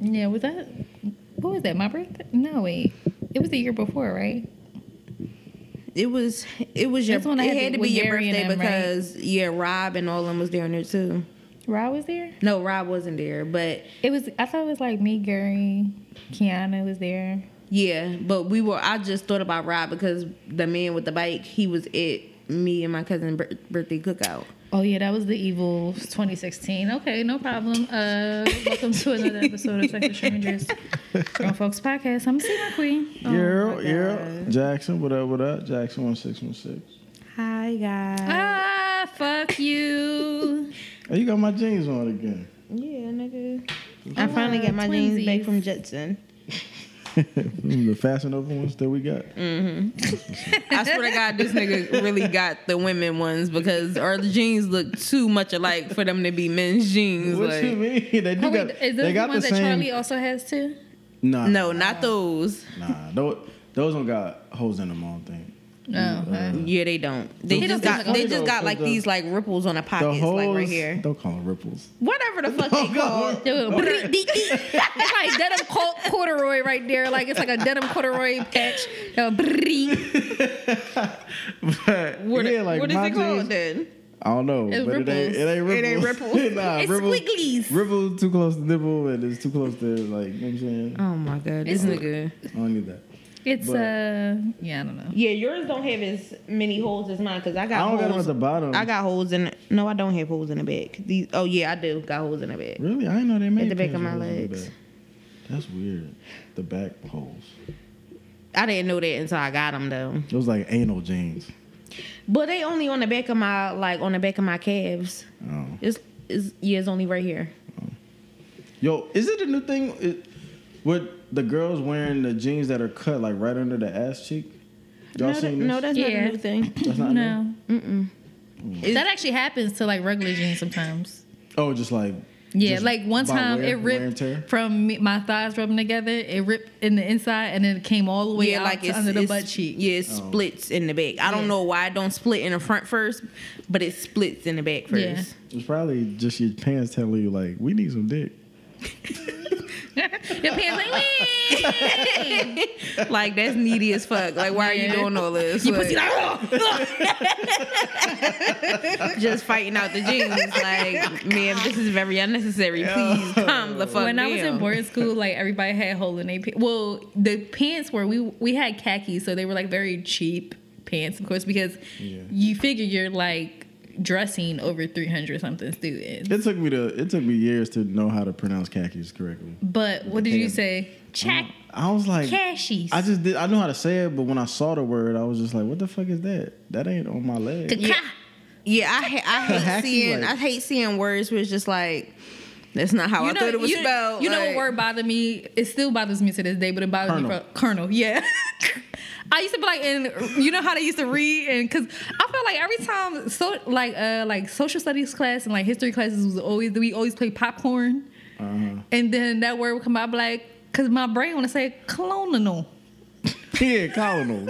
Yeah, was that what was that? My birthday? No, wait. It was the year before, right? It was it was your That's when I it had had to be your Gary and birthday them, right? because yeah, Rob and all them was there there too. Rob was there. No, Rob wasn't there, but It was. I thought it was like me, Gary, Kiana was there. yeah, but we were. I just thought about Rob because the man with the bike, he was at me and my cousin birthday cookout. Oh yeah, that was the evil 2016. Okay, no problem. Uh, welcome to another episode of Sexy Strangers, Grown Folks Podcast. I'm Seymour Queen. Oh yeah, my yeah. Jackson, what up, what up? Jackson one six one six. Hi guys. Ah, fuck you. Oh, you got my jeans on again. Yeah, nigga. I finally got my jeans back from Jetson. Mm-hmm. the fashion over ones that we got. Mm-hmm. I swear to God, this nigga really got the women ones because our jeans look too much alike for them to be men's jeans. What like, you mean? They do Oh, got. wait, is they the got the ones that same. Charlie also has too? Nah, No, not those. Nah, those, those don't got holes in them. I don't think. No. okay. Yeah, they don't. They just got they like just got like these like ripples on the The pockets, holes, like right here. Don't call them ripples. Whatever the fuck they call. Dee. It's like denim corduroy right there. Like it's like a denim corduroy patch. Uh. But What, yeah, like what is it called jeans, then? I don't know, It's but it ain't, it ain't ripples. ripples. It ain't ripples. nah, It's ripples, squigglies. ripples too close to nipple, and it's too close to like. You know what I'm saying? Oh my god, this nigga. I don't need that. It's But- uh yeah, I don't know. Yeah, yours don't have as many holes as mine because I got. I don't got them at the bottom. I got holes in. No, I don't have holes in the back. These. Oh yeah, I do got holes in the back. Really, I didn't know they made the back pants of my with holes in the legs. back. That's weird. The back holes. I didn't know that until I got them though. It was like anal jeans. But they only on the back of my like on the back of my calves. Oh. It's, it's yeah, it's only right here. Yo, is it a new thing? It, with the girls wearing the jeans that are cut like right under the ass cheek? Y'all No, seen that- this? no, that's not a new thing. That's not new? No. It's- mm. That actually happens to like regular jeans sometimes. Oh, just like Yeah, just like one time wear- it ripped from me, my thighs rubbing together. It ripped in the inside and then it came all the way yeah, out like to it's under the it's- butt cheek. Yeah, Oh. it splits in the back. I don't Yeah. know why it don't split in the front first, but it splits in the back first. Yeah. It's probably just your pants telling you like we need some dick. Your pants like, like that's needy as fuck. Like why are you doing all this? Your Like, pussy like, just fighting out the jeans. Like, ma'am, this is very unnecessary. Please calm the fuck when down. I was in boarding school, like everybody had hole in their pants. Well, the pants were we we had khakis, so they were like very cheap pants, of course, because Yeah. you figure you're like dressing over three hundred something students. It took me to it took me years to know how to pronounce khakis correctly. But what did you say? Check I was like khakis. I just did I know how to say it, but when I saw the word, I was just like, what the fuck is that? That ain't on my leg. Kaka. Yeah, I ha- I hate seeing like- I hate seeing words where it's just like that's not how I know, thought it was you, spelled. You know what word bothered me? It still bothers me to this day, but it bothers Colonel. me for Colonel. Yeah. I used to be like, and you know how they used to read, and because I felt like every time, so like, uh, like social studies class and like history classes was always we always play popcorn, Uh-huh. and then that word would come out I'd like, because my brain want to say colonial. Yeah, colonel.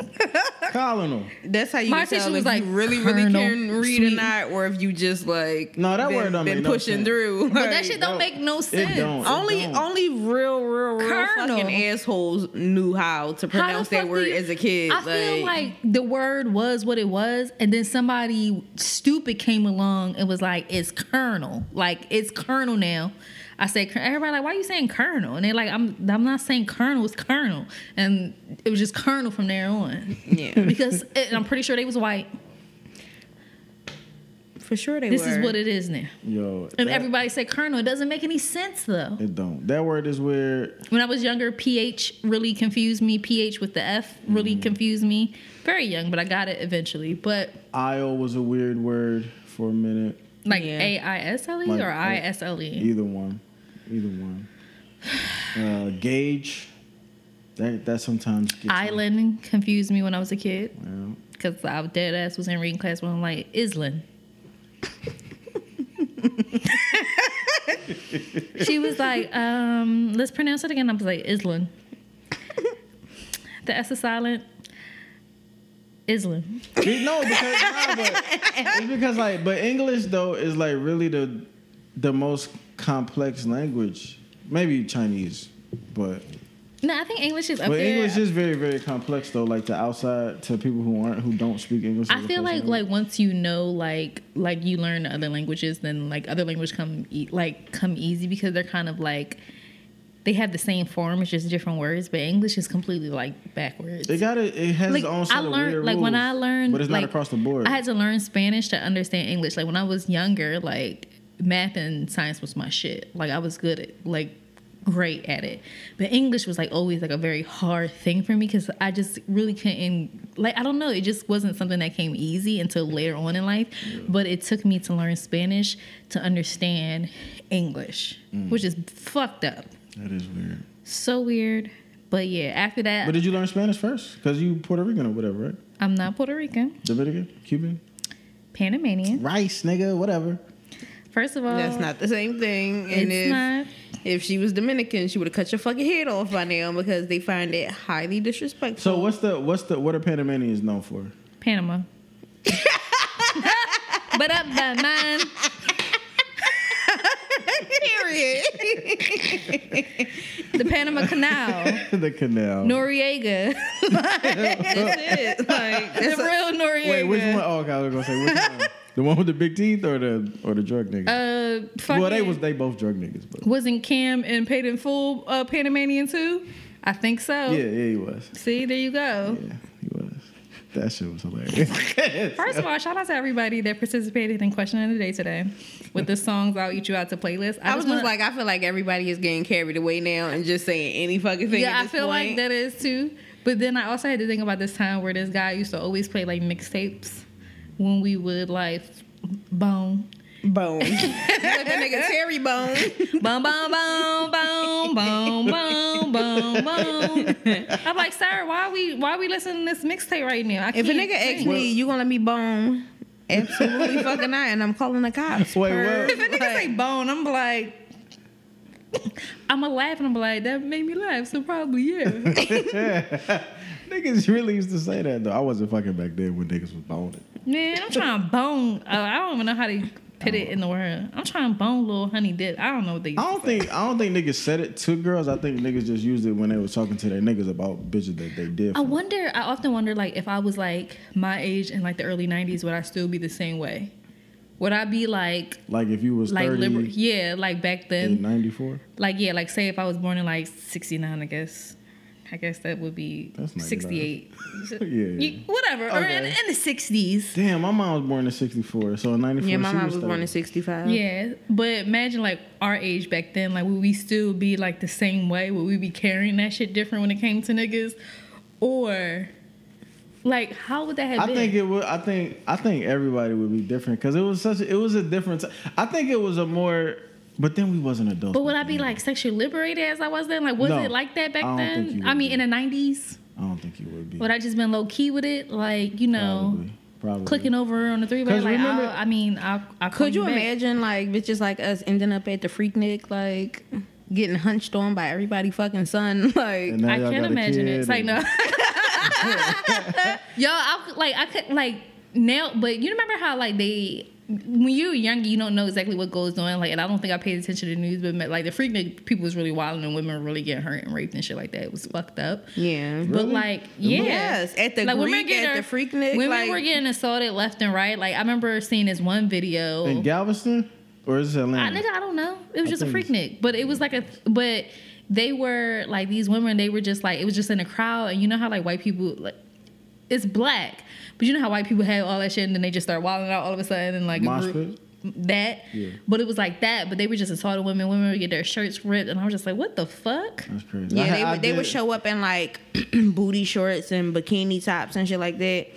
colonel. That's how you My can tell teacher was if like, you really, really Colonel, can read or sweet. not, or if you just like No, that been, word don't been make no pushing sense. through. But that shit don't no, make no it sense. don't. only don't. only real, real, real Colonel. fucking assholes knew how to How the pronounce that fuck word do you- as a kid. I feel like the word was what it was, and then somebody stupid came along and was like, "It's Colonel, like it's Colonel now." I said, everybody like, why are you saying Colonel? And they're like, I'm I'm not saying Colonel, it's Colonel, and it was just Colonel from there on. Yeah. because it, I'm pretty sure they was white. for sure they were. This were. is what it is now. Yo. And that- everybody said Colonel. It doesn't make any sense though. It don't. That word is weird. When I was younger, PH really confused me. PH with the F really Mm-hmm. confused me. Very young, but I got it eventually. But Aisle was a weird word for a minute. Like Yeah. A I S L E Like, or I S L E? Either one. Either one. Uh, gauge. That that sometimes gets me. Island confused me when I was a kid Yeah. because I was dead ass was in reading class when I'm like Island. she was like, um, let's pronounce it again. I was like, Island. The S is silent. Island. No, because nah, but it's because like, but English though is like really the the most complex language. maybe Chinese, but No, I think English is up but there. English is very very complex though. Like the outside to people who aren't who don't speak English. I feel like language. like once you know like like you learn other languages, then like other languages come e- like come easy because they're kind of like they have the same form, it's just different words. But English is completely like backwards. it got it. It has like its own set I of learned weird like when I learned but it's like, not across the board. I had to learn Spanish to understand English. Like when I was younger, like math and science was my shit. Like I was good at like great at it. But English was like always like a very hard thing for me because I just really couldn't like I don't know, it just wasn't something that came easy until later on in life. But it took me to learn Spanish to understand English, Mm. which is fucked up. that is weird. So weird. But yeah, after that But did you learn Spanish first? Because you Puerto Rican or whatever, right? I'm not Puerto Rican, Dominican, Cuban, Panamanian. rice, nigga, whatever. First of all, That's not the same thing. And it's if not. if she was Dominican, she would have cut your fucking head off by now because they find it highly disrespectful. So what's the what's the what are Panamanians known for? Panama. but up the nine. Period. The Panama Canal. the canal. Noriega. That's it. Like the that's a- real Noriega. Wait, which one? Oh, okay, I was gonna say which one? The one with the big teeth or the or the drug nigga? Uh, well, they was they both drug niggas, but wasn't Cam and Peyton Full uh, Panamanian too? I think so. yeah, yeah, he was. See, there you go. Yeah, he was. That shit was hilarious. First of all, shout out to everybody that participated in Question of the Day today with the songs I'll Eat You Out to playlist. I was just wanna- like, I feel like everybody is getting carried away now and just saying any fucking thing. yeah, at I this feel like that is too. But then I also had to think about this time where this guy used to always play like mixtapes when we would like bone. Bone. Like the nigga Terry Bone. Boom, boom, boom, boom, boom, boom, boom, boom. I'm like, sir, why we why we listening to this mixtape right now? I If a can't nigga asks me, you gonna let me bone? Absolutely fucking not, and I'm calling the cops. Wait, Per- what? if a nigga say bone, I'm like. I'ma laugh and I'm like, that made me laugh, so probably yeah. niggas really used to say that though. I wasn't fucking back then when niggas was boning. Man, I'm trying to bone. Uh, I don't even know how to put it in the word. I'm trying to bone little honey dip. I don't know what they. I don't think I don't think niggas said it to girls. I think niggas just used it when they was talking to their niggas about bitches that they did. I wonder. I often wonder, like, if I was like my age in like the early '90s, would I still be the same way? Would I be like, Like if you was like thirty liberal? Yeah, like back then. ninety four. Like, yeah, like say if I was born in like '69, I guess. I guess that would be 68. Yeah. You- whatever, or in, in the 60s. Damn, my mom was born in sixty four, so in ninety four. Yeah, my she mom was 30. born in '65. Yeah, but imagine like our age back then. Like, would we still be like the same way? Would we be carrying that shit different when it came to niggas, or like how would that have I been? think it would. I think. I think everybody would be different because it was such. A, it was a different. ti- I think it was a more. But then we wasn't adults. but would I be then. like sexually liberated as I was then? Like, was No, it like that back I then? I mean, be. in the nineties, I don't think you would be. would I just been low key with it? Like, you know, Probably. Probably. clicking over on the three way. 'Cause Like, remember- I'll, I mean, I'll, I'll Could you back. imagine like bitches like us ending up at the Freaknik, like getting hunched on by everybody fucking son? Like I can't imagine it. It's like and- no. Yo, I could- like I could like now, but you remember how like they when you're younger, you don't know exactly what goes on. Like, and I don't think I paid attention to the news, but like the freak people was really wild and women were really getting hurt and raped and shit like that. It was fucked up. yeah. But Really? like, yeah, Yes, at the women Greek, getting- at the Freaknik, women like- were getting assaulted left and right. Like I remember seeing this one video. in Galveston or is it I, nigga, I don't know. It was I just a think Freaknik, but it was like a but they were like these women. They were just like it was just in a crowd, and you know how like white people like it's black, but you know how white people have all that shit, and then they just start wilding out all of a sudden, and like a group- that. Yeah. But it was like that, but they were just assaulting women. Women would get their shirts ripped, and I was just like, what the fuck? That's crazy. Yeah, I- they I would they would show up in like booty shorts and bikini tops and shit like that.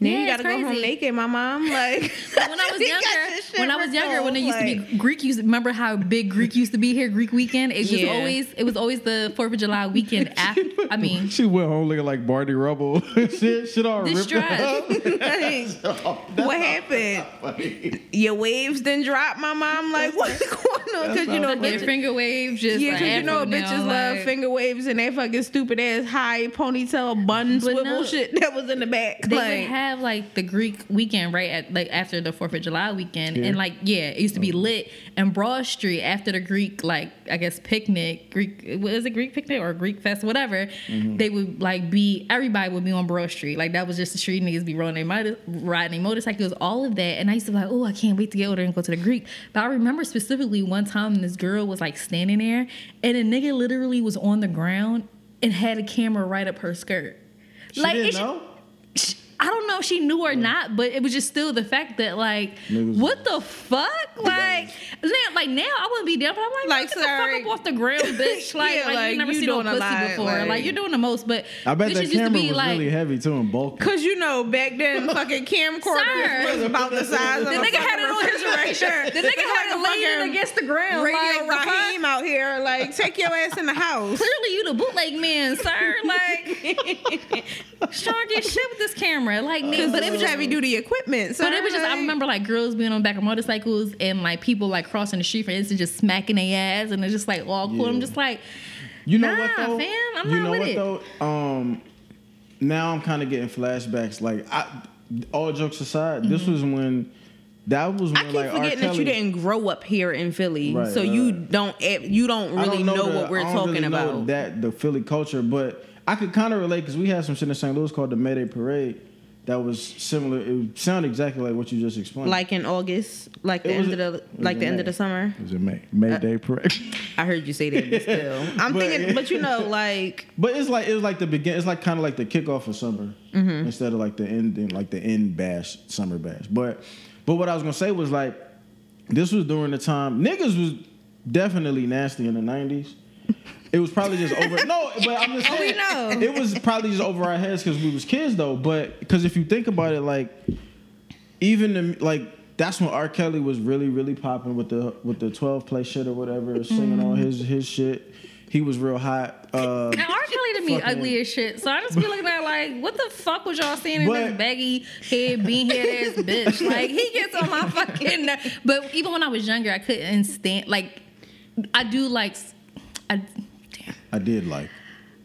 Then Yeah, you gotta go home naked, my mom. Like when I was younger, when I was younger, when it off, used to be Greek, used to, remember how big Greek used to be here, Greek weekend. It was Yeah. always it was always the Fourth of July weekend. After, I mean, she went home looking like Barney Rubble. shit, shit all ripped Distressed. up. Like, what happened? Your waves didn't drop, my mom. Like what's going on? Because you know, their bitches, finger waves just yeah, like because you know, afro now, bitches love like- finger waves and that fucking stupid ass high ponytail bun swivel no. shit that was in the back. They like, would have like the Greek weekend right at like after the Fourth of July weekend, Here? and like yeah, it used to be mm-hmm. lit. And Broad Street after the Greek like I guess picnic, Greek was it Greek picnic or Greek fest, whatever. Mm-hmm. They would like be everybody would be on Broad Street. Like that was just the street niggas be rolling their motor, riding their motorcycles, all of that. And I used to be like, oh, I can't wait to get older and go to the Greek. But I remember specifically one time this girl was like standing there, and a nigga literally was on the ground and had a camera right up her skirt. She didn't it's- know. I don't know if she knew or not, but it was just still the fact that like, Niggas- what the fuck? Like, now, like now I wouldn't be down, but I'm like, Like, like, get the fuck up off the ground, bitch. Like, Yeah, like, like, you never you seen no a pussy lot, before. like- Like, you're doing the most, but I bet bitches that used to camera be was like, really heavy too and bulky. Cause you know back then fucking camcorder was about the size of the a nigga had it fucking on his refrigerator. The nigga had it laying fucking against the ground. Radio like, the? Raheem out here, like take your ass in the house. Clearly, you the bootleg man, sir. Like, trying to get shit with this camera. Like, nigga, But it was heavy duty equipment. So But it was just I remember like girls being on back of motorcycles and like people like crossing the street for instance just smacking their ass and it's just like all cool. I'm just like You know Nah, what though? fam, I'm you not know with what it. though? Um, now I'm kind of getting flashbacks. Like, I, all jokes aside, this Mm-hmm. was when that was when I keep like forgetting that you didn't grow up here in Philly, Right, so right, you don't eh, you don't really don't know, the- what we're I don't talking really know about. That the Philly culture, but I could kind of relate because we had some shit in St. Louis called the Mayday Parade that was similar. It sounded exactly like what you just explained. Like in August, like the It was- end of the like the in end of the summer. it was in May Mayday Parade. I heard you say that, but still, I'm But- thinking. But you know, like But it's like it was like the begin. It's like kind of like the kickoff of summer Mm-hmm. instead of like the end, like the end bash, summer bash. But but what I was gonna say was like this was during the time niggas was definitely nasty in the nineties. It was probably just over. No, but I'm just Oh, we saying. know. It was probably just over our heads because we was kids though. But because if you think about it, like even the, like that's when R. Kelly was really really popping with the with the 12 play shit or whatever, singing all his his shit. He was real hot. Uh, and R. Kelly to me ugly as shit. So I just be looking at like, what the fuck was y'all seeing in But- this baggy head, bean head ass bitch? Like he gets on my fucking But even when I was younger, I couldn't stand like I do like I. I did like.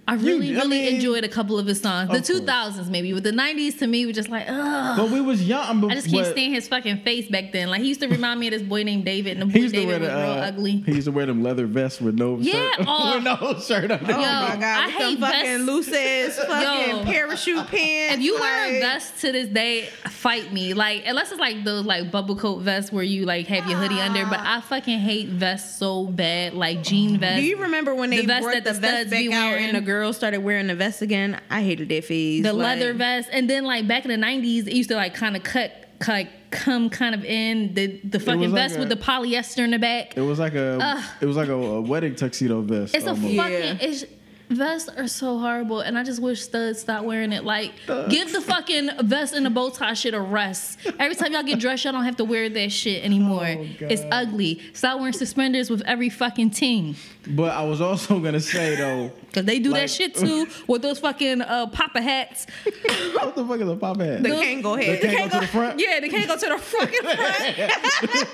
I really, I really mean- enjoyed a couple of his songs. The two thousands maybe, but the nineties to me were just like, ugh. But we was young. But, I just can't but stand his fucking face back then. Like he used to remind me of this boy named David, and the He boy used to David the, was real uh, ugly. He used to wear them leather vests with no Yeah, shirt. oh. with no shirt under. oh my god, I hate them fucking vests. loose ass fucking Yo. parachute pants. If you wear a vest to this day, fight me. Like unless it's like those like bubble coat vests where you like have your hoodie under. But I fucking hate vests so bad, like jean vests. Do you remember when The they vest brought that the, the vest studs back out in and the girls started wearing the vest again? I hated that phase. the like- leather vest, and then like back in the nineties, it used to like kind of cut, like come kind of in the the fucking was like vest a- with the polyester in the back. It was like a. Ugh. It was like a, a wedding tuxedo vest. It's a fucking. Yeah. It's, vests are so horrible, and I just wish studs stop wearing it. Like, give the fucking vest and the bow tie shit a rest. Every time y'all get dressed, y'all don't have to wear that shit anymore. Oh, it's ugly. Stop wearing suspenders with every fucking team. But I was also gonna say though, Cause they do Like- that shit too with those fucking uh, papa hats. what the fuck is a pop hat? The Kango They head. can't go to the front. Yeah, they can't go to the fucking front.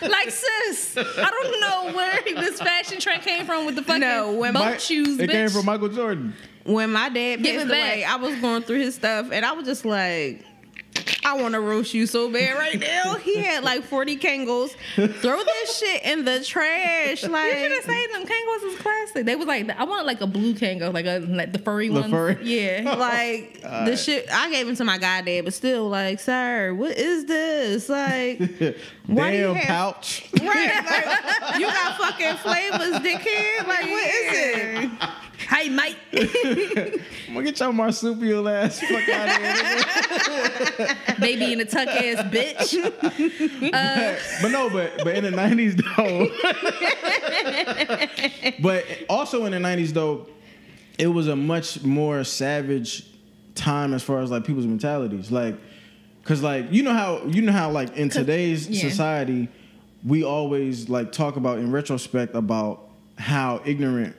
like sis, I don't know where this fashion trend came from with the fucking No, when boat my- shoes. It bitch. came from Michael Jordan. when my dad Give passed it back. away, I was going through his stuff and I was just like, I want to roast you so bad right now. He had like 40 Kangos. Throw this shit in the trash. Like you should have saved them Kangos is classic. They was like, I wanted like a blue Kango, like a like the furry The one. furry? Yeah. like the shit. I gave him to my goddad, but still, like, sir, what is this? Like, Why do you have- pouch. right? Like, you got fucking flavors, dickhead. Like, what is it? Hey, mate. I'm gonna get your marsupial ass fuck out of here. Baby in a tuck ass bitch. but no, but but in the nineties though. but also in the nineties though, it was a much more savage time as far as like people's mentalities. Like, cause like you know how you know how like in today's yeah. society, we always like talk about in retrospect about how ignorant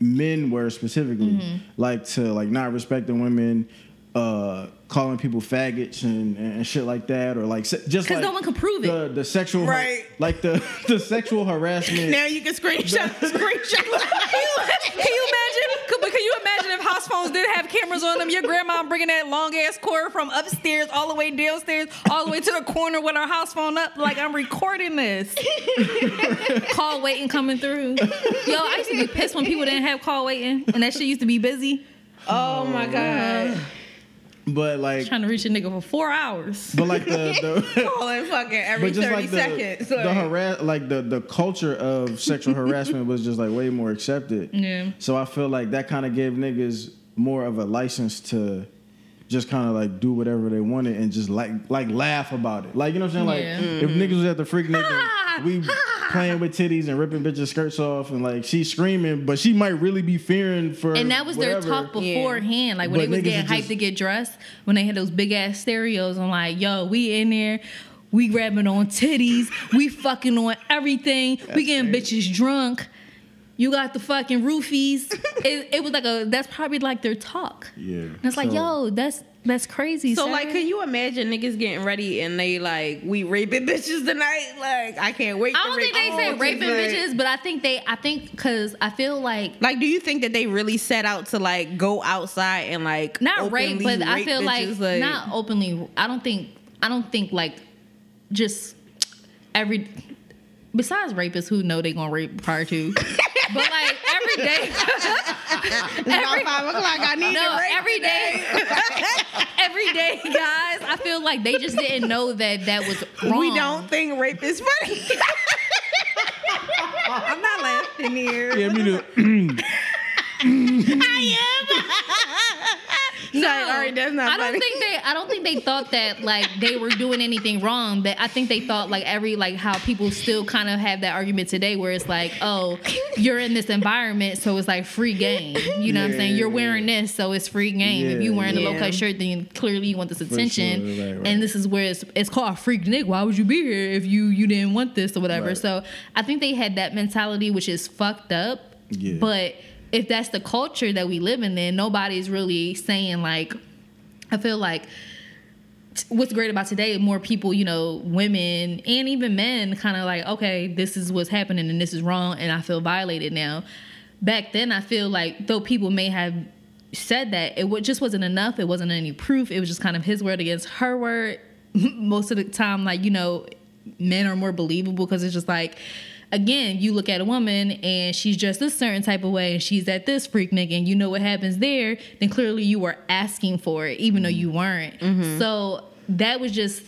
men were specifically, Mm-hmm. like to like not respecting women. Uh, calling people faggots and, and shit like that, or like se- just 'Cause like no one could prove it. the, the sexual Right. like the the sexual harassment. Now you can screenshot, screenshot. Can you, can you imagine? Could, but can you imagine if house phones didn't have cameras cameras on them. Your grandma bringing that long ass cord from upstairs all the way downstairs, all the way to the corner with her house phone up. Like I'm recording this. call waiting coming through. Yo, I used to be pissed when people didn't have call waiting, and that shit used to be busy. Oh my god. But like, Trying to reach a nigga for four hours. but like the, the Calling fucking every but just 30 like the seconds. the like- harass like the the culture of sexual harassment was just like way more accepted. Yeah. So I feel like that kind of gave niggas more of a license to just kind of like do whatever they wanted and just like like laugh about it. Like you know what I'm saying? Like Yeah. if mm-hmm. niggas was at the Freaknik, we playing with titties and ripping bitches skirts off and like she's screaming, but she might really be fearing for And that was whatever. their talk beforehand. Like when But they was getting hyped just- to get dressed, when they had those big ass stereos and like, yo, we in there, we grabbing on titties, we fucking on everything, we getting bitches drunk. You got the fucking roofies. it, it was like a that's probably like their talk. Yeah. And it's like, yo, that's that's crazy. So sir. like, can you imagine niggas getting ready and they like, we raping bitches tonight? Like, I can't wait. I don't rape think they all say bitches, raping like- bitches, but I think they I think cause I feel like Like, do you think that they really set out to like go outside and like not rape, openly but I rape feel like, bitches, not openly. I don't think. I don't think like just every. Besides rapists who know they gonna rape prior to, but like every day, It's about five o'clock. I need no, to rape every day, every day, guys. I feel like they just didn't know that that was wrong. We don't think rape is funny. I'm not laughing here. Yeah, me too. No, all right, that's not I don't funny. think they. I don't think they thought that like they were doing anything wrong. That I think they thought like every like how people still kind of have that argument today, where it's like, oh, you're in this environment, so it's like free game. You know what I'm saying? You're wearing this, so it's free game. if you're wearing a low cut shirt, then clearly you want this attention. sure, right, right. And this is where it's it's called Freaknik. Why would you be here if you you didn't want this or whatever? Right. So I think they had that mentality, which is fucked up. Yeah. But if that's the culture that we live in, then nobody's really saying like. I feel like what's great about today, more people, you know, women and even men kind of like, okay, this is what's happening and this is wrong and I feel violated now. Back then, I feel like though people may have said that, it just wasn't enough. It wasn't any proof. It was just kind of his word against her word. Most of the time, like, you know, men are more believable because it's just like, again, you look at a woman and she's just a certain type of way and she's at this Freaknik and you know what happens there, then clearly you were asking for it even though you mm-hmm. weren't. Mm-hmm. So that was just,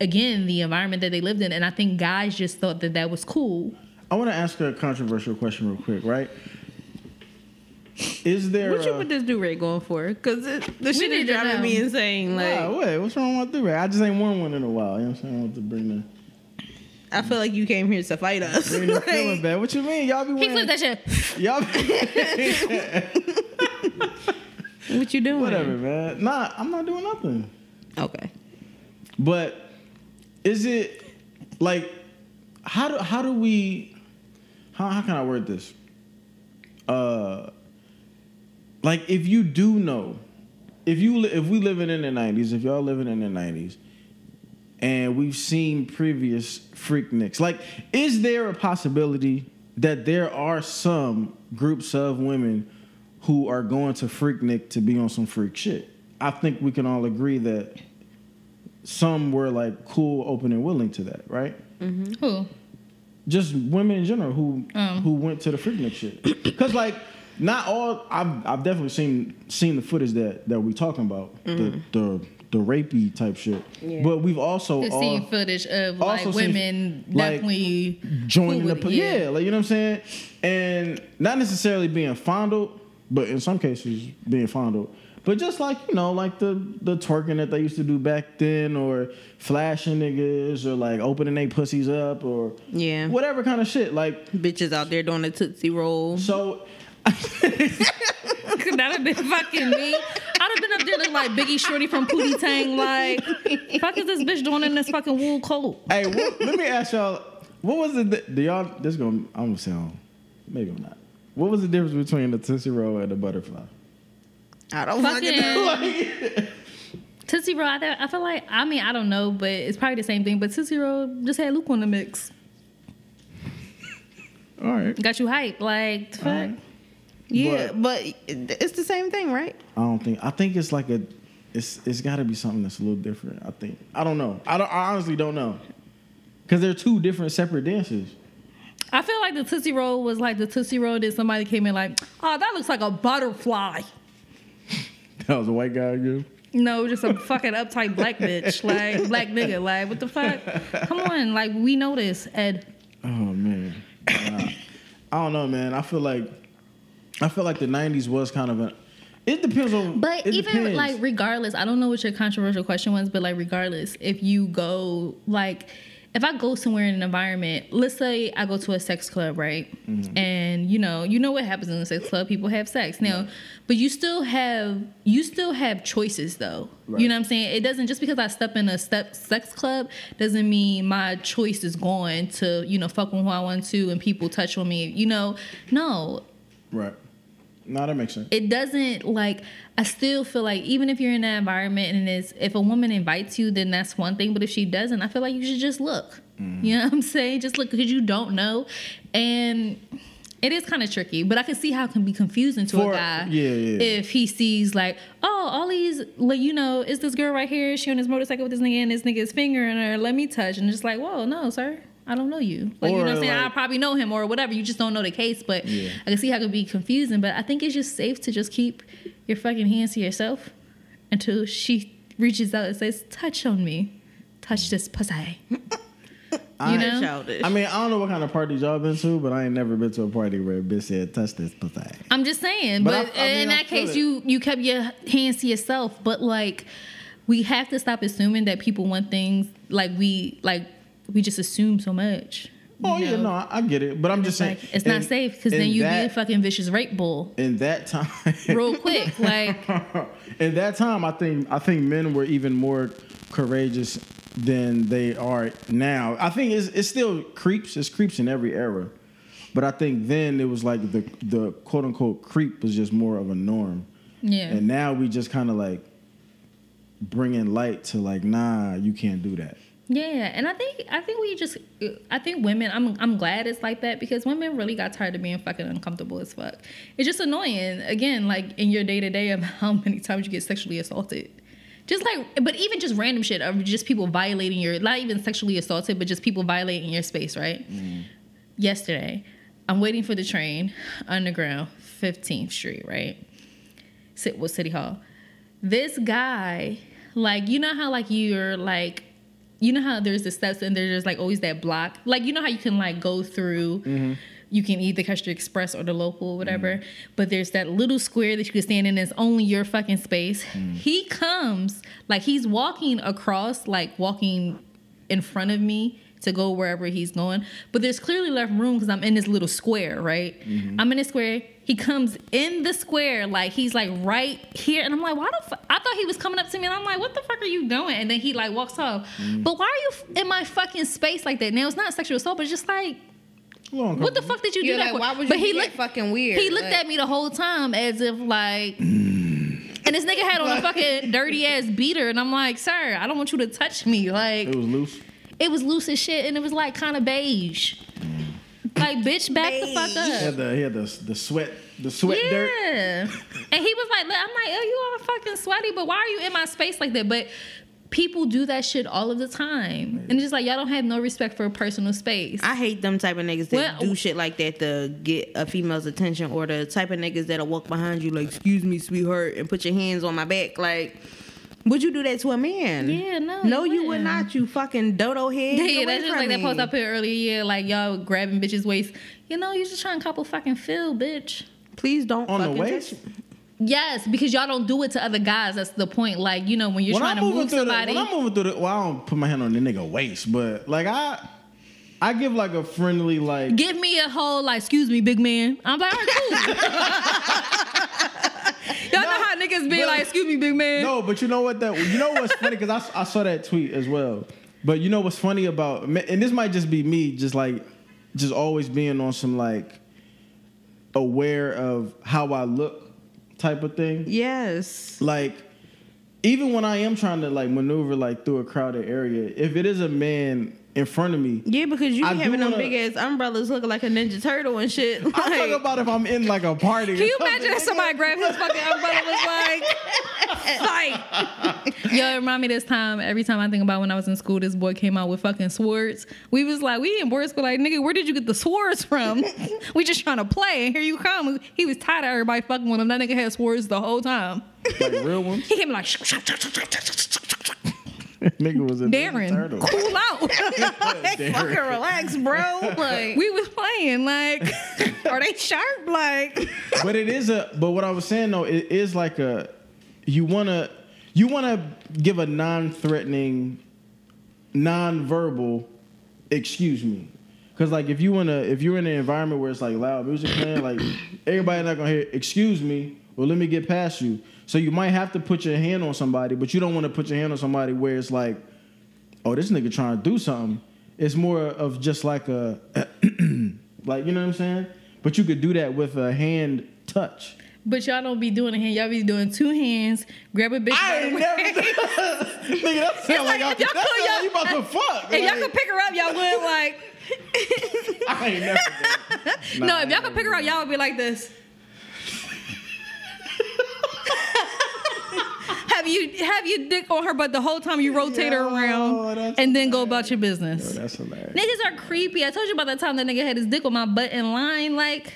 again, the environment that they lived in. And I think guys just thought that that was cool. I want to ask a controversial question real quick, right? Is there What you a- with this do rag going for? Because the shit is driving me insane. Like, Nah, wait, what's wrong with the right? I just ain't worn one in a while. You know what I'm saying? I want to bring the I feel like you came here to fight us. bring the Like, feeling back. What you mean? Y'all be He wearing flipped that shit. y'all what you doing? whatever, man. Nah, I'm not doing nothing. Okay. But is it like how do how do we how how can I word this? Uh like if you do know if you li- if we living in the 90s, if y'all living in the 90s and we've seen previous Freakniks, like is there a possibility that there are some groups of women who are going to Freaknik to be on some freak shit? I think we can all agree that some were like cool, open, and willing to that, right? Who? Just women in general who Um. who went to the freaknik shit. Because like not all, I've I've definitely seen seen the footage that that we're talking about the the the rapey type shit. Yeah. But we've also all seen footage of like also seen, women like, definitely joining the with po- it, yeah. like you know what I'm saying, and not necessarily being fondled, but in some cases being fondled. But just like you know, like the the twerking that they used to do back then, or flashing niggas, or like opening their pussies up, or Yeah. whatever kind of shit. Like Bitches out there doing the Tootsie Roll. so, Could that have been fucking me? I'd have been up there looking like Biggie Shorty from Pootie Tang. Like, fuck is this bitch doing in this fucking wool coat? hey, what, let me ask y'all, what was it? That, do y'all? This gonna I'm gonna sound maybe I'm not. What was the difference between the tootsie roll and the butterfly? I don't fucking know. Fucking Tootsie Roll, I, th- I feel like, I mean, I don't know, but it's probably the same thing. But Tootsie Roll just had Luke on the mix. All right. Got you hype. Like, fuck? Alright. Yeah, but, it's the same thing, right? I don't think. I think it's like a. It's it's got to be something that's a little different. I think. I don't know. I don't. I honestly don't know. Because they're two different separate dances. I feel like the Tootsie Roll was like the Tootsie Roll that somebody came in like, oh, that looks like a butterfly. That was a white guy again. No, just a fucking uptight black bitch, like black nigga, like what the fuck? Come on, like we know this, Ed. Oh man. Nah. I don't know, man. I feel like I feel like the '90s was kind of a. It depends on. But even depends. like regardless, I don't know what your controversial question was, but like regardless, if you go like if I go somewhere in an environment, let's say I go to a sex club, right? Mm-hmm. And you know, you know what happens in a sex club, people have sex. Now, but you still have you still have choices though. Right. You know what I'm saying? It doesn't just because I step in a step sex club doesn't mean my choice is going to, you know, fuck with who I want to and people touch on me. You know, no, right. No, that makes sense. it doesn't like I still feel like even if you're in that environment and it's if a woman invites you, then that's one thing. But if she doesn't, I feel like you should just look. Mm-hmm. You know what I'm saying? Just look because you don't know. And it is kind of tricky, but I can see how it can be confusing to For- a guy. yeah, yeah. If he sees like, oh, all these, like, you know, is this girl right here? She on his motorcycle with this nigga and this nigga's finger in her. Let me touch, and just like, whoa, no, sir. I don't know you. Like, you know what I'm saying? I probably know him or whatever. You just don't know the case. But Yeah. I can see how it could be confusing. But I think it's just safe to just keep your fucking hands to yourself until she reaches out and says, touch on me. Touch this pussy. I- You know? Childish. I mean, I don't know what kind of parties y'all been to, but I ain't never been to a party where a bitch said, "Touch this pussy." I'm just saying, But but, I- I mean, in I that case, it. you you kept your hands to yourself. But like, we have to stop assuming that people want things like we like. We just assume so much. Oh you yeah, no, I, I get it, but I'm just saying Like, it's not safe because then you be a fucking vicious rape bull in that time. real quick. Like, in that time, I think I think men were even more courageous than they are now. I think it's it's still creeps. It's creeps in every era, but I think then it was like the the quote unquote creep was just more of a norm, yeah, and now we just kind of like bringing light to like, nah, you can't do that. Yeah. And I think I think we just I think women. I'm I'm glad it's like that because women really got tired of being fucking uncomfortable as fuck. It's just annoying. Again, like in your day to day of how many times you get sexually assaulted. Just like, but even just random shit of just people violating your, not even sexually assaulted, but just people violating your space, right? Mm-hmm. Yesterday, I'm waiting for the train, underground, 15th Street, right? Sit with City Hall. This guy, like, you know how like you're like, you know how there's the steps and there's like always that block, like you know how you can like go through. Mm-hmm. You can either catch the express or the local, or whatever. Mm-hmm. But there's that little square that you can stand in. It's only your fucking space. Mm. He comes like he's walking across, like walking in front of me to go wherever he's going. But there's clearly left room because I'm in this little square, right? Mm-hmm. I'm in this square. He comes in the square, like he's like right here, and I'm like, why the fuck? I thought he was coming up to me, and I'm like, what the fuck are you doing? And then he like walks off. Mm. But why are you f- in my fucking space like that? Now it's not sexual assault, but it's just like. What the fuck did you do You're that like, for? why would you but he looked fucking weird? He looked Like- at me the whole time as if like, mm. and this nigga had on a fucking dirty ass beater, and I'm like, sir, I don't want you to touch me. Like, It was loose. It was loose as shit, and it was like kind of beige. Like, bitch, back the fuck up. He up. had the he had the the sweat the sweat dirt. Yeah. And he was like, look, I'm like, oh, you all fucking sweaty, but why are you in my space like that? But people do that shit all of the time. And it's just like, y'all don't have no respect for personal space. I hate them type of niggas that Well- do shit like that to get a female's attention, or the type of niggas that'll walk behind you like, "Excuse me, sweetheart," and put your hands on my back. Like, would you do that to a man? Yeah, no, no, you you would wouldn't. You fucking dodo head. Yeah, Get that's just from like that post I put earlier. Yeah, like y'all grabbing bitches' waist. You know, you just trying to couple fucking feel, bitch. Please don't On the waist? touch- Yes, because y'all don't do it to other guys. That's the point. Like, you know, when you're when trying I'm to move through somebody. the, when I'm moving through the, well, I don't put my hand on the nigga waist, but like I, I give like a friendly like. Give me a whole like, excuse me, big man. I'm like, all right, cool. Y'all know how niggas be but- like, excuse me, big man. No, but you know what that you know what's funny because I, I saw that tweet as well. But you know what's funny about and this might just be me, just like just always being on some like aware of how I look type of thing. Yes. Like even when I am trying to like maneuver like through a crowded area, if it is a man in front of me. Yeah, because you I having them wanna- big ass umbrellas looking like a Ninja Turtle and shit. I'm talking Like, about if I'm in like a party. Can you imagine if somebody grabbed his fucking umbrella and was like, fight? Yo, remind me this time. Every time I think about when I was in school, this boy came out with fucking swords. We was like, we in board school, like, nigga, where did you get the swords from? we just trying to play, and here you come. He was tired of everybody fucking with him. That nigga had swords the whole time. like real ones? He came like, Nigga was a Ninja Darren, Turtle. cool out. fucking relax, bro. Like, we was playing like, are they sharp? Like, but it is a but what I was saying though, it is like a you wanna you wanna give a non-threatening, non-verbal excuse me. Cause like if you wanna if you're in an environment where it's like loud music playing, like everybody not gonna hear excuse me, well let me get past you. So you might have to put your hand on somebody, but you don't want to put your hand on somebody where it's like, oh, this nigga trying to do something. It's more of just like a like you know what I'm saying? But you could do that with a hand touch. but y'all don't be doing a hand. Y'all be doing two hands. Grab a bitch. by the way. Nigga, that sound like, I, if y'all that could, y'all- like you about to fuck. If y'all could pick her up, y'all would like. I ain't never done. Nah, no, if y'all could pick her up, y'all would be like this. have you have you dick on her, but the whole time you rotate her around oh, that's and then go about your business. done- That's hilarious. Niggas are creepy. I told you about that time that nigga had his dick on my butt in line. Like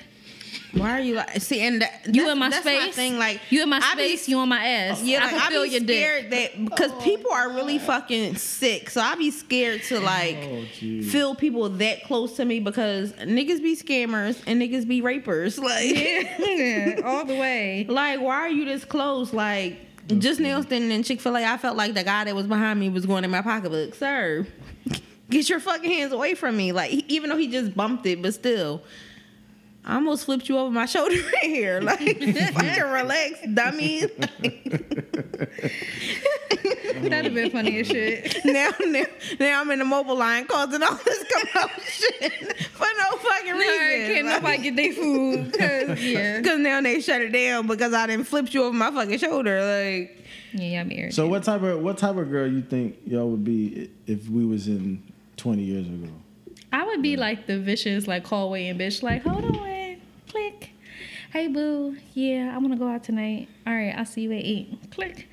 why are you like? See, and that, you in my that's space. thing. Like, you in my I be space. you on my ass. Yeah, I like, can I feel be your dick. scared that because people are really fucking sick, so I be scared to like Oh, feel people that close to me because niggas be scammers and niggas be rapers. Like, Yeah, all the way. like why are you this close? Like, just now standing in Chick Fil A, I felt like the guy that was behind me was going in my pocketbook, sir. Get your fucking hands away from me! Like, even though he just bumped it, but still. I almost flipped you over my shoulder right here. Like, fucking relax, dummy. That'd have been funny as shit. now, now, now I'm in the mobile line causing all this commotion for no fucking All reason. right, can't nobody get their food. Cause yeah, Because now they shut it down because I didn't flip you over my fucking shoulder. Like, yeah, I'm irritated. So what type of what type of girl you think y'all would be if we was in 20 years ago? I would be like the vicious, like hallway and bitch, like, hold on, click. Hey boo, yeah, I wanna go out tonight. All right, I'll see you at eight. Click.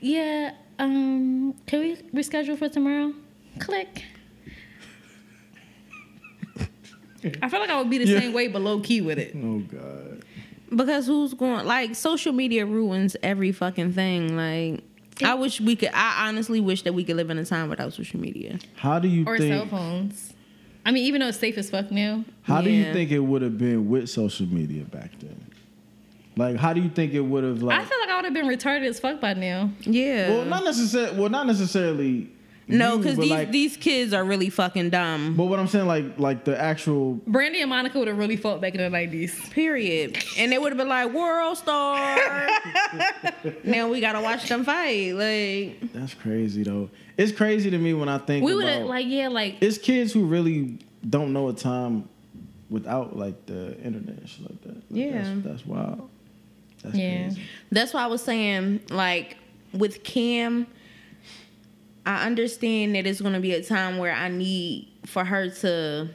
Yeah, um, can we reschedule for tomorrow? Click. I feel like I would be the Yeah. same way, but low key with it. Oh God. because who's going, like, social media ruins every fucking thing. Like, I wish we could, I honestly wish that we could live in a time without social media. How do you Or cell phones. I mean, even though it's safe as fuck now. How do you think it would have been with social media back then? Like, how do you think it would have like? I feel like I would have been retarded as fuck by now. Yeah. Well, not necessarily. Well, not necessarily. No, because these, like, these kids are really fucking dumb. But what I'm saying, like, like the actual. Brandy and Monica would have really fought back in the 90s. Period. And they would have been like, world star. now we gotta watch them fight. Like, That's crazy though. It's crazy to me when I think We would have, like, yeah, like, it's kids who really don't know a time without like the internet and shit like that. Like, Yeah. that's, that's wild. That's Yeah. crazy. That's why I was saying, like, with Cam, I understand that it's gonna be a time where I need for her to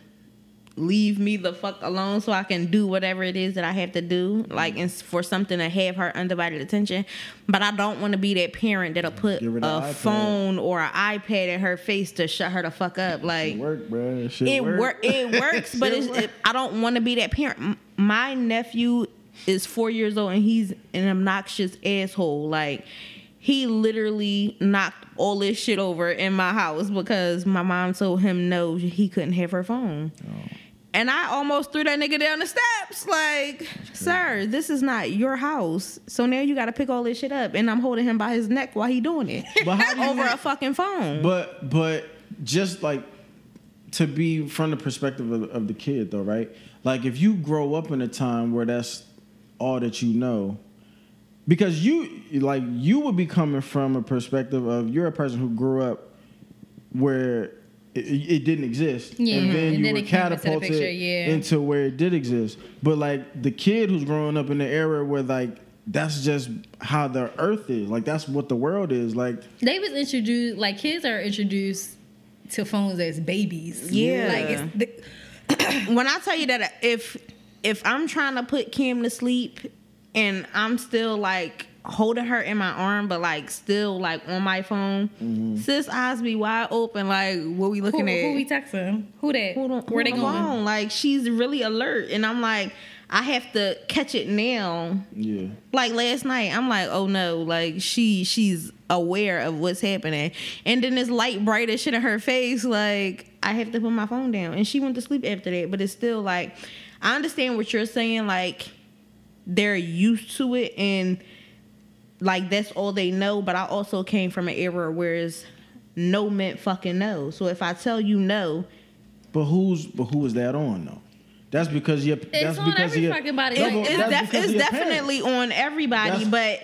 leave me the fuck alone so I can do whatever it is that I have to do, like, and for something to have her undivided attention. But I don't want to be that parent that'll put a phone or an iPad in her face to shut her the fuck up. Like, It work, bro. Shit it work. work. It works, but it's, it, I don't want to be that parent. My nephew is four years old and he's an obnoxious asshole. Like he literally knocked all this shit over in my house because my mom told him no, he couldn't have her phone. Oh. And I almost threw that nigga down the steps. Like, sir, this is not your house. So now you got to pick all this shit up, and I'm holding him by his neck while he doing it But how do over a fucking phone. But but just like to be from the perspective of, of the kid though, right? Like if you grow up in a time where that's all that you know, because you like you would be coming from a perspective of you're a person who grew up where it, it didn't exist, Yeah, and then and you then were it came into catapulted picture, yeah. into where it did exist. But like the kid who's growing up in the era where like that's just how the earth is, like that's what the world is, like. they was introduced, like, kids are introduced to phones as babies. Yeah. like it's the, when I tell you that if if I'm trying to put Kim to sleep and I'm still like holding her in my arm, but like still like on my phone, mm-hmm. sis eyes be wide open. Like what we who, looking at? who we texting? Who that? Who don't- Where they who going? alone? Like she's really alert, and I'm like, I have to catch it now. Yeah. Like last night, I'm like, oh no, like she she's aware of what's happening, and then this light bright as shit in her face. Like I have to put my phone down, and she went to sleep after that. But it's still like, I understand what you're saying. Like they're used to it, and like that's all they know. But I also came from an era where it's no meant fucking no. So if I tell you no, But who's but who is that on though? That's because you're. that's on because every you're, fucking body. No, It- it's, def- it's of your parents. definitely on everybody, That's- but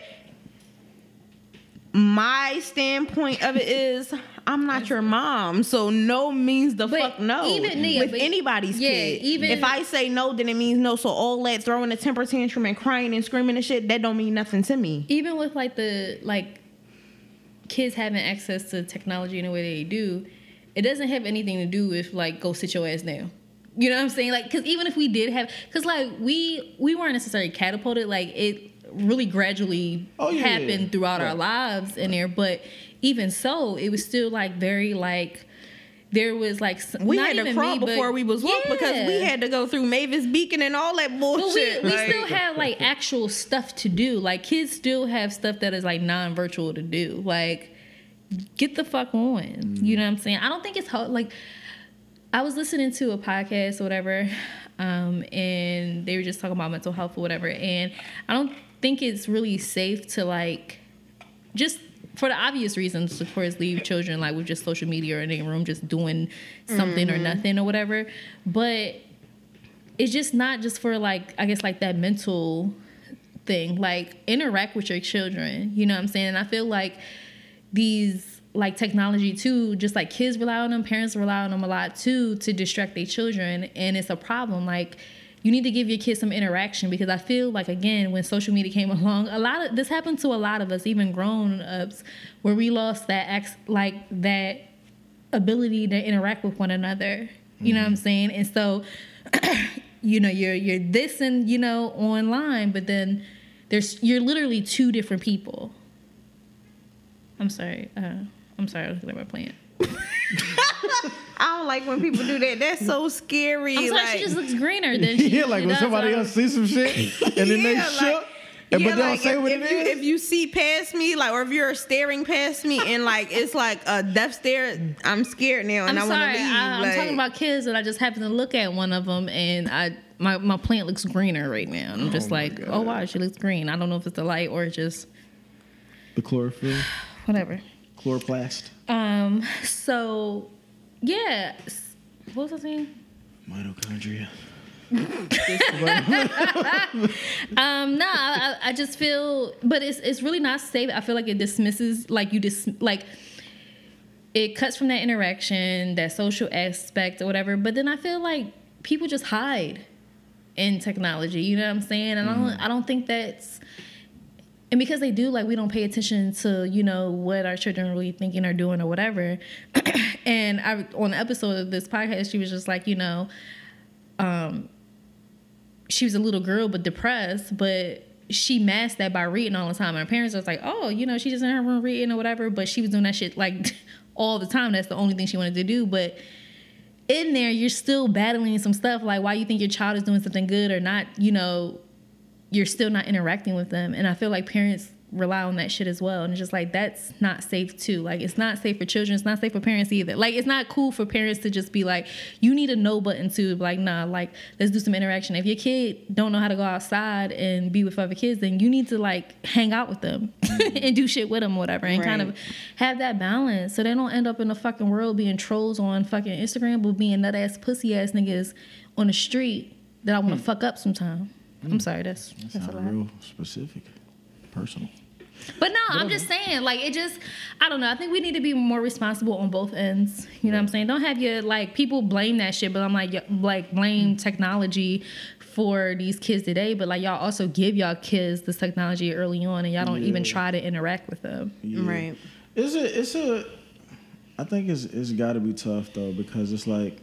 my standpoint of it is I'm not your mom, so no means the But fuck no. even- yeah, with anybody's yeah, kid, even- if I say no, then it means no. So all that throwing a temper tantrum and crying and screaming and shit, that don't mean nothing to me. even with like the like kids having access to technology in the way they do, it doesn't have anything to do with like go sit your ass down. You know what I'm saying? Like, because even if we did have, because like we we weren't necessarily catapulted. Like it really gradually Oh, yeah, happened yeah. throughout our lives in there. But even so, it was still like very like there was like We not had to crawl me, before we was woke because we had to go through Mavis Beacon and all that But we, bullshit. we still have like actual stuff to do. Like kids still have stuff that is like non-virtual to do. Like get the fuck on. You know what I'm saying? I don't think it's hard. Like I was listening to a podcast or whatever, um, and they were just talking about mental health or whatever. And I don't think it's really safe to like just for the obvious reasons, of course, leave children like with just social media or in a room just doing something or mm-hmm. nothing or whatever. But it's just not just for like I guess like that mental thing. Like interact with your children. You know what I'm saying? And I feel like these like technology too, just like kids rely on them, parents rely on them a lot too to distract their children, and it's a problem. Like you need to give your kids some interaction because I feel like again when social media came along, a lot of this happened to a lot of us, even grown ups, where we lost that ex like that ability to interact with one another. You know what I'm saying? And so, you know, you're you're this and you know online, but then there's you're literally two different people. I'm sorry. Uh, I'm sorry. I was looking at my plant. I don't like when people do that. That's so scary. I'm sorry. like, she just looks greener than she yeah, like when does, somebody else sees some shit and then they Yeah, shook, like- and, yeah, but they don't like, say if, what if it you is. if you see past me, like, or if you're staring past me and like it's like a death stare, I'm scared now and I'm I want to leave. I, I'm like, talking about kids that I just happened to look at one of them, and I my my plant looks greener right now. And I'm just Oh like, God. oh wow, she looks green. I don't know if it's the light or just the chlorophyll, whatever. chloroplast, Um. So, yeah. What was I saying? mitochondria. Um. No, I, I just feel, but it's it's really not safe. I feel like it dismisses, like you dis, like it cuts from that interaction, that social aspect or whatever. But then I feel like people just hide in technology. You know what I'm saying? And I don't I don't think that's and because they do like we don't pay attention to you know what our children are really thinking or doing or whatever. And i on the episode of this podcast she was just like you know um she was a little girl but depressed but she masked that by reading all the time. And her parents was like oh you know she's just in her room reading or whatever but she was doing that shit like all the time. That's the only thing she wanted to do. But in there you're still battling some stuff like why you think your child is doing something good or not you know you're still not interacting with them. And I feel like parents rely on that shit as well. And it's just like that's not safe too. Like it's not safe for children. It's not safe for parents either. Like it's not cool for parents to just be like, you need a no button to like, nah, like let's do some interaction. If your kid don't know how to go outside and be with other kids, then you need to like hang out with them and do shit with them, whatever, and kind of have that balance so they don't end up in the fucking world being trolls on fucking Instagram, but being nut ass pussy ass niggas on the street that I want to hmm. fuck up sometime. I'm mm. sorry, that's that's, That's a not lot. real specific, personal. But no, I'm just saying, like, it just, I don't know. I think we need to be more responsible on both ends. You know what I'm saying? Don't have your, like, people blame that shit, but I'm like, y- like, blame technology for these kids today, but like, y'all also give y'all kids this technology early on and y'all don't even try to interact with them. Yeah. Right. It's a it's a I think it's it's got to be tough though because it's like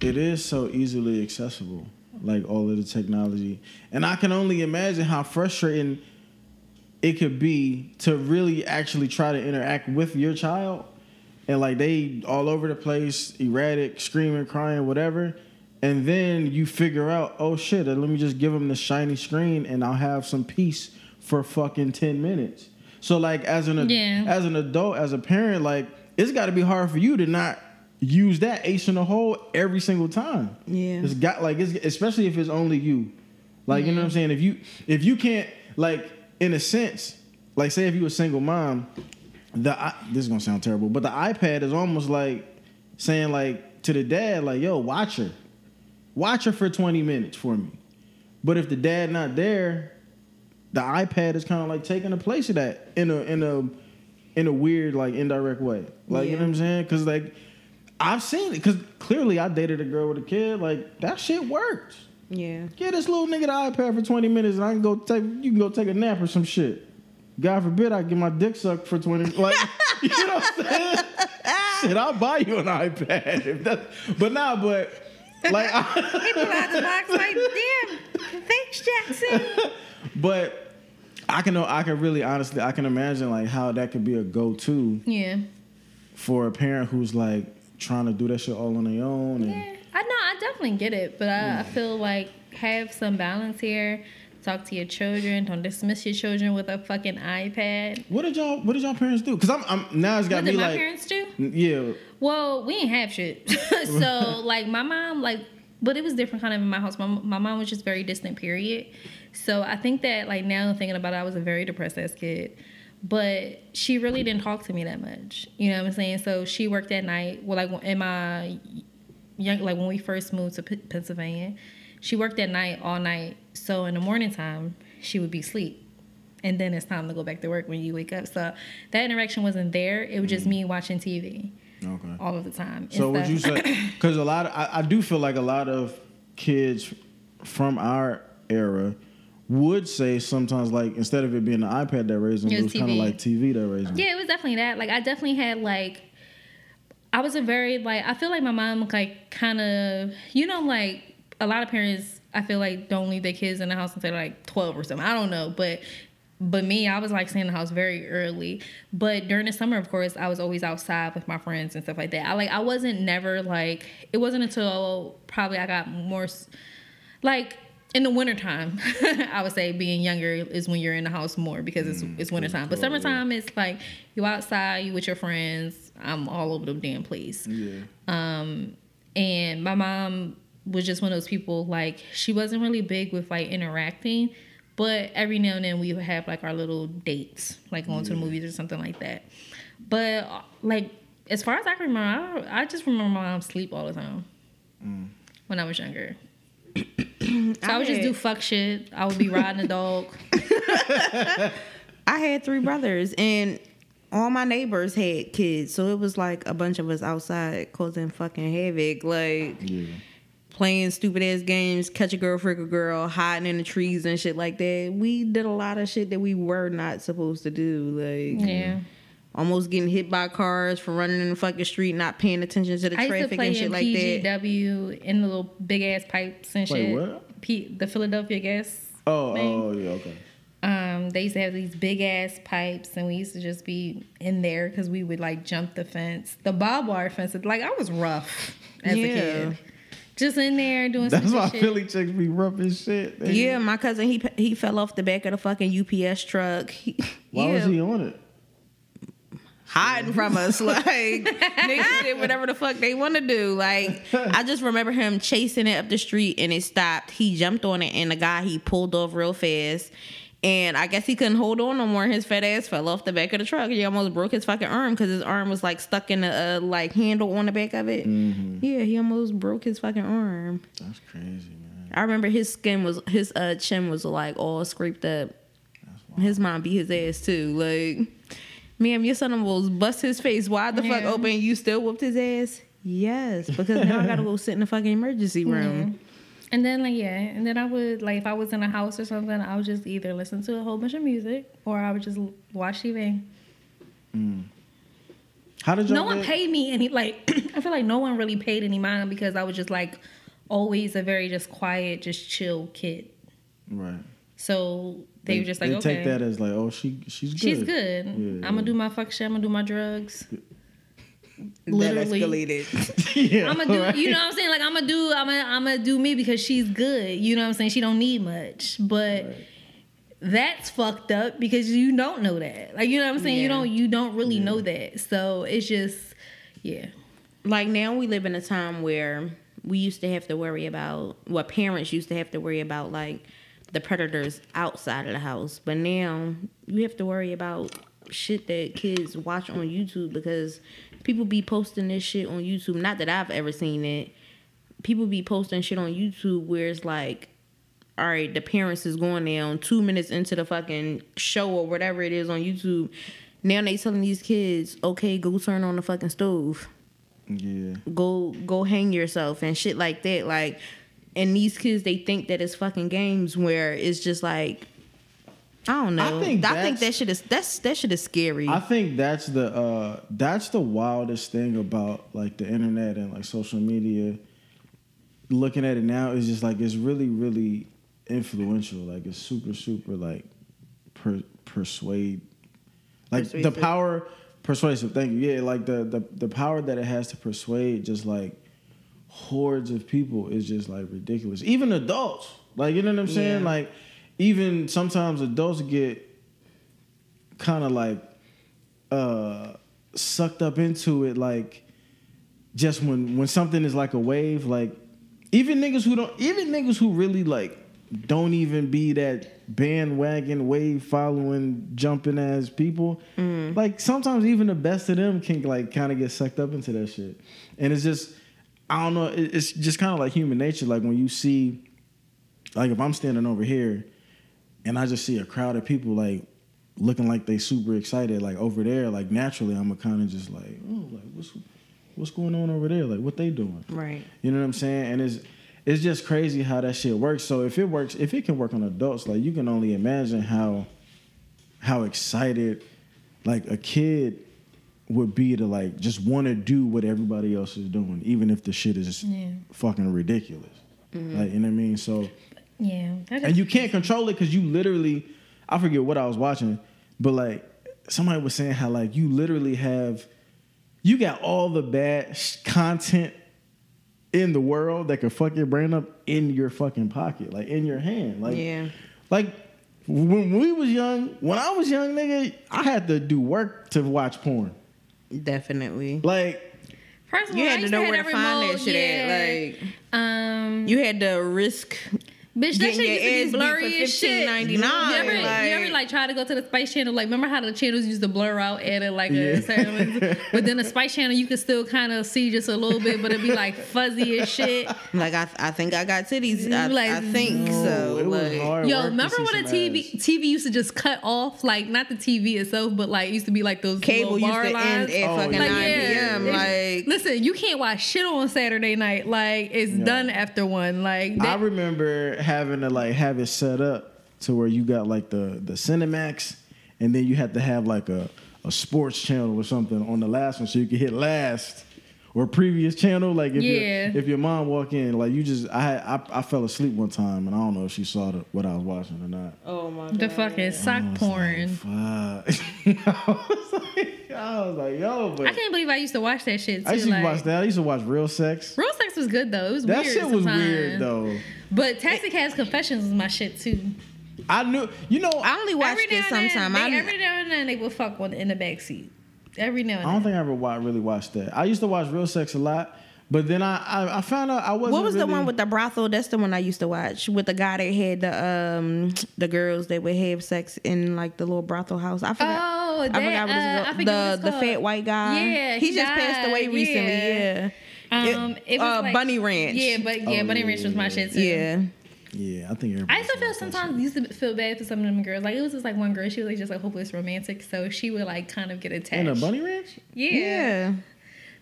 it is so easily accessible, like all of the technology, and I can only imagine how frustrating it could be to really actually try to interact with your child, and like they all over the place, erratic, screaming, crying, whatever. And then you figure out, oh shit, uh, let me just give them the shiny screen and I'll have some peace for fucking 10 minutes. So like as an Yeah. as an adult, as a parent, like it's got to be hard for you to not use that ace in the hole every single time. Yeah. it's got like it's especially if it's only you. Like you know what I'm saying. If you if you can't like in a sense, like say if you a single mom, the this is gonna sound terrible, but the iPad is almost like saying like to the dad like, yo, watch her, watch her for 20 minutes for me. But if the dad not there, the iPad is kind of like taking the place of that in a in a in a weird like indirect way. Like you know what I'm saying? Because like I've seen it. Because clearly I dated a girl with a kid. Like that shit worked. Yeah. Get this little nigga the iPad for 20 minutes and I can go take you can go take a nap or some shit. God forbid I get my dick sucked for 20 like you know what I'm saying? shit, I'll buy you an iPad. If that, but nah, but like I, People out the box like, damn, thanks, Jackson. but I can know I can really honestly I can imagine like how that could be a go to Yeah. for a parent who's like trying to do that shit all on their own and Yeah, I know. I definitely get it, but I, I feel like have some balance here. Talk to your children. Don't dismiss your children with a fucking iPad. what did y'all what did y'all parents do? Cause I'm, I'm now it's got What me did my like parents do? yeah Well, we ain't have shit. so like my mom, like, but it was different kind of in my house. My, my mom was just very distant. Period. So I think that like now thinking about it, I was a very depressed ass kid. But she really didn't talk to me that much. You know what I'm saying? So she worked at night. Well, like in my young, like when we first moved to P- Pennsylvania, she worked at night all night. So in the morning time, she would be asleep. And then it's time to go back to work when you wake up. So that interaction wasn't there. It was just mm. me watching TV okay. all of the time. So would you say? Because a lot, of, I, I do feel like a lot of kids from our era would say sometimes like instead of it being the iPad that raised them, It was was kind of like TV that raised them. Yeah, it was definitely that. Like I definitely had like I was a very like I feel like my mom like kind of you know like a lot of parents I feel like don't leave their kids in the house until they're like 12 or something. I don't know, but but me, I was like staying in the house very early. But during the summer, of course, I was always outside with my friends and stuff like that. I like I wasn't never like it wasn't until probably I got more like in the wintertime, I would say being younger is when you're in the house more because it's it's wintertime. But cold, yeah. summertime it's like you outside, you with your friends. I'm all over the damn place. Yeah. Um, and my mom was just one of those people like she wasn't really big with like interacting, but every now and then we would have like our little dates, like going to the movies or something like that. But like as far as I can remember, I, I just remember my mom sleep all the time when I was younger. So I, would just do fuck shit. I would be riding a dog. I had three brothers and all my neighbors had kids, so it was like a bunch of us outside causing fucking havoc, like Yeah. playing stupid ass games, catch a girl, frick a girl, hiding in the trees and shit like that. We did a lot of shit that we were not supposed to do, like Yeah. Almost getting hit by cars for running in the fucking street, not paying attention to the I used to traffic play and in shit like that. PGW in the little big ass pipes and Wait, shit. what? P- the Philadelphia gas. Oh, thing. oh, yeah, okay. Um, they used to have these big ass pipes, and we used to just be in there because we would like jump the fence, the barbed wire fence. Like I was rough as a kid, just in there doing. That's why shit. Philly chicks be rough as shit. nigga. Yeah, my cousin he he fell off the back of the fucking UPS truck. He, Why yeah. was he on it? Hiding from us. Like niggas did whatever the fuck they want to do. Like I just remember him chasing it up the street and it stopped. He jumped on it and the guy he pulled off real fast. And I guess he couldn't hold on no more. His fat ass fell off the back of the truck. He almost broke his fucking arm because his arm was like stuck in the uh, like handle on the back of it. Yeah, he almost broke his fucking arm. That's crazy, man. I remember his skin was his uh chin was like all scraped up. His mom beat his ass too. Like, ma'am, your son almost bust his face wide the fuck open. You still whooped his ass? Yes, because now I gotta go sit in the fucking emergency room. And then like yeah, and then I would like if I was in a house or something, I would just either listen to a whole bunch of music or I would just watch TV. Mm. How did y'all no one get- paid me any like I feel like no one really paid any mind because I was just like always a very just quiet, just chill kid. Right. So they, were just like, they okay, take that as like, oh, she she's good. she's good. Yeah, I'm gonna do my fuck shit. I'm gonna do my drugs. That Literally. escalated. yeah, I'm gonna do, right. you know what I'm saying? Like I'm gonna do, I'm gonna, I'm gonna do me because she's good. You know what I'm saying? She don't need much, but Right. that's fucked up because you don't know that. Like you know what I'm saying? You don't, you don't really Yeah. know that. So it's just, yeah, like now we live in a time where we used to have to worry about what parents used to have to worry about like the predators outside of the house. But now you have to worry about shit that kids watch on youtube because people be posting this shit on youtube. Not that i've ever seen it. People be posting shit on youtube where it's like all right the parents is going down two minutes into the fucking show or whatever it is on youtube. Now they telling these kids okay go turn on the fucking stove. Yeah. go go hang yourself and shit like that. Like and these kids they think that it's fucking games where it's just like I don't know. I think I think that shit is that's that shit is scary. I think that's the uh that's the wildest thing about like the internet and like social media. Looking at it now is just like it's really really influential. Like it's super super like per, persuade. Like the power persuasive. Thank you. Yeah, like the the the power that it has to persuade just like hordes of people is just like ridiculous. Even adults. Like you know what I'm saying? Yeah. Like even sometimes adults get kind of like uh sucked up into it like just when when something is like a wave like even niggas who don't even niggas who really like don't even be that bandwagon wave following jumping ass people like sometimes even the best of them can like kind of get sucked up into that shit and it's just i don't know it's just kind of like human nature like when you see like if i'm standing over here and I just see a crowd of people like looking like they super excited, like over there, like naturally I'm kind of just like, oh, like what's what's going on over there? Like what they doing? right. You know what I'm saying? And it's it's just crazy how that shit works. So if it works, if it can work on adults, like you can only imagine how how excited like a kid would be to like just want to do what everybody else is doing, even if the shit is Yeah. fucking ridiculous. Mm-hmm. Like you know what I mean? So yeah. I and you can't control it because you literally i forget what i was watching but like somebody was saying how like you literally have you got all the bad sh- content in the world that could fuck your brain up in your fucking pocket like in your hand like Yeah. like when we was young when i was young nigga i had to do work to watch porn Definitely. like First of You all, I had to know have where to find remote, that shit yeah. at. Like um, you had to risk Bitch, that shit your used to be blurry as shit. $15.99, You ever, you like- ever like try to go to the Spice Channel? Like, remember how the channels used to blur out at it like Yeah. a certain, but then the Spice Channel you could still kind of see just a little bit, but it'd be like fuzzy as shit. like I I think I got titties. I, Like, I think no, so. like, Yo, remember when the TV ass. TV used to just cut off? Like, not the TV itself, but like it used to be like those Cable little used bar to lines. end at Oh, fucking yeah. Like, 9 yeah, p.m. it's- Like listen, you can't watch shit on Saturday night. Like, it's Yeah. done after one. Like, I remember having to like have it set up to where you got like the the Cinemax, and then you had to have like a a sports channel or something on the last one, so you could hit last or previous channel. Like if Yeah. your, if your mom walk in, like you just I I, I fell asleep one time, and I don't know if she saw the, what I was watching or not. oh my god. the fucking sock porn. Like, Fuck. I was like, I was yo, but I can't believe I used to watch that shit too. I used to like, watch that. I used to watch Real Sex. Real sex was good though. It was That weird. shit was sometimes. weird though. But Taxicab Confessions was my shit too. I knew, you know, I only watched every it now and then, sometime. they, I every now and then they would fuck one in the back seat. Every now and I don't then. think I ever wa- really watched that. I used to watch Real Sex a lot, but then I I, I found out I wasn't. what was the one with the brothel? That's the one I used to watch with the guy that had the um the girls that would have sex in like the little brothel house. I forgot. Oh, I that, forgot what uh, it's I called. forget the the fat white guy. Yeah, he he just passed away recently. yeah. Yeah, Um, It- it, was uh, like, Bunny Ranch. Yeah, but yeah, Oh, Bunny yeah, Ranch was my shit too. yeah. Yeah, I think everybody. I used to feel watched that sometimes used to feel bad for some of them girls. Like it was just like one girl, she was like just like hopeless romantic, so she would like kind of get attached. In a bunny ranch. Yeah. Yeah.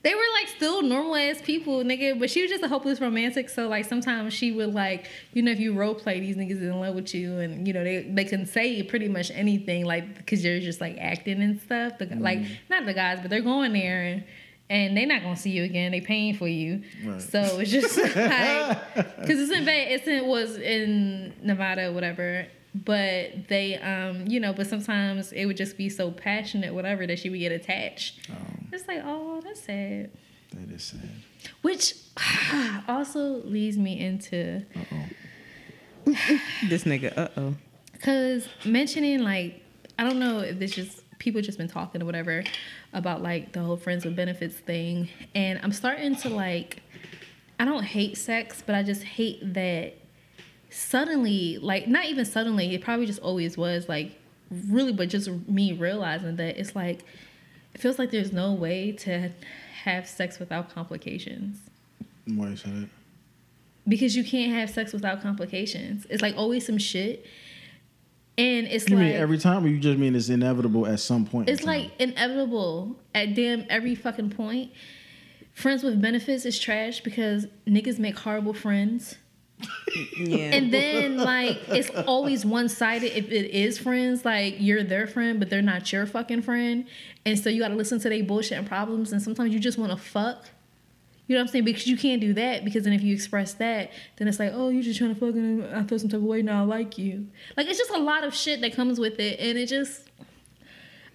They were like still normal ass people, nigga. But she was just a hopeless romantic. So like sometimes she would like, you know, if you role play these niggas in love with you, and you know they they can say pretty much anything, like because you're just like acting and stuff. The, mm-hmm. Like not the guys, but they're going there and. And they're not gonna see you again. They paying for you, Right. so it's just like because it's in Vegas. It's in was in Nevada, whatever. But they, um, you know, but sometimes it would just be so passionate, whatever, that she would get attached. It's like, oh, that's sad. That is sad. Which also leads me into This nigga, uh oh. because mentioning like I don't know if this just people just been talking or whatever about like the whole friends with benefits thing, and I'm starting to like I don't hate sex, but I just hate that suddenly, like not even suddenly, it probably just always was like really, but just me realizing that it's like it feels like there's no way to have sex without complications. Why you say that? because you can't have sex without complications. It's like always some shit, and it's You like mean every time, or you just mean it's inevitable at some point? it's time? like inevitable at damn every fucking point. Friends with benefits is trash because niggas make horrible friends. Yeah. And then like it's always one sided if it is friends, like you're their friend, but they're not your fucking friend. And so you gotta listen to their bullshit and problems and sometimes you just wanna fuck. You know what I'm saying? Because you can't do that because then if you express that, then it's like, oh, you're just trying to fuck and I feel some type of way now I like you. Like it's just a lot of shit that comes with it and it just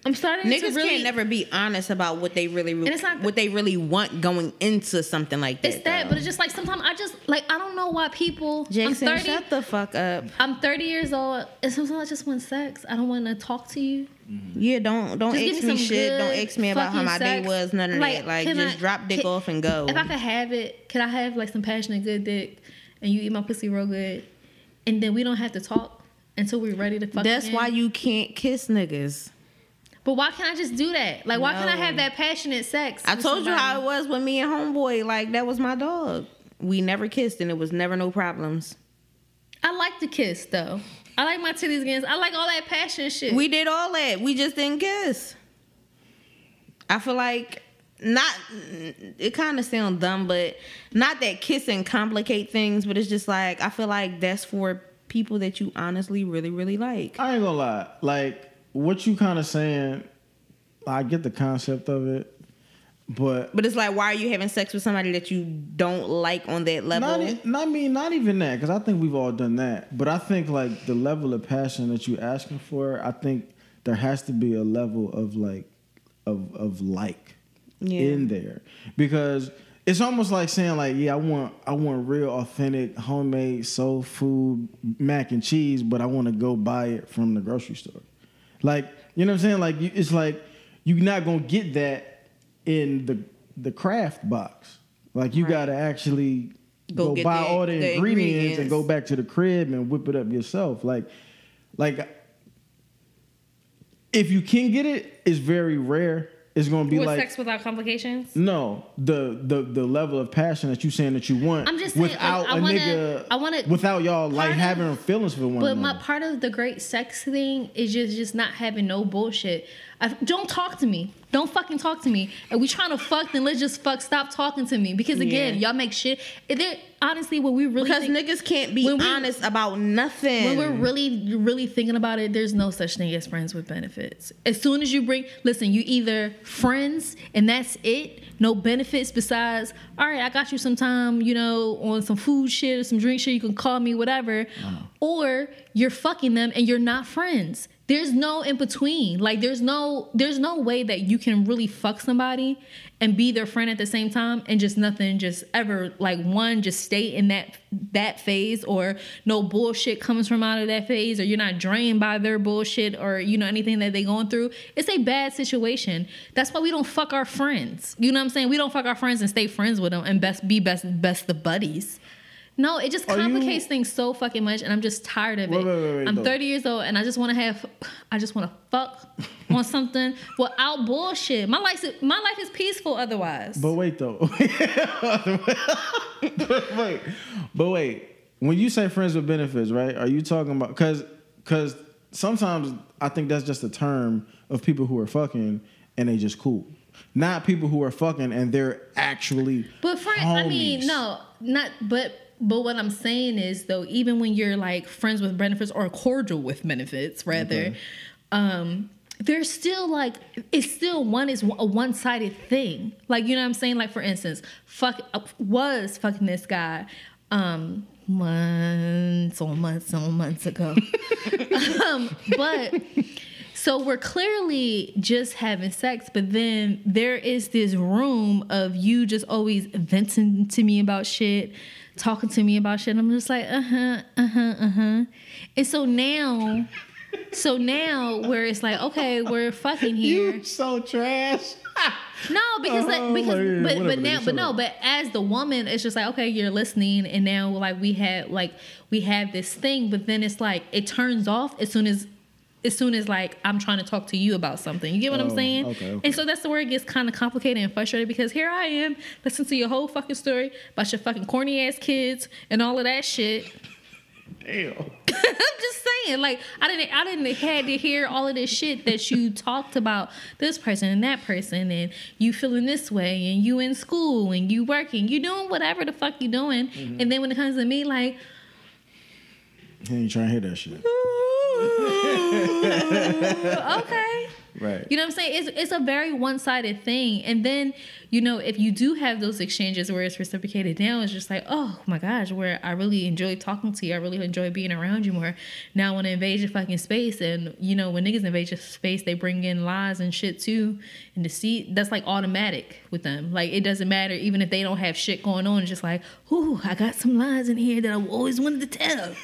I'm starting to Niggas really can't never be honest about what they really it's not- what they really want going into something like that. it's that, though. but it's just like sometimes I just like I don't know why people Jackson, I'm 30 shut the fuck up. I'm 30 years old and sometimes I just want sex. I don't want to talk to you. Mm-hmm. Yeah, don't don't Just give ask me me some shit. Don't ask me about how fucking my day was. None of Like, that. Like just I- drop dick can- off and go. If I could have it, could I have like some passionate good dick and you eat my pussy real good and then we don't have to talk until we're ready to fuck That's again? why you can't kiss niggas. But why can't I just do that? Like why can't I have that passionate sex? I with told you how it was with me and homeboy. Like that was my dog. We never kissed and it was never no problems. I like to kiss though. I like my titties against. I like all that passion shit. We did all that. We just didn't kiss. I feel like not it kind of sounds dumb, but not that kissing complicate things, but it's just like I feel like that's for people that you honestly really really like. I ain't gonna lie. Like what you kind of saying, I get the concept of it, but But it's like why are you having sex with somebody that you don't like on that level? not, not I mean not even that because I think we've all done that. But I think like the level of passion that you're asking for, I think there has to be a level of like of of like Yeah. in there because it's almost like saying like yeah I want I want real authentic homemade soul food mac and cheese, but I want to go buy it from the grocery store. Like you know what I'm saying? Like you, it's like you're not gonna get that in the the craft box. Like you Right. gotta actually Go go, buy the- all the, the ingredients, ingredients. and go back to the crib and whip it up yourself. Like like if you can get it, it's very rare. It's gonna be with like sex without complications. no, the the the level of passion that you saying that you want I'm just saying, like, without I a wanna- nigga I wanna- without y'all like of- having feelings for one But another. my part of the great sex thing is just just not having no bullshit. I, don't talk to me. Don't fucking talk to me. And we trying to fuck, then let's just fuck. Stop talking to me because again, Yeah. y'all make shit. And then honestly, when we really because think, niggas can't be we- honest about nothing. when we're really really thinking about it, there's no such thing as friends with benefits. As soon as you bring, listen, you either friends and that's it, no benefits besides. All right, I got you some time, you know, on some food shit or some drink shit. You can call me whatever, uh-huh. or you're fucking them and you're not friends. There's no in between. Like there's no there's no way that you can really fuck somebody and be their friend at the same time and just nothing just ever like one just stay in that that phase or no bullshit comes from out of that phase or you're not drained by their bullshit or you know anything that they going through. It's a bad situation. That's why we don't fuck our friends. You know what I'm saying? We don't fuck our friends and stay friends with them and best be best best the buddies. No, it just Are you- complicates things so fucking much, and I'm just tired of it. Wait, wait, wait, wait, I'm though. 30 years old, and I just want to have, I just want to fuck on something without bullshit. My life, is, my life is peaceful otherwise. But wait though. But wait. But wait. When you say friends with benefits, right? Are you talking about cuz cuz sometimes I think that's just a term of people who are fucking and they just cool. not people who are fucking and they're actually. But friend, I mean, no, not but. But what I'm saying is though, even when you're like friends with benefits or cordial with benefits, rather, Okay. um, there's still like it's still one is a one sided thing. Like you know what I'm saying? Like for instance, fuck uh, was fucking this guy um months on months on months ago. um, but so we're clearly just having sex, but then there is this room of you just always venting to me about shit, talking to me about shit. I'm just like, uh huh, uh huh, uh huh. And so now, so now where it's like, okay, we're fucking here. You so trash. No, because like, Oh, because yeah, but but now but no, up. but as the woman, it's just like okay, you're listening, and now like we have like we have this thing, but then it's like it turns off as soon as as soon as like I'm trying to talk to you about something. You get what I'm Oh, saying? okay, okay. And so that's the where it gets kind of complicated and frustrated because here I am listening to your whole fucking story about your fucking corny ass kids and all of that shit. Damn. I'm just saying, like I didn't, I didn't had to hear all of this shit that you talked about this person and that person, and you feeling this way, and you in school, and you working, you doing whatever the fuck you doing, Mm-hmm. and then when it comes to me, like, He ain't trying to hear that shit. okay. Right. You know what I'm saying? It's it's a very one sided thing. And then, you know, if you do have those exchanges where it's reciprocated now, it's just like, oh my gosh, where I really enjoy talking to you. I really enjoy being around you more. Now I want to invade your fucking space. And, you know, when niggas invade your space, they bring in lies and shit too. And deceit, that's like automatic with them. Like it doesn't matter, even if they don't have shit going on. It's just like, ooh, I got some lies in here that I always wanted to tell.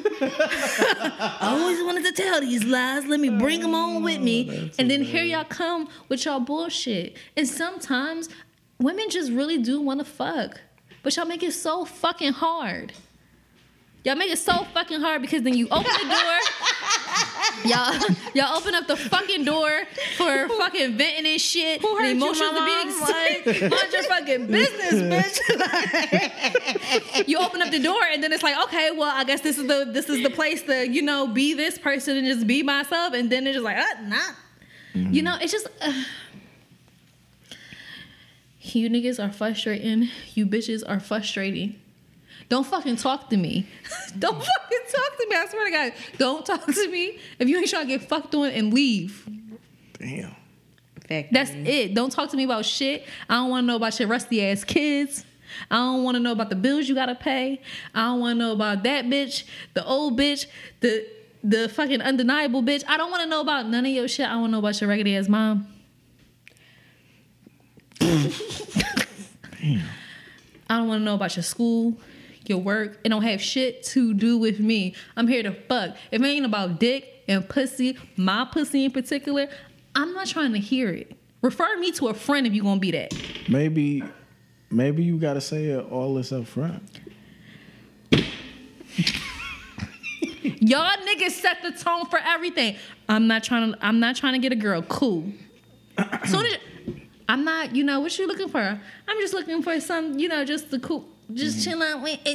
I always wanted to tell these lies. Let me bring them on with me. Oh, and then here y'all come with y'all bullshit. And sometimes women just really do want to fuck. But y'all make it so fucking hard. Y'all make it so fucking hard because then you open the door. y'all, y'all open up the fucking door for fucking venting and shit. Who and hurt you, emotions to be mama? excited. Mind your fucking business, bitch. you open up the door and then it's like, okay, well, I guess this is the this is the place to you know be this person and just be myself. And then it's just like, uh, nah. You know, it's just. Uh, you niggas are frustrating. You bitches are frustrating. Don't fucking talk to me. Don't fucking talk to me. I swear to God. Don't talk to me. If you ain't trying to get fucked on and leave. Damn. That's it. Don't talk to me about shit. I don't want to know about your rusty ass kids. I don't want to know about the bills you gotta pay. I don't want to know about that bitch, the old bitch, the the fucking undeniable bitch. I don't want to know about none of your shit. I want to know about your raggedy ass mom. Damn. I don't want to know about your school, your work. It don't have shit to do with me. I'm here to fuck. If it ain't about dick and pussy, my pussy in particular, I'm not trying to hear it. Refer me to a friend if you gonna be that. Maybe, maybe you gotta say it all this up front. Y'all niggas set the tone for everything. I'm not trying to. I'm not trying to get a girl. Cool. Soon as I'm not. You know what you looking for? I'm just looking for some. You know, just the cool. Just mm-hmm. chill out. with- eh,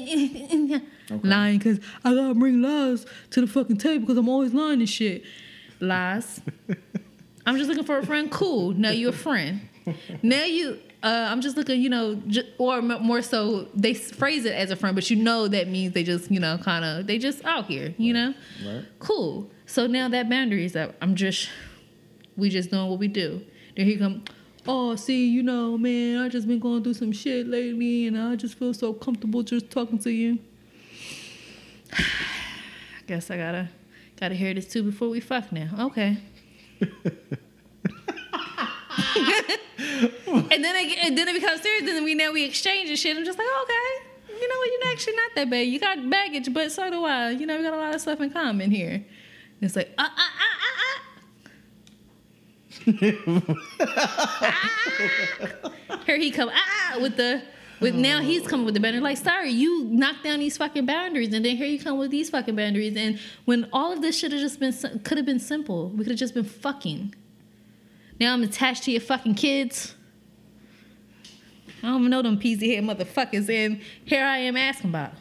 eh, eh, Lying because I gotta bring lies to the fucking table because I'm always lying and shit. Lies. I'm just looking for a friend. Cool. Now you're a friend. Now you. Uh, I'm just looking, you know, ju- or m- more so, they s- phrase it as a friend, but you know that means they just, you know, kind of, they just out here, you know. Right. Cool. So now that boundary is up. I'm just, we just doing what we do. Then he come, oh, see, you know, man, I just been going through some shit lately, and I just feel so comfortable just talking to you. I guess I gotta, gotta hear this too before we fuck now. Okay. and then it, and then it becomes serious. And Then we now we exchange and shit. I'm just like, okay, you know what? You're actually not that bad. You got baggage, but so do I. You know, we got a lot of stuff in common here. And it's like, ah, ah, ah, ah, ah. Here he come, ah, with the. With now he's coming with the boundary. Like, sorry, you knocked down these fucking boundaries, and then here you come with these fucking boundaries. And when all of this should have just been could have been simple, we could have just been fucking. Now I'm attached to your fucking kids. I don't even know them peasy head motherfuckers, and here I am asking about.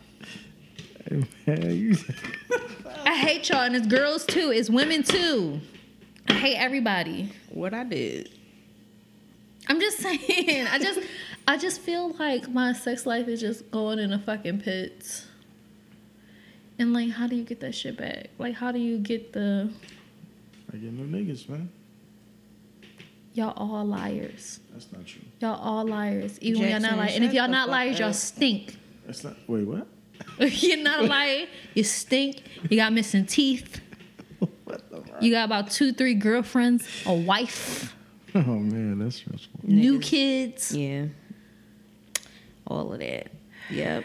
I hate y'all, and it's girls too. It's women too. I hate everybody. What I did. I'm just saying. I just, I just feel like my sex life is just going in a fucking pits. And like, how do you get that shit back? Like, how do you get the I get no niggas, man. y'all all liars? That's not true. Y'all all liars. Even when y'all not Jackson, liars. And if y'all not fuck liars, y'all stink. That's not. Wait, what? You're not a liar. You stink. You got missing teeth. What the? Fuck? You got about two, three girlfriends, a wife, Oh man, that's stressful. new Niggas. kids. Yeah. All of that. Yep.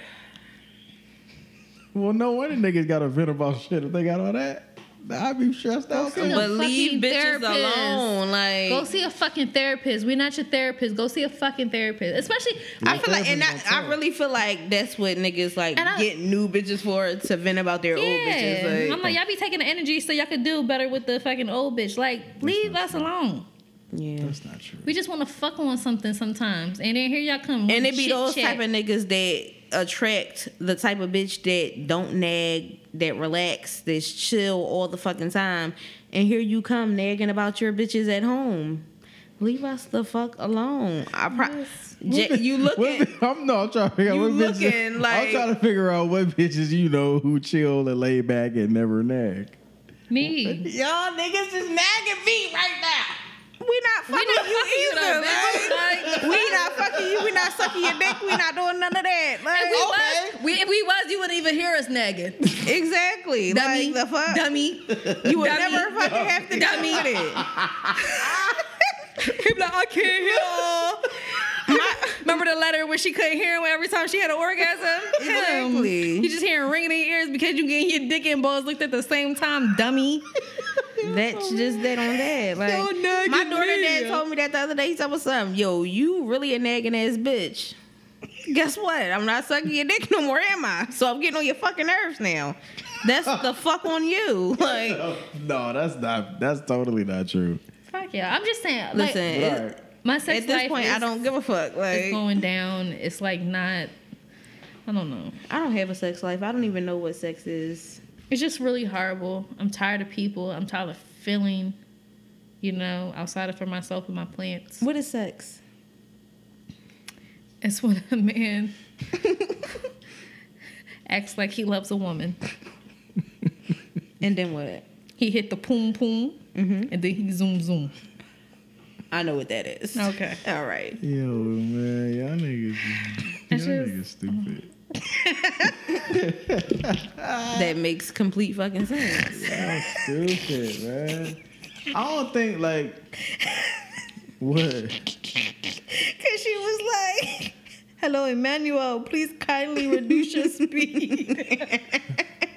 Well, no wonder niggas got to vent about shit if they got all that. I'd be stressed out. see too. a But leave bitches therapist. alone. Like Go see a fucking therapist. We're not your therapist. Go see a fucking therapist. Especially, I feel like, and I, I really feel like that's what niggas like I- get new bitches for to vent about their old bitches. Like, I'm like, y'all be taking the energy so y'all could do better with the fucking old bitch. Like, leave us alone. yeah. That's not true. We just want to fuck on something sometimes, and then here y'all come. And it be those chat. type of niggas that attract the type of bitch that don't nag, that relax, that's chill all the fucking time. And here you come nagging about your bitches at home. Leave us the fuck alone. I pro- J- you What looking. I'm no, I'm trying to figure out what bitches. looking I'm trying to figure out what bitches you know who chill and lay back and never nag. me. Y'all niggas is nagging me right now. We not fucking not you fucking you either. though, like, we not fucking you. We not sucking your dick. We not doing none of that. Like, If we was, we, if we was, you wouldn't even hear us nagging. exactly. Dummy, Like the fuck. dummy. You would Dummy. never fucking have to Dummy. deal with it. People like, I can't hear. Remember the letter where she couldn't hear him every time she had an orgasm? Exactly. You just hearing ringing in your ears because you getting your dick and balls looked at the same time, dummy. That's just that on that. Like Don't my daughter me. dad told me that the other day. He told me something. Yo, you really a nagging ass bitch. Guess what? I'm not sucking your dick no more, am I? So I'm getting on your fucking nerves now. That's the fuck on you. Like, no, that's not. That's totally not true. Fuck yeah. I'm just saying, like, listen. it- Right. my sex at this life point, is, I don't give a fuck. Like, it's Like, going down. It's like not, I don't know. I don't have a sex life. I don't even know what sex is. It's just really horrible. I'm tired of people. I'm tired of feeling, you know, outside of for myself and my plants. What is sex? It's when a man acts like he loves a woman. And then what? He hit the poom poom, Mm-hmm. and then he zoom zoom. I know what that is. Okay. All right. Yo, man, y'all niggas, y'all just- niggas stupid. That makes complete fucking sense. Y'all stupid, man. I don't think like what. Cause she was like, "Hello, Emmanuel. Please kindly reduce your speed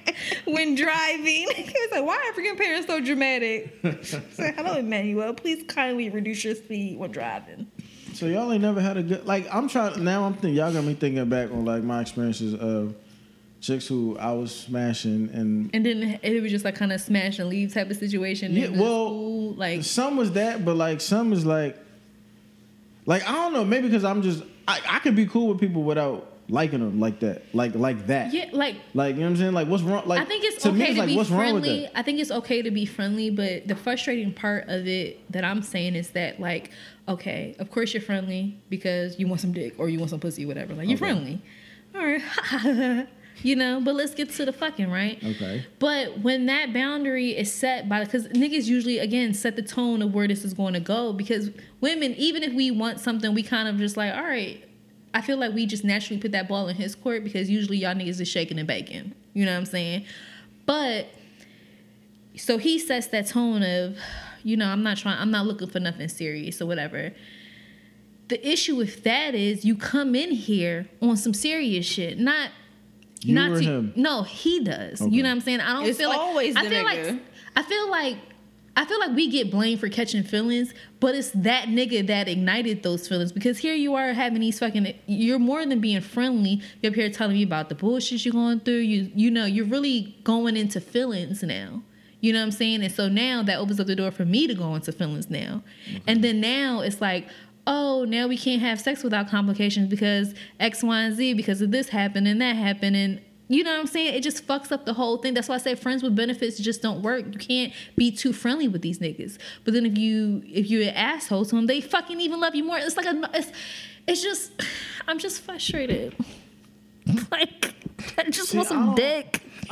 when driving." He was like, "Why are African parents so dramatic?" Say, "Hello, Emmanuel. Please kindly reduce your speed when driving." So y'all ain't never had a good like. I'm trying now. I'm thinking y'all got me thinking back on like my experiences of chicks who I was smashing and And then it was just like kind of smash and leave type of situation. Yeah, well, school, like some was that, but like some is like, like I don't know, maybe because I'm just I, I could be cool with people without liking them like that, like like that. yeah, like Like you know what I'm saying? Like what's wrong? Like I think it's to okay me, it's to like be what's wrong with friendly. I think it's okay to be friendly, but the frustrating part of it that I'm saying is that like, okay, of course you're friendly because you want some dick or you want some pussy, whatever. Like you're Okay. friendly, all right, you know. But let's get to the fucking right. Okay. But when that boundary is set by, because niggas usually again set the tone of where this is going to go. Because women, even if we want something, we kind of just like, all right. I feel like we just naturally put that ball in his court because usually y'all niggas is shaking and baking. You know what I'm saying? But so he sets that tone of, you know, I'm not trying, I'm not looking for nothing serious or whatever. The issue with that is you come in here on some serious shit, not You not or to, him? No, he does. Okay. You know what I'm saying? I don't It's feel like always I feel nigga. like I feel like I feel like we get blamed for catching feelings, but it's that nigga that ignited those feelings because here you are having these fucking you're more than being friendly. You're up here telling me about the bullshit you're going through. You you know, you're really going into feelings now. You know what I'm saying? And so now that opens up the door for me to go into feelings now. And then now it's like, oh, now we can't have sex without complications because X, Y, and Z because of this happened and that happened and You know what I'm saying? It just fucks up the whole thing. That's why I say friends with benefits just don't work. You can't be too friendly with these niggas. But then if you if you're an asshole to them, they fucking even love you more. It's like a it's it's just I'm just frustrated. Like I just See, want some don't- dick.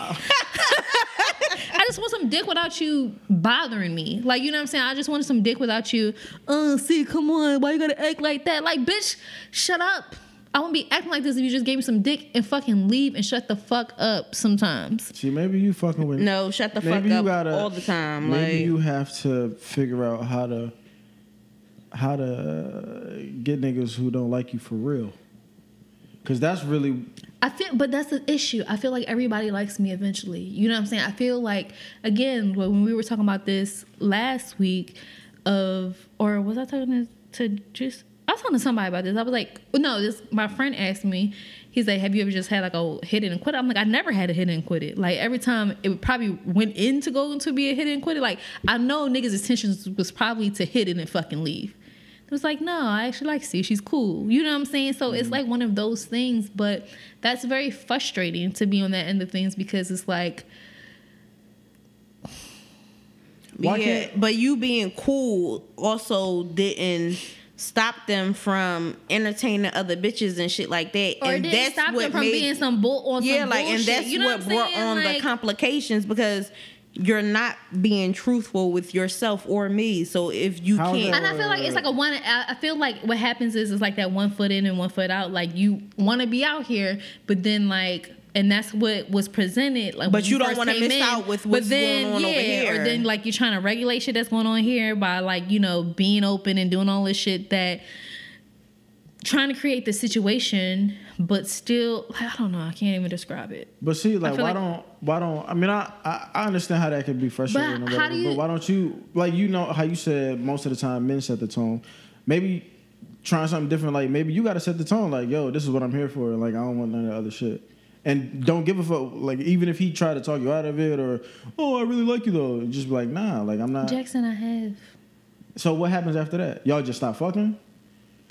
I just want some dick without you bothering me. Like, you know what I'm saying? I just want some dick without you. Uh, see, come on. Why you gotta act like that? Like, bitch, shut up. I won't be acting like this if you just gave me some dick and fucking leave and shut the fuck up sometimes. See, maybe you fucking with No, shut the fuck maybe you up gotta all the time. Maybe like you have to figure out how to how to get niggas who don't like you for real. Cause that's really I feel, but that's the issue. I feel like everybody likes me eventually. You know what I'm saying? I feel like again when we were talking about this last week, of or was I talking to, to just I was talking to somebody about this. I was like, no, this my friend asked me. He's like, have you ever just had like a hit it and quit? it?" I'm like, I never had a hit it and quit it. Like every time it probably went in to go to be a hit it and quit it. Like I know niggas' intentions was probably to hit it and fucking leave. It was like, no, I actually like Steve. She's cool. You know what I'm saying? So it's mm-hmm. like one of those things, but that's very frustrating to be on that end of things because it's like, Why yeah, but you being cool also didn't stop them from entertaining other bitches and shit like that. or and didn't stop them from being some bull on yeah, some like and that's you know what, what, brought saying? on Like- the complications because you're not being truthful with yourself or me. So if you How is can't, And I feel like it's like a one. I I feel like what happens is it's like that one foot in and one foot out. Like you want to be out here, but then like, and that's what was presented. Like, But when you don't wanna miss in. out with But what's then, going on over here. Or then like you're trying to regulate shit that's going on here by like you know being open and doing all this shit that trying to create the situation, but still I don't know. I can't even describe it. But see, like, why like- don't, why don't? I mean, I, I, I understand how that could be frustrating, But whatever, you- but why don't you, like, you know, how you said most of the time men set the tone. Maybe trying something different. Like, maybe you got to set the tone. Like, yo, this is what I'm here for. Like, I don't want none of the other shit. And don't give a fuck. Like, even if he tried to talk you out of it, or oh, I really like you though, just be like, nah, like I'm not. Jackson, I have. So what happens after that? Y'all just stop fucking?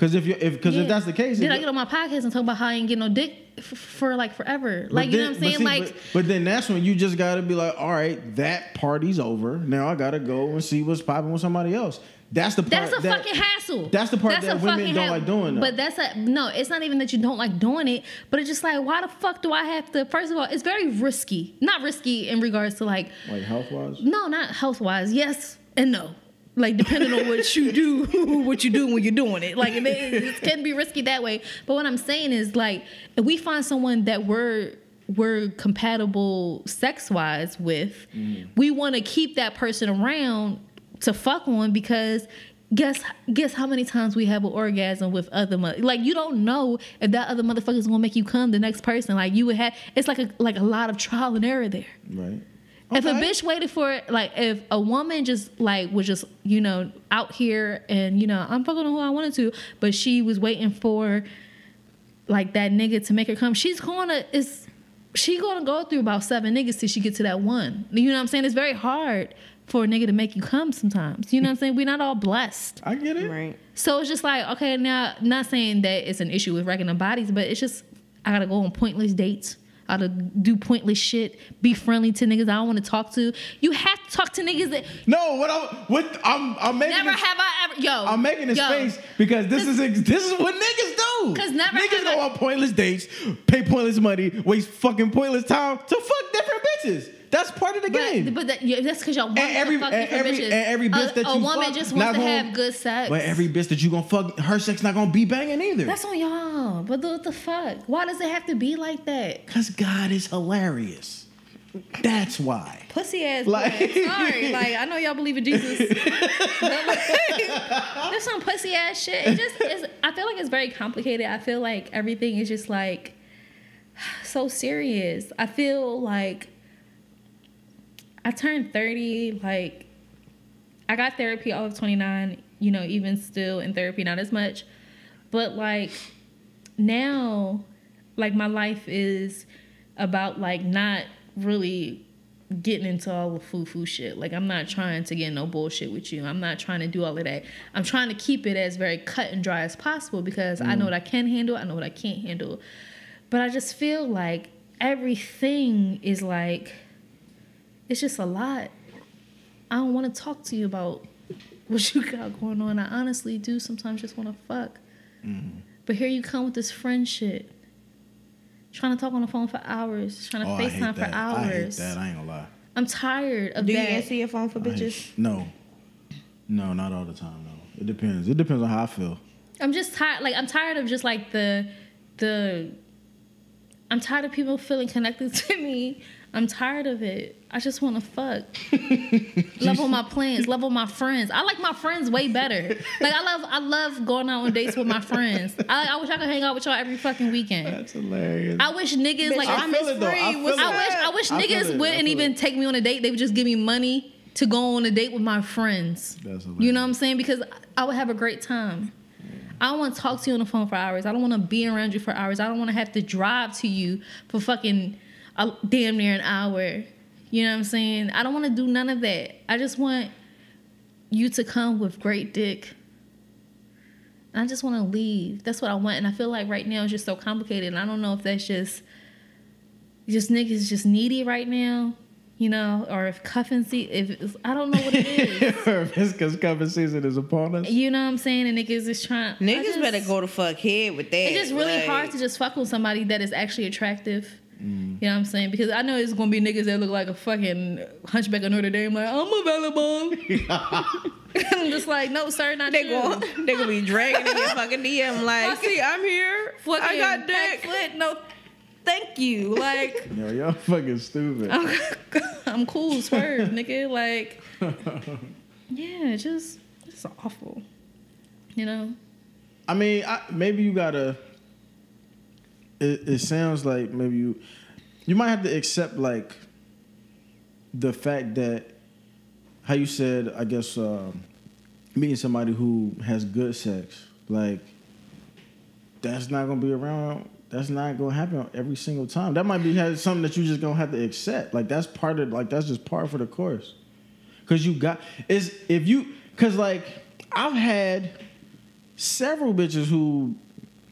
Because if you if because Yeah. if that's the case, Then I get on my podcast and talk about how I ain't get no dick f- for like forever. Like you know what I'm saying? but see, like but, but then that's when you just gotta be like, all right, that party's over. Now I gotta go and see what's popping with somebody else. That's the part. that's a that, fucking hassle. that's the part that women don't like doing, though. But that's a no. It's not even that you don't like doing it, but it's just like, why the fuck do I have to? First of all, it's very risky. Not risky in regards to like, Like health wise. no, not health wise. Yes and no. Like depending on what you do, what you do when you're doing it. Like it, it can be risky that way. But what I'm saying is like, if we find someone that we're we're compatible sex wise with, mm. we want to keep that person around to fuck on because guess guess how many times we have an orgasm with other mo- like you don't know if that other motherfucker is gonna make you come the next person like you would have it's like a like a lot of trial and error there Right. If a bitch waited for it, like if a woman just like was just you know out here and you know I'm fucking who I wanted to, but she was waiting for like that nigga to make her come, she's gonna is she gonna go through about seven niggas till she get to that one. You know what I'm saying? It's very hard for a nigga to make you come sometimes. You know what I'm saying? We're not all blessed. I get it. right? So it's just like, okay, now not saying that it's an issue with regular bodies, but it's just I gotta go on pointless dates. I gotta do pointless shit, be friendly to niggas I don't want to talk to. You have to talk to niggas that No, what I'm what I'm I'm making never this, have I ever yo. I'm making this yo, face because this is this is what niggas do. 'Cause never niggas go I- on pointless dates, pay pointless money, waste fucking pointless time to fuck different bitches. That's part of the game. But, that, yeah, that's because y'all want And every- to fuck and different every- bitches. and every bitch a, that a woman fuck just wants to gonna- have good sex. but every bitch that you gonna fuck, her sex not gonna be banging either. that's on y'all. But what the fuck? Why does it have to be like that? Cause God is hilarious. That's why. Pussy ass. Like- Sorry, like I know y'all believe in Jesus. but like, there's some pussy ass shit. It just is. I feel like it's very complicated. I feel like everything is just like so serious. I feel like I turned 30. Like I got therapy all of 29. You know, even still in therapy, not as much. But like now, like my life is about like not really getting into all the foo foo shit. Like I'm not trying to get no bullshit with you. I'm not trying to do all of that. I'm trying to keep it as very cut and dry as possible because I know mm. what I can handle. I know what I can't handle. But I just feel like everything is like it's just a lot. I don't want to talk to you about what you got going on. I honestly do sometimes just want to fuck. Mm-hmm. But here you come with this friend shit. Trying to talk on the phone for hours, trying to Oh, I hate FaceTime for that. I hate hours. that. I ain't gonna lie. I'm tired of Do you answer your phone for I bitches? no, no, not all the time. No, it depends. It depends on how I feel. I'm just tired. Like I'm tired of just like the the. I'm tired of people feeling connected to me. I'm tired of it. I just want to fuck. love on my plans. Love on my friends. I like my friends way better. Like I love I love going out on dates with my friends. I, I wish I could hang out with y'all every fucking weekend. That's hilarious. I wish niggas like I I'm feel Miss it. I Free. feel What's it. I wish I wish I niggas it. Wouldn't even it. take me on a date. They would just give me money to go on a date with my friends. That's hilarious. You know what I'm saying? Because I would have a great time. I don't want to talk to you on the phone for hours. I don't want to be around you for hours. I don't want to have to drive to you for fucking a, damn near an hour. You know what I'm saying? I don't want to do none of that. I just want you to come with great dick. I just want to leave. That's what I want. And I feel like right now it's just so complicated. And I don't know if that's just just niggas just needy right now, you know, or if cuffing see if it's, I don't know what it is. it's because cuffing season is upon us. You know what I'm saying? And niggas is trying. Niggas just- better go to fuck head with that. It's just really like- hard to just fuck with somebody that is actually attractive. Mm. You know what I'm saying? Because I know it's gonna be niggas that look like a fucking hunchback of Notre Dame. Like I'm available. I'm just like, no, sir, not They you. go, they gonna be dragging in your fucking DM like, see, I'm here. I got back dick. foot, no, thank you. Like, Yo, y'all fucking stupid. I'm, I'm cool, swerve, nigga. Like, yeah, just it's awful. You know? I mean, I, maybe you gotta. It, it sounds like maybe you, you might have to accept like. The fact that, how you said, I guess, um, meeting somebody who has good sex, like, that's not gonna be around. That's not gonna happen every single time. That might be something that you just gonna have to accept. Like that's part of like that's just par for the course. Cause you got is if you cause like I've had several bitches who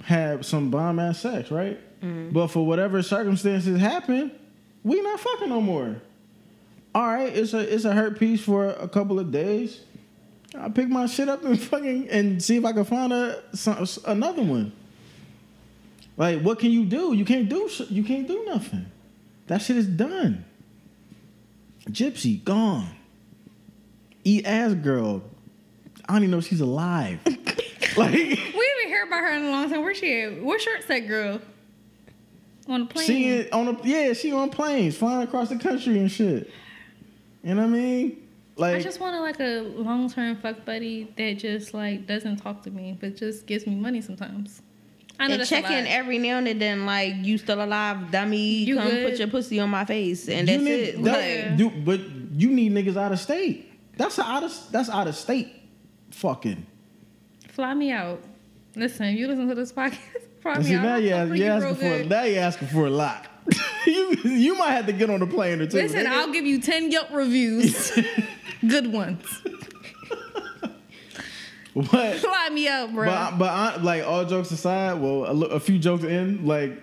had some bomb ass sex, right? Mm-hmm. But for whatever circumstances happen, we not fucking no more. All right, it's a it's a hurt piece for a couple of days. I pick my shit up and fucking and see if I can find a some, another one. Like, what can you do? You can't do you can't do nothing. That shit is done. Gypsy gone. Eat ass girl. I don't even know if she's alive. like We haven't heard about her in a long time. Where's she at? Where's Short Set Girl? On the plane. she in- on a yeah, she on planes flying across the country and shit. You know what I mean? Like I just wanted like a long term fuck buddy that just like doesn't talk to me, but just gives me money sometimes. I know And that's check in every now and then, like, you still alive, dummy. You come good? put your pussy on my face, and you that's need, it. that- Like, you- but you need niggas out of state. That's a out of that's out of state. Fucking. Fly me out. Listen, you listen to this podcast. Fly me see out. now I'll you ask, you asking for good. now you asking for a lot. you you might have to get on the plane or two. Listen. I'll give you ten Yelp reviews, good ones. But Fly me out, bro. but but I, like all jokes aside, well, a, a few jokes in, like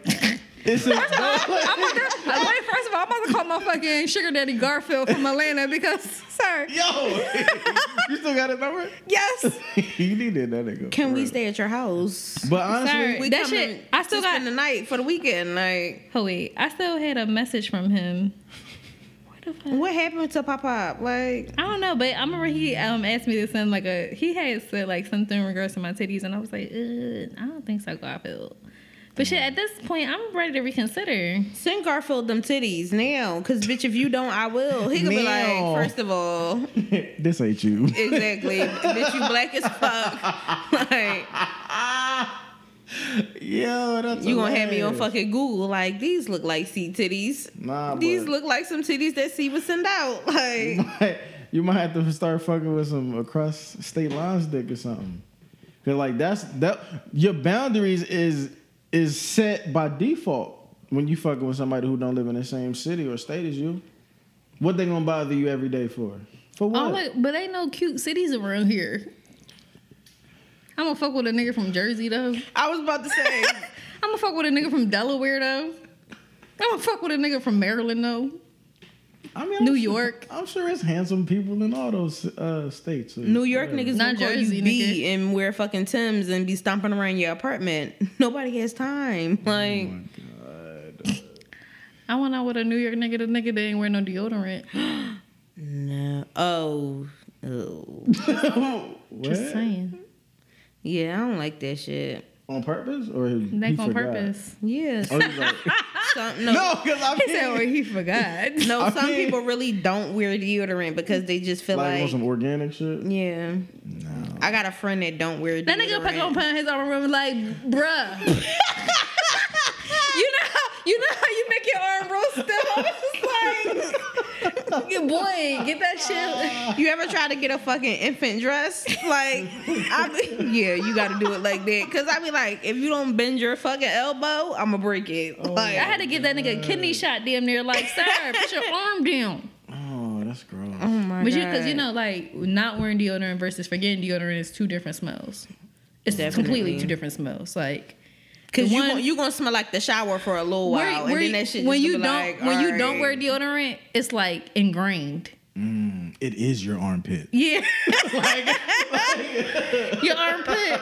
it's a, I'm about to, I'm- wait, first of all, I'm about to call my fucking sugar daddy Garfield from Atlanta because, sir, yo. you still got his number? yes, you needed that nigga. can we real. stay at your house? But honestly, Sir. We That shit- I still got- spend the night for the weekend. Like, oh wait, I still had a message from him. What the fuck? what happened to Pop Pop? Like, I don't know, but I remember he um asked me to send like a he had said like something in regards to my titties, and I was like, I don't think so, Garfield. But shit, at this point, I'm ready to reconsider. send Garfield them titties now, cause bitch, if you don't, I will. He could be like, first of all, this ain't you. exactly, bitch, you black as fuck. like, Yo, that's you gonna have me on hilarious. fucking Google? Like, these look like C titties. Nah, These but- look like some titties that C would send out. Like, might- you might have to start fucking with some across state lines dick or something. Cause like that's that your boundaries is is set by default when you fucking with somebody who don't live in the same city or state as you. What they gonna bother you every day for? For what? Oh, wait, but ain't no cute cities around here. I'm gonna fuck with a nigga from Jersey though. I was about to say, I'm gonna fuck with a nigga from Delaware though. I'm gonna fuck with a nigga from Maryland though. I mean, I'm New sure- York. I'm sure it's handsome people in all those uh, states. New York Yeah. niggas Not will call Jersey, you B and wear fucking Tims and be stomping around your apartment. Nobody has time. Oh Like, my god. I went out with a New York nigga. The nigga that ain't wear no deodorant. no. Oh. Oh. what? Just saying. Yeah, I don't like that shit. On purpose or he Like on forgot? purpose. Yes. Oh, like, Some, no. no, because I He said, mean, well, he forgot. No, I some mean- people really don't wear deodorant because they just feel like, like, on some organic shit. yeah. No. I got a friend that don't wear deodorant. That deodorant. nigga pick on put his arm around like, bruh. you know, how, you know how you make your arm roll stiff. I was just like, "Yeah, boy, get that shit. You ever try to get a fucking infant dress? Like, I be, yeah, you got to do it like that. Cause I be like, if you don't bend your fucking elbow, I'ma break it. Oh like, I had to get that nigga a kidney shot damn near. Like, sir, put your arm down. Oh, that's gross. oh my But god. you, because you know, like not wearing deodorant versus forgetting deodorant is two different smells. It's Definitely. completely two different smells. Like, Cause you one- gon- you gonna smell like the shower for a little while, where, and then that shit when just you be don't like, when you don't wear deodorant, it's like ingrained. Mm, it is your armpit. yeah, Your armpit,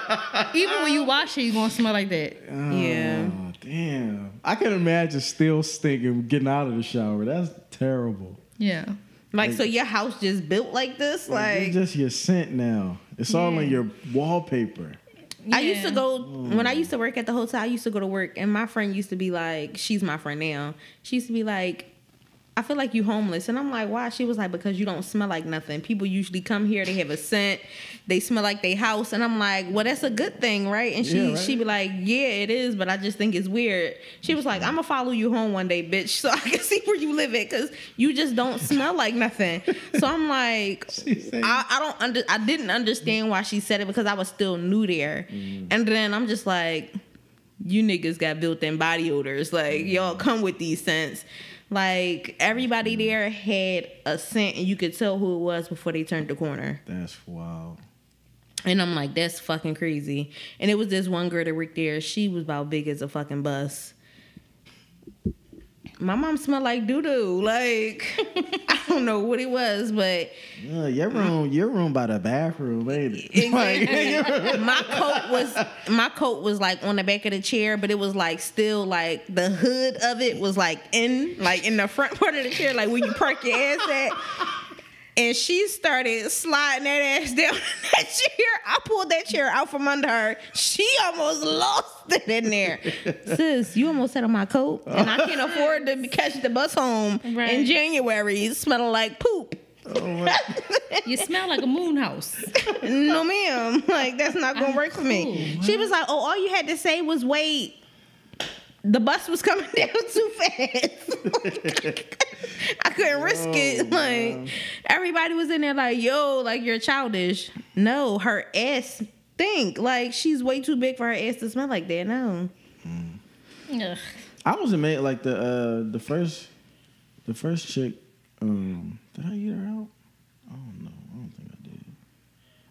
even when you wash it, you gonna smell like that. Yeah. Oh, damn. I can imagine still stinking getting out of the shower. That's terrible. Yeah. like so your house just built like this, Like, like. it's just your scent now. It's all Yeah. in your wallpaper. I used to Yeah. go when I mm. used to work at the hotel. I used to go to work, and my friend used to be like, "She's my friend now." She used to be like, "I feel like you homeless," and I'm like, "Why?" She was like, "Because you don't smell like nothing. People usually come here, they have a scent, they smell like they house," and I'm like, "Well, that's a good thing, right?" And she Yeah, right. she be like, "Yeah, it is, but I just think it's weird." She was like, "I'm gonna follow you home one day, bitch, so I can see where you live at, because you just don't smell like nothing." So I'm like, I, I don't under I didn't understand why she said it because I was still new there. Mm. And then I'm just like, you niggas got built in body odors. Like Mm. y'all come with these scents. Like everybody mm-hmm. there had a scent and you could tell who it was before they turned the corner. That's wild. And I'm like, that's fucking crazy. And it was this one girl that worked there. She was about big as a fucking bus. My mom smelled like doo doo. Like I don't know what it was, but Yeah, your room, your room by the bathroom, baby. it? Exactly. my coat was my coat was like on the back of the chair, but it was like still like the hood of it was like in like in the front part of the chair, like where you park your ass at. And she started sliding that ass down that chair. I pulled that chair out from under her. She almost lost it in there. Sis, you almost sat on my coat, and I can't afford to catch the bus home Right. in January smelling like poop. Oh, my- You smell like a moon house. no ma'am like that's not gonna work for me she was like oh all you had to say was wait the bus was coming down too fast i couldn't risk it like everybody was in there like yo like you're childish no her ass stink like she's way too big for her ass to smell like that no Ugh. I was amazed. Like the uh, the first, the first chick. Um, did I eat her out? I don't know. I don't think I did.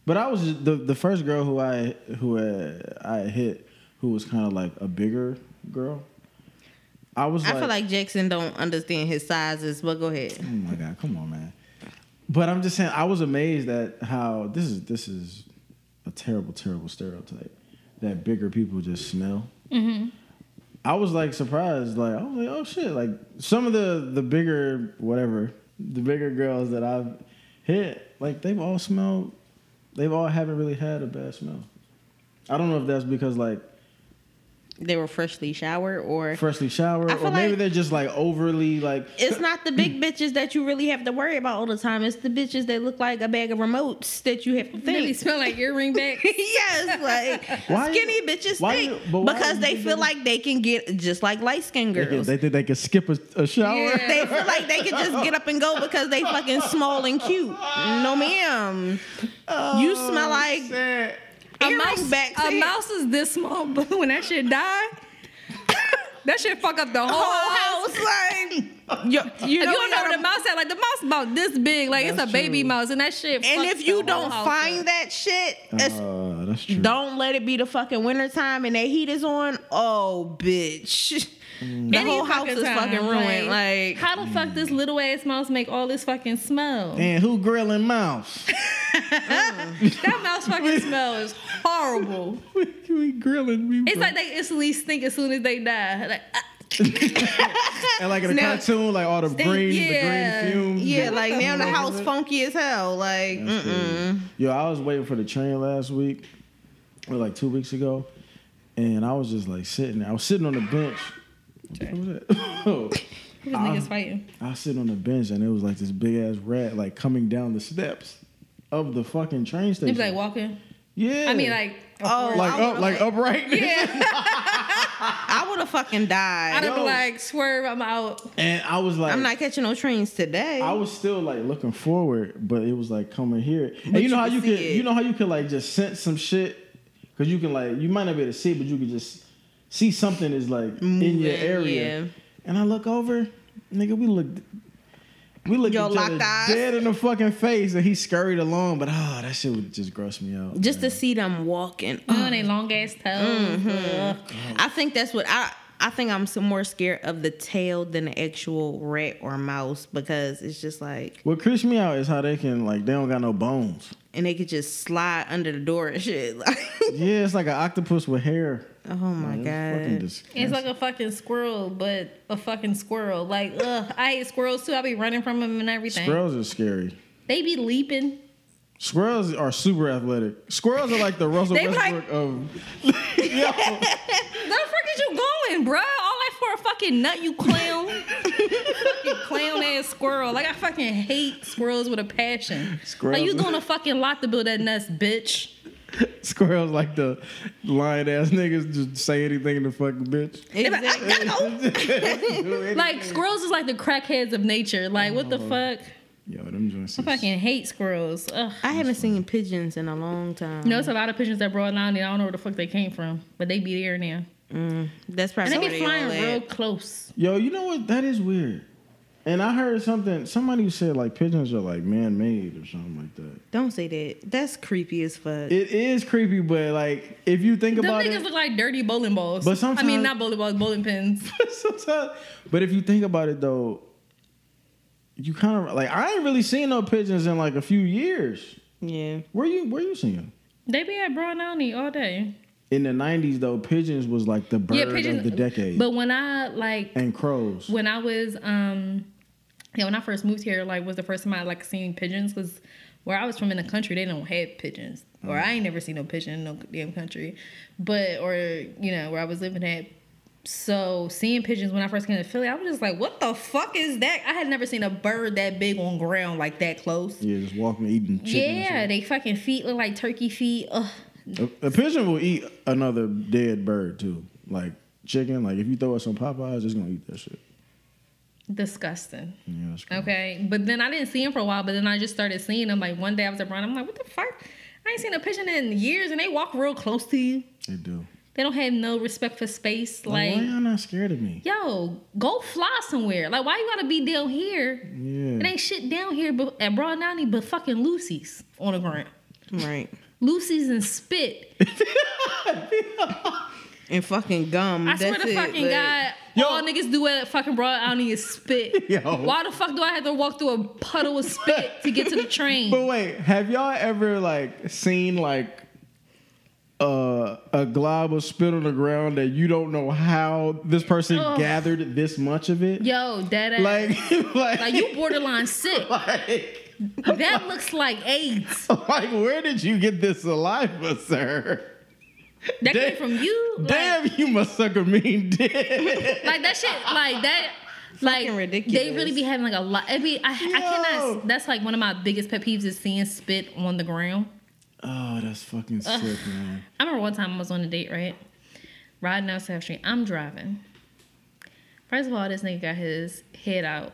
But I was the the first girl who I who uh, I hit, who was kind of like a bigger girl. I was. i feel like jackson don't understand his sizes but go ahead Oh my god, come on, man. But I'm just saying, I was amazed at how this is this is a terrible, terrible stereotype that bigger people just smell. Mm-hmm. I was like surprised, like I was like, oh shit, like some of the the bigger whatever, the bigger girls that I've hit, like they've all smelled, they've all haven't really had a bad smell. I don't know if that's because like they were freshly showered or freshly showered, or maybe like- they're just like overly like it's not the big bitches that you really have to worry about all the time. It's the bitches that look like a bag of remotes that you have to Really think. smell like earring backs. yes, like Why you- skinny bitches why stink you- why because they feel they- like they can get just like light skinned they, girls. they think they can skip a, a shower. Yeah. They feel like they can just get up and go because they fucking small and cute. No, ma'am. Oh, you smell like A mouse, backs. a in- mouse is this small, but when that shit die, That shit fuck up the whole, whole house. house, like you, you know, you don't know got where a- the mouse at, like the mouse about this big, like it's That's a baby true. mouse, and that shit. and if you the don't find up. that shit, it's- Uh, that's true. don't let it be the fucking wintertime and that heat is on. Oh, bitch. The Any whole house is time, fucking ruined. Like, how the fuck this little ass mouse make all this fucking smell? And who grilling mouse? That mouse fucking smell is horrible. we, we grilling. We It's like they instantly stink as soon as they die. Like, ah, and like in a Now- cartoon, like all the Stink, green, yeah. the green fumes. yeah, like now the house it? funky as hell. Like. Yo, I was waiting for the train last week, or like two weeks ago, and I was just like sitting. there. I was sitting on the bench. What was that? who was niggas fighting? I sit on the bench, and it was like this big ass rat like coming down the steps of the fucking train They station. be like walking. yeah, I mean, like, Oh, like up, like like- upright. yeah. I would have fucking died. I'd have like swerve. I'm out. And I was like, I'm not catching no trains today. I was still like looking forward, but it was like coming here. And But you know you how you see could, it. you know how you could like just sense some shit because you can like you might not be able to see, it, but you could just see something is like in your mm, area. yeah. And I look over, nigga, we look, we look Yo, each other eyes. dead in the fucking face, and he scurried along. But oh, that shit would just gross me out. Just man. to see them walking. You know, they long ass mm-hmm. toes. Ugh. I think that's what I. I think I'm some more scared of the tail than the actual rat or mouse because it's just like, what creeps me out is how they can like they don't got no bones. and they could just slide under the door and shit. Like, Yeah, it's like an octopus with hair. oh my Like, it's fucking god. disgusting. It's like a fucking squirrel, but a fucking squirrel. Like, ugh, I hate squirrels too. I be running from them and everything. Squirrels are scary. They be leaping. Squirrels are super athletic. Squirrels are like the Russell be like- Westbrook of. Yo, the fuck is you going, bruh? All that for a fucking nut, you clown. fucking clown ass squirrel. Like I fucking hate squirrels with a passion. Squirrels- Like you doing a fucking lot to build that nest, bitch. squirrels like the lion ass niggas just say anything to fucking bitch. Exactly. Like squirrels is like the crackheads of nature. Like what the oh. fuck? Yo, them joints. I fucking hate squirrels. Ugh. I haven't seen pigeons in a long time. You know, it's a lot of pigeons that brought down there. I don't know where the fuck they came from, but they be there now. Mm, that's And probably they where be flying all real at. close. Yo, you know what? That is weird. And I heard something. Somebody said like pigeons are like man made or something like that. Don't say that. That's creepy as fuck. It is creepy, but like if you think Them about niggas it, look like dirty bowling balls. But sometimes I mean, not bowling balls, bowling pins. sometimes, but if you think about it though, you kind of like I ain't really seen no pigeons in like a few years. yeah. Where you where you seeing? them? They be at Broad County all day. In the '90s though, pigeons was like the bird of the decade, But when I like and crows. when I was um yeah, when I first moved here, like was the first time I like seen pigeons because where I was from in the country, they don't have pigeons. Or I ain't never seen no pigeon in no damn country. But or, you know, where I was living at. So seeing pigeons when I first came to Philly, I was just like, what the fuck is that? I had never seen a bird that big on ground like that close. yeah, just walking, eating chicken. Yeah, they fucking feet look like turkey feet. Ugh. A, a pigeon will eat another dead bird too, like chicken. Like if you throw it some Popeyes, it's gonna eat that shit. Disgusting. Yeah, that's crazy. Okay, but then I didn't see him for a while. But then I just started seeing him. Like one day I was around. I'm like, what the fuck? I ain't seen a pigeon in years, and they walk real close to you. They do. They don't have no respect for space. Like, Like, why y'all not scared of me? yo, go fly somewhere. Like, why you gotta be down here? Yeah. It ain't shit down here, but at Broad County, but fucking Lucy's on the ground. Right. Lucy's and spit. And fucking gum. I swear That's to it, fucking like- God, Yo. all niggas do at fucking Broad County is spit. Yo. Why the fuck do I have to walk through a puddle of spit to get to the train? But wait, have y'all ever like seen like uh, a glob of spit on the ground that you don't know how this person Ugh. gathered this much of it? Yo, that ass. Like, like, Like you borderline sick. like, That looks like AIDS. like, where did you get this saliva, sir? That Damn- came from you. Like, Damn, you must suck a mean dick. like that shit. Like that. Like ridiculous. they really be having like a lot. I mean, I, I Yo. cannot. That's like one of my biggest pet peeves is seeing spit on the ground. Oh, that's fucking sick, man. I remember one time I was on a date, right? Riding down South Street. I'm driving. First of all, this nigga got his head out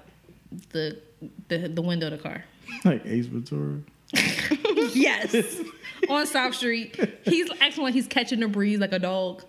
the the, the window of the car. Like Ace Ventura. Yes. on South Street. He's acting like he's catching the breeze like a dog.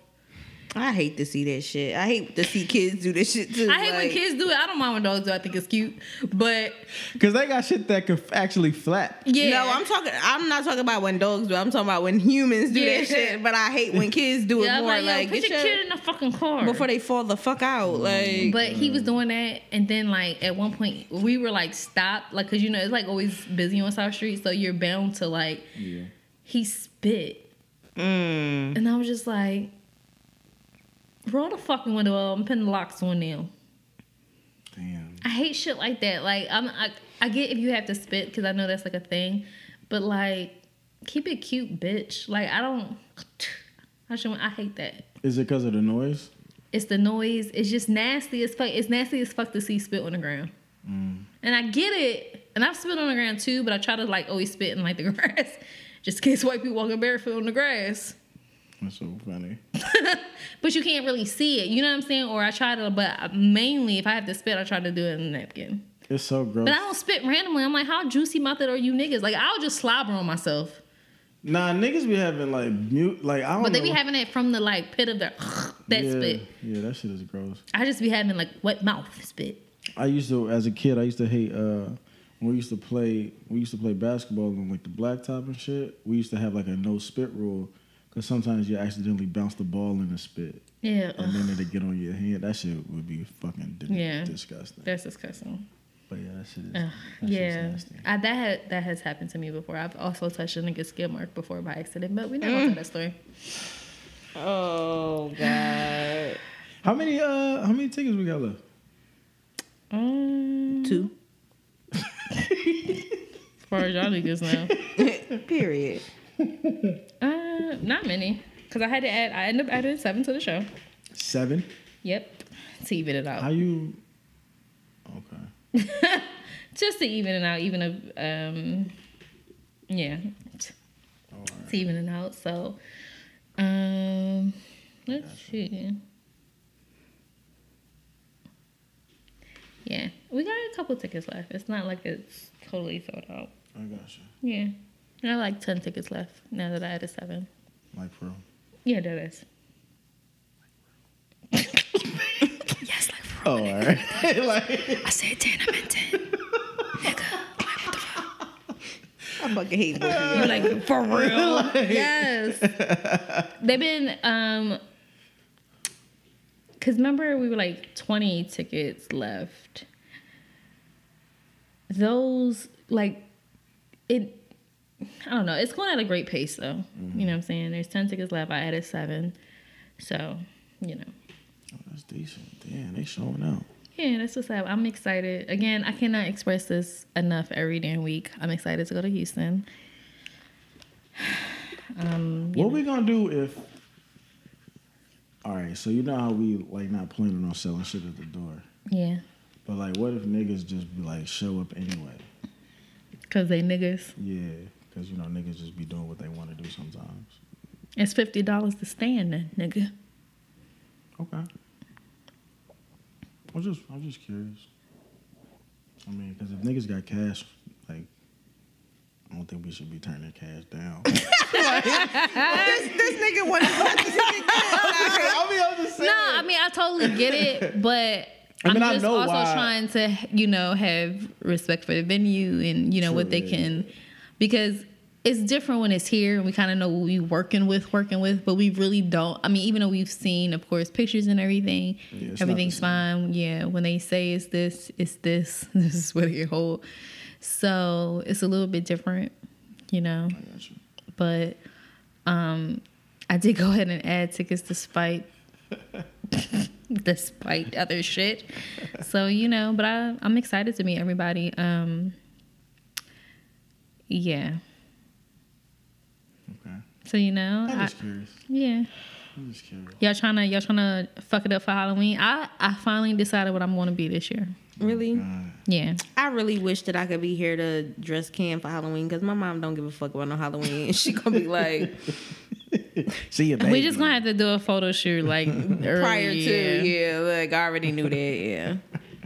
I hate to see that shit. I hate to see kids do this shit too. I hate when kids do it. I don't mind when dogs do. it. I think it's cute, but Because they got shit that could actually flap. yeah, No, I'm talking. I'm not talking about when dogs do. it. I'm talking about when humans do Yeah. that shit. But I hate when kids do it yeah, I'm more. like, Like, yo, put get your your- kid in the fucking car before they fall the fuck out. Like, But he was doing that, and then like at one point we were like stopped, like because you know it's like always busy on South Street, so you're bound to like. Yeah. He spit, mm, and I was just like, "Roll the fucking window up. I'm putting the locks on now." Damn. I hate shit like that. Like I'm, I, I get if you have to spit because I know that's like a thing, but like keep it cute, bitch. Like I don't. I should. I hate that. Is it because of the noise? It's the noise. It's just nasty as fuck. It's nasty as fuck to see spit on the ground. Mm. And I get it. And I've spit on the ground too, but I try to like always spit in like the grass, just in case white people walking barefoot on the grass. That's so funny. But you can't really see it. You know what I'm saying? Or I try to, but mainly if I have to spit, I try to do it in a napkin. It's so gross. But I don't spit randomly. I'm like, how juicy mouthed are you niggas? Like I'll just slobber on myself. Nah, niggas be having like mute, like I don't. But they know. be having it from the like pit of their that yeah, spit. Yeah, that shit is gross. I just be having like wet mouth spit. I used to, as a kid, I used to hate. uh we used to play, we used to play basketball on like the blacktop and shit. We used to have like a no spit rule because sometimes you accidentally bounce the ball in the spit, Yeah, and then it'd get on your hand. That shit would be fucking di- Yeah. disgusting. that's disgusting. But yeah, that shit is. Ugh, that yeah, nasty. I, that had, that has happened to me before. I've also touched a nigga's skid mark before by accident, but we never gonna tell that story. oh god, How many? uh How many tickets we got left? Um, two. as far as y'all niggas now. Period. uh, not many, because I had to add. I ended up adding seven to the show. Seven. Yep, to even it out. How you? Okay. Just to even it out, even a um, yeah, All to even it out. So, um, let's see. Yeah, we got a couple tickets left. It's not like it's totally sold out. I got you. Yeah, I have like ten tickets left now that I had a seven. Like pro. Yeah, that is. yes, like for Oh, all right. like. I said ten, I meant ten. I fucking hate both of you. You're like for real. yes. They've been um cause remember we were like 20 tickets left. Those like it I don't know. It's going at a great pace though. You know what I'm saying? There's 10 tickets left. I added seven. So, you know. Oh, that's decent. Damn, they showing out. Yeah, that's what's up. I'm excited. Again, I cannot express this enough every damn week. I'm excited to go to Houston. Um, What we gonna do if? All right, so you know how we like not planning on selling shit at the door, yeah, but like, what if niggas just be like show up anyway? cause they niggas. Yeah, because you know niggas just be doing what they want to do sometimes. It's fifty dollars to stand, then, nigga. Okay. I'm just, I'm just curious. I mean, because if niggas got cash, like, I don't think we should be turning cash down. this, this nigga wanted I mean, I'm just No, I mean I totally get it, but I I'm mean, I just also why- trying to, you know, have respect for the venue and you know True, what they yeah. can, because it's different when it's here and we kind of know what we working with, working with, but we really don't. I mean, even though we've seen, of course, pictures and everything, Yeah, it's not the everything's fine. Yeah, when they say it's this, it's this. This is what they hold. So it's a little bit different, you know. You. but um I did go ahead and add tickets despite despite other shit. So, you know, but I I'm excited to meet everybody. Um yeah. Okay. So, you know, I'm I, curious. yeah. I'm just curious. Y'all trying to y'all trying to fuck it up for Halloween. I I finally decided what I'm going to be this year. Really? Uh, Yeah. I really wish that I could be here to dress Cam for Halloween because my mom don't give a fuck about no Halloween. She gonna be like see you, baby. We just going to have to do a photo shoot like prior early, to yeah, like I already knew that. Yeah,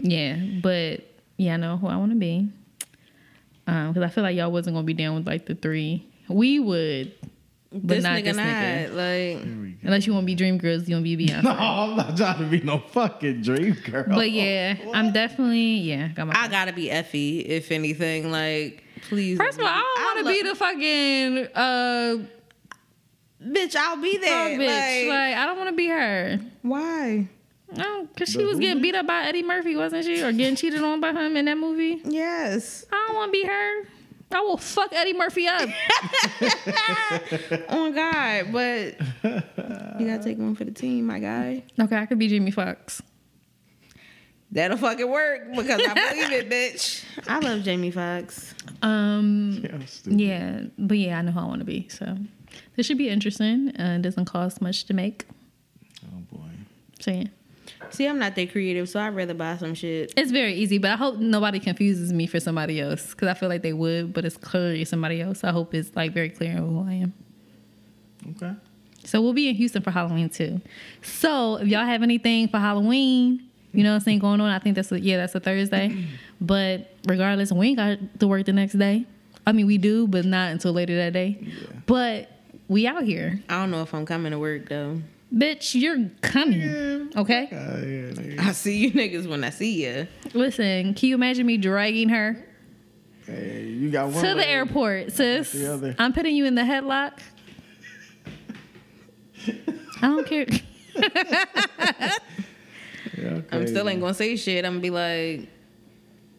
Yeah, but yeah, I know who I want to be. Um, because I feel like y'all wasn't gonna be down with like the three. We would, but this not nigga this not like Unless you want to be dream girls, you want to be Beyonce. No, I'm not trying to be no fucking dream girl. But yeah, I'm definitely yeah. Got my. I gotta be Effie, if anything. Like, please. First of all, I don't want to be the fucking uh bitch. I'll be fuck there. bitch. Like, Like I don't want to be her. why? No, because she was getting beat up by Eddie Murphy, wasn't she? Or getting cheated on by him in that movie. Yes. I don't want to be her. I will fuck Eddie Murphy up. Oh my God, but you gotta take one for the team, my guy. okay, I could be Jamie Foxx. That'll fucking work because I believe it, bitch. I love Jamie Foxx. Um, Yeah, yeah, but yeah, I know who I want to be. So this should be interesting. Uh, it doesn't cost much to make. Oh boy. So yeah, See, I'm not that creative, so I'd rather buy some shit. it's very easy. But I hope nobody confuses me for somebody else because I feel like they would. But it's clearly somebody else. I hope it's like very clear who I am. Okay. So we'll be in Houston for Halloween too. So if y'all have anything for Halloween, you know what I'm saying, going on, I think that's a, yeah, that's a Thursday. but regardless, we ain't got to work the next day. I mean, we do, but not until later that day. But we out here, I don't know if I'm coming to work though. Bitch. You're coming, okay? Uh, yeah. I see you niggas when I see you. Listen, can you imagine me dragging her Hey, you got one to the airport, sis? the. I'm putting you in the headlock. I don't care. I'm still ain't gonna say shit. I'm gonna be like,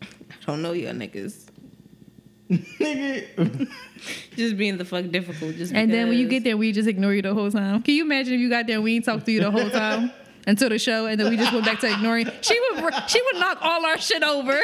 I don't know y'all niggas. Nigga. Just being the fuck difficult. Just And then when you get there, we just ignore you the whole time. Can you imagine if you got there and we ain't talked to you the whole time until the show, and then we just went back to ignoring? She would she would knock all our shit over.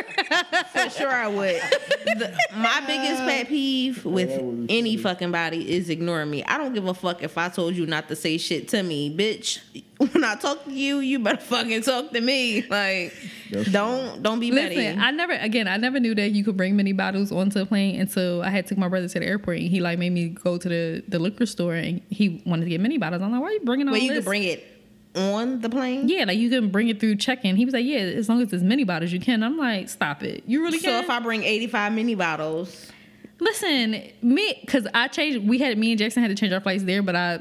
For sure, I would. The, my biggest pet peeve with that any sweet. fucking body is ignoring me. I don't give a fuck if I told you not to say shit to me, bitch. When I talk to you, you better fucking talk to me. Like, That's don't don't be petty. Listen, I never again I never knew that you could bring many bottles onto a plane until I had took my brother to the airport and he like made me go to the, the liquor store and he wanted to get many bottles. I'm like, why are you bringing all Wait, you this? could bring it on the plane. yeah, like you can bring it through check-in. He was like, yeah, as long as there's many bottles you can. I'm like, stop it. You really So can? if I bring 85 mini bottles, Listen, me, because I changed. We had me and Jackson had to change our flights there, but I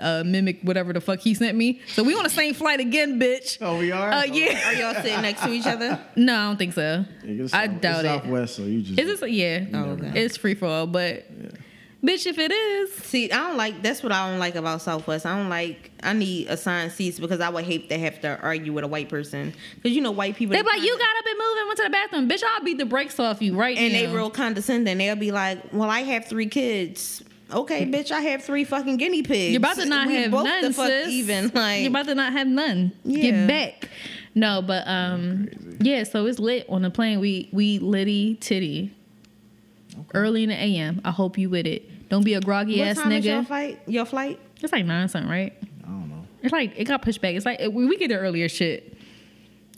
uh, mimicked whatever the fuck he sent me. So we on the same flight again, bitch. Oh, we are. Uh, yeah. are y'all sitting next to each other? No, I don't think so. Nigga, it's I South- doubt it's it. Southwest, so you just. Is this? Yeah, Oh, okay. it's free for all. But bitch, if it is, See, I don't like. That's what I don't like about Southwest. I don't like. I need assigned seats because I would hate to have to argue with a white person because you know white people. they're they like, you got up and moved and went to the bathroom, bitch. I'll beat the brakes off you right and now. And they real condescending. They'll be like, "Well, I have three kids." Okay, bitch, I have three fucking guinea pigs. You're about to not We have both none, the fuck sis. even. Like, You're about to not have none. Yeah. Get back. No, but um, yeah. So it's lit on the plane. We we litty titty. Early in the AM. I hope you with it. Don't be a groggy what ass time is your nigga. flight? Your flight? It's like nine something, right? I don't know. It's like it got pushed back. It's like we, we get there earlier. Shit,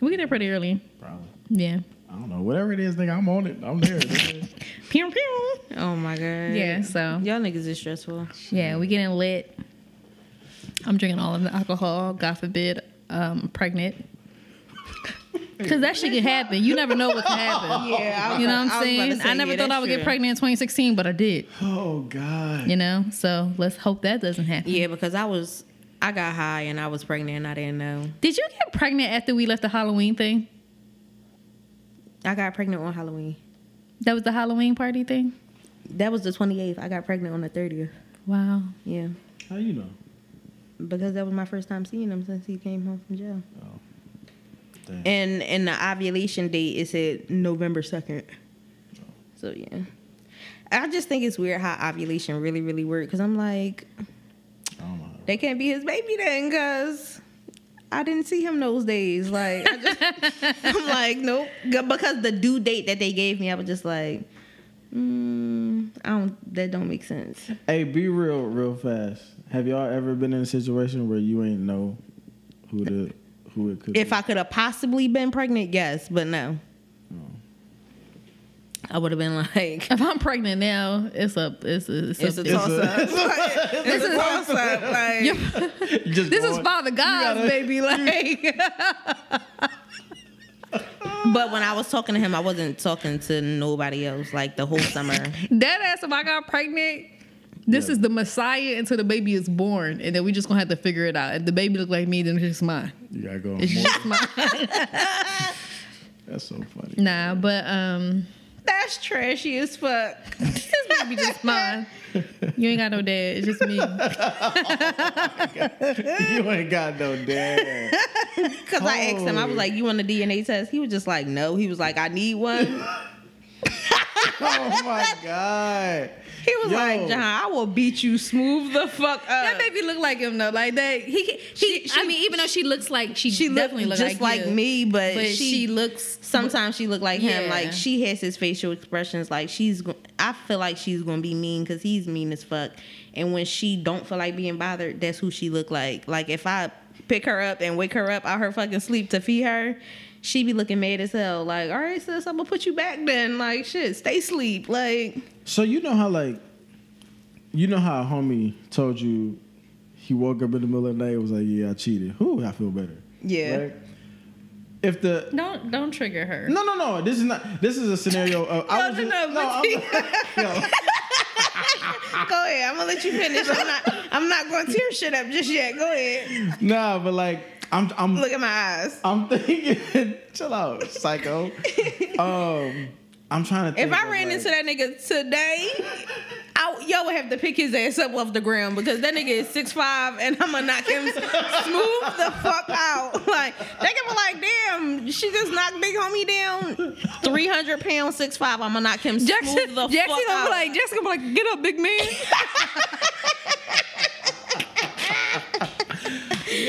we get there pretty early. Probably. Yeah. I don't know. Whatever it is, nigga, I'm on it. I'm there. Pew pew. Oh my god. Yeah. So Y'all niggas is stressful. yeah, we getting lit. I'm drinking all of the alcohol. God forbid, um, pregnant. Cause that shit can happen. You never know what can happen. Yeah, You know what I I'm was saying? say, I never yeah, thought I that's would get pregnant in 2016, but I did. oh God. You know, so let's hope that doesn't happen. Yeah, because I was, I got high and I was pregnant and I didn't know. Did you get pregnant after we left the Halloween thing? I got pregnant on Halloween. That was the Halloween party thing. That was the 28th. I got pregnant on the 30th. Wow. Yeah, How you know? because that was my first time seeing him since he came home from jail. Oh. Damn. And and the ovulation date is at November 2nd. So yeah. I just think it's weird how ovulation really, really works. Because I'm like, I don't know. they can't be his baby then, because I didn't see him those days. Like, I just, I'm like, nope. Because the due date that they gave me, I was just like, mm, I don't. That don't make sense. Hey, be real, real fast. Have y'all ever been in a situation where you ain't know who the who it could If be? I could have possibly been pregnant, yes, but no. Oh. I would have been like, If I'm pregnant now, it's a it's a, it's, it's a, a It's toss a- up. It's a toss up. Like, Just this is Father God's gotta- baby. Like but when I was talking to him, I wasn't talking to nobody else. Like the whole summer. that ass. If I got pregnant, This Yeah. is the Messiah until the baby is born, and then we just gonna have to figure it out. If the baby look like me, then it's just mine. You gotta go. on It's just mine. That's so funny. nah, but um, That's trashy as fuck. this baby just mine. You ain't got no dad. It's just me. you ain't got no dad. Because I asked him, I was like, "You want a DNA test?" He was just like, "No." He was like, "I need one." oh my god. He was Yo. like, "John, I will beat you smooth the fuck up." That baby look like him though. Like that. He. he She- I she- melike even though she looks like she, she definitely looked look just like, like, you, me, but, but she, she, looks. sometimes she look like him. Like she has his facial expressions. Like she's, go- I feel like she's gonna be mean because he's mean as fuck. And when she don't feel like being bothered, that's who she look like. Like if I pick her up and wake her up out her fucking sleep to feed her, she be looking mad as hell. Like, all right, sis, I'm gonna put you back then. Like, shit, stay sleep. Like, So you know how like, you know how a homie told you he woke up in the middle of the night and was like, "Yeah, I cheated." Who I feel better. yeah. Right? If the Don't don't trigger her. no no no this is not this is a scenario. Of, I was No, just, no, no, I'm, yo, Go ahead. I'm gonna let you finish. I'm not. I'm not gonna tear shit up just yet. Go ahead. nah, but like I'm I'm Look at my eyes. I'm thinking. chill out, psycho. Um, I'm trying to. If I ran like- into that nigga today, I, yo would have to pick his ass up off the ground because that nigga is six five and I'm gonna knock him smooth the fuck out. Like they can be like, damn, she just knocked big homie down, three hundred pounds, six five. I'm gonna knock him smooth Jackson, the Jackson fuck gonna out. be like, Jackson gonna be like, get up, big man.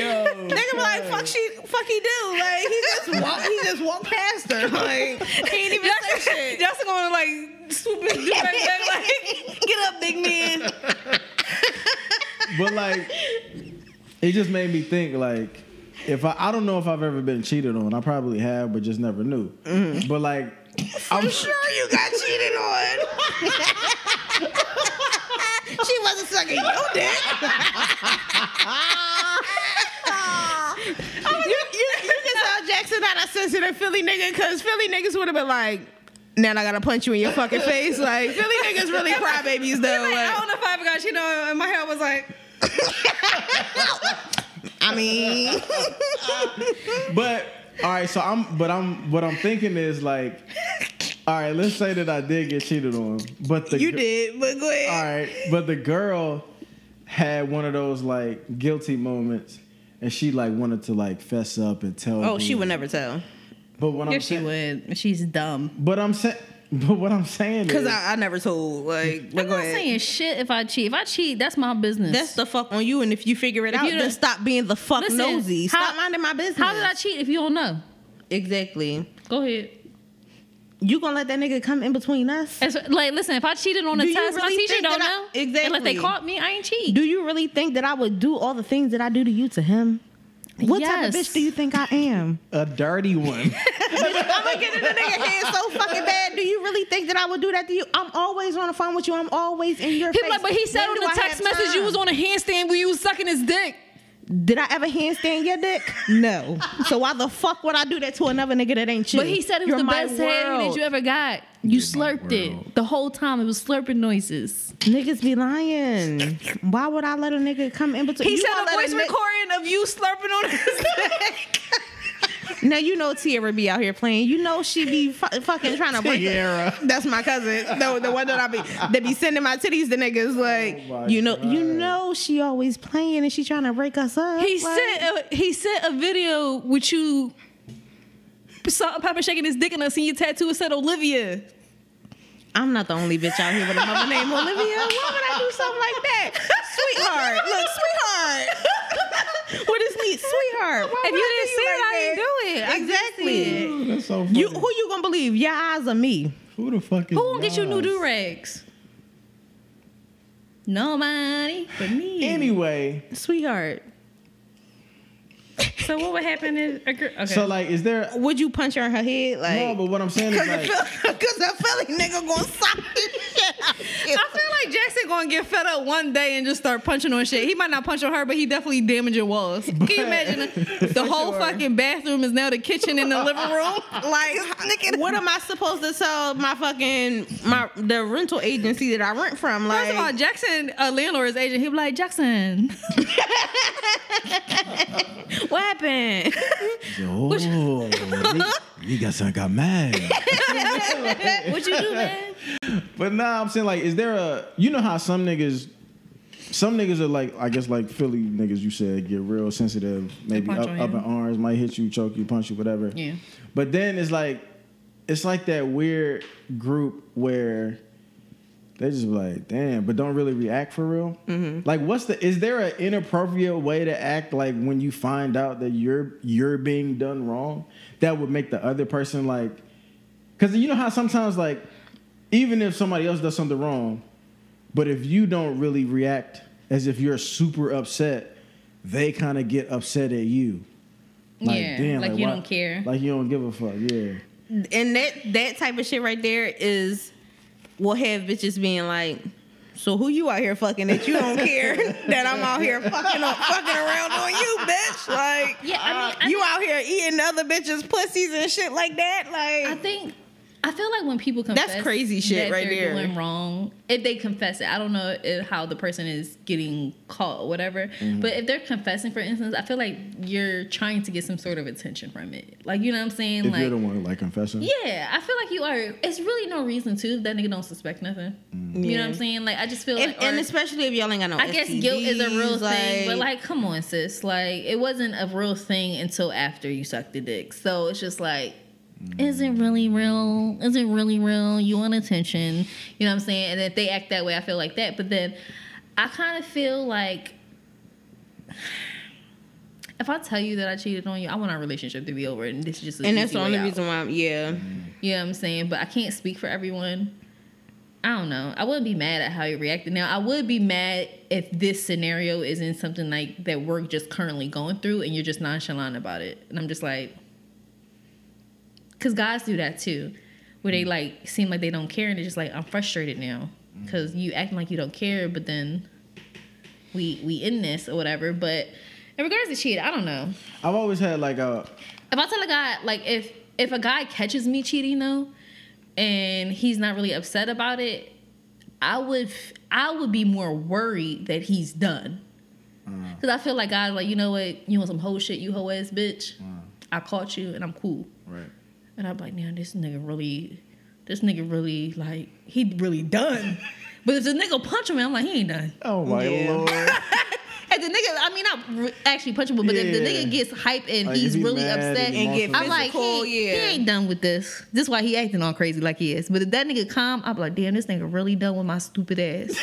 Yo, can be like, fuck she, fuck he do. Like he just walk, he just walk past her. Like he ain't even say shit. Jackson gonna like swoop his dude back there, like, get up, big man. but like, it just made me think like, if I I don't know if I've ever been cheated on. I probably have, but just never knew. Mm-hmm. But like, I'm I'm sure you got cheated on. she wasn't sucking your dick. you, you, you can tell Jackson not a sensitive Philly nigga because Philly niggas would have been like, now I gotta punch you in your fucking face. Like, Philly niggas really crybabies though. Like, I Like, don't know if I ever got you know, and my hair was like, I mean, But all right, so I'm but I'm what I'm thinking is like, all right, let's say that I did get cheated on, but the you gir- did, but go ahead. All right, but the girl had one of those like guilty moments, and she like wanted to like fess up and tell. Oh, me. she would never tell. But what I'm yes, she saying, would. She's dumb. but I'm saying, but what I'm saying Cause is, I, I never told. Like, I'm go not ahead. saying shit if I cheat. If I cheat, that's my business. That's the fuck on you, and if you figure it If out, you then don't- stop being the fuck Listen, nosy. Stop how- minding my business. How did I cheat if you don't know? exactly? Go ahead. You gonna let that nigga come in between us? As, like, listen, if I cheated on a Do you test, my really teacher think don't I- know. Exactly. Unless they caught me, I ain't cheat. Do you really think that I would do all the things that I do to you to him? What type of bitch do you think I am? a dirty one. I'm gonna get in the nigga head so fucking bad. Do you really think that I would do that to you? I'm always on the phone with you. I'm always in your He face. like, but he said When on do the text have message you was on a handstand when you was sucking his dick. Did I ever handstand your dick? No. So why the fuck would I do that to another nigga that ain't you? But he said it was You're the my best head that you ever got. You slurped it the whole time. It was slurping noises. Niggas be lying. Why would I let a nigga come in between? He You said a voice ni- recording of you slurping on his dick. Now you know Tierra be out here playing. You know she be fu- fucking trying to break. Tierra. That's my cousin. No, the one that I be that be sending my titties to niggas. Like Oh you know, you know she always playing and she trying to break us up. He like, sent a, he sent a video with you salt and pepper shaking his dick and I seen your tattoo. It said Olivia. I'm not the only bitch out here with a mother named Olivia. Why would I do something like that, sweetheart? Look, sweetheart. what is me, sweetheart? Why If would you I didn't do see it, like I didn't do it. Exactly. see it. That's so funny. You who you gonna believe? Your eyes or me? Who the fuck is? Who gonna get you new do rags? Nobody but me. Anyway, Sweetheart. So what would happen if a girl? Okay. So like, is there? Would you punch her in her head? Like, No, but what I'm saying is like, Cause like, that Philly nigga gonna sock this shit out. I feel like Jackson gonna get fed up one day and just start punching on shit. He might not punch on her, but he definitely damaging walls. Can you imagine the whole sure. fucking bathroom is now the kitchen in the living room? Like, nigga, what am I supposed to tell my fucking my the rental agency that I rent from? Like, First of all, Jackson, a landlord's agent, he'd be like, Jackson, what happened? oh, you got something got mad. what you do, man? But nah, I'm saying like, is there a? You know how some niggas, some niggas are like, I guess like Philly niggas. You said get real sensitive, maybe up, up in arms, might hit you, choke you, punch you, whatever. Yeah. But then it's like, it's like that weird group where they just be like, damn, but don't really react for real. Mm-hmm. Like, what's the? Is there an inappropriate way to act like when you find out that you're you're being done wrong that would make the other person like? Because you know how sometimes like, even if somebody else does something wrong, but if you don't really react as if you're super upset, they kind of get upset at you. Yeah, like you why- don't care. Like you don't give a fuck. Yeah. and that that type of shit right there is will have bitches being like, so who you out here fucking that you don't care that I'm out here fucking on, fucking around on you, bitch? Like, Yeah, I mean, uh, I you out here eating other bitches' pussies and shit like that? Like, I think I feel like when people confess crazy shit that right they're there. doing wrong, if they confess it, I don't know if, how the person is getting caught or whatever. Mm-hmm. But if they're confessing, for instance, I feel like you're trying to get some sort of attention from it. Like you know what I'm saying? If like you're the one like confessing. yeah, I feel like you are. It's really no reason to. if That nigga don't suspect nothing. You know what I'm saying? Like I just feel if, like, and especially if y'all ain't got no. I guess guilt is a real STDs, thing, but like, come on, sis. Like, it wasn't a real thing until after you sucked the dick. So it's just like, is it really real? Is it really real? You want attention? You know what I'm saying? And if they act that way, I feel like that. But then I kind of feel like if I tell you that I cheated on you, I want our relationship to be over, and this is just a and that's the only out. reason why. I'm, yeah, You know what I'm saying? But I can't speak for everyone. I don't know. I wouldn't be mad at how you reacted. Now, I would be mad if this scenario isn't something like that we're just currently going through and you're just nonchalant about it. And I'm just like, because guys do that too, where they mm. like seem like they don't care and they're just like, I'm frustrated now mm. because you acting like you don't care, but then we we in this or whatever. But in regards to cheating, I don't know I've always had like a if I tell a guy like if if a guy catches me cheating though, and he's not really upset about it, I would I would be more worried that he's done. Mm. Cause I feel like guys like you know what you want some whole shit you hoe ass bitch. I caught you and I'm cool. right. And I'm like, man, this nigga really, this nigga really like he really done. but if the nigga punch me, I'm like he ain't done. Oh my Yeah. lord. And the nigga, I mean, not re- actually punchable, but if the nigga gets hype and Like, he's really mad upset and And get. I'm like, Physical, he, yeah. he ain't done with this. This why he acting all crazy like he is. But if that nigga calm, I'm like, damn, this nigga really done with my stupid ass.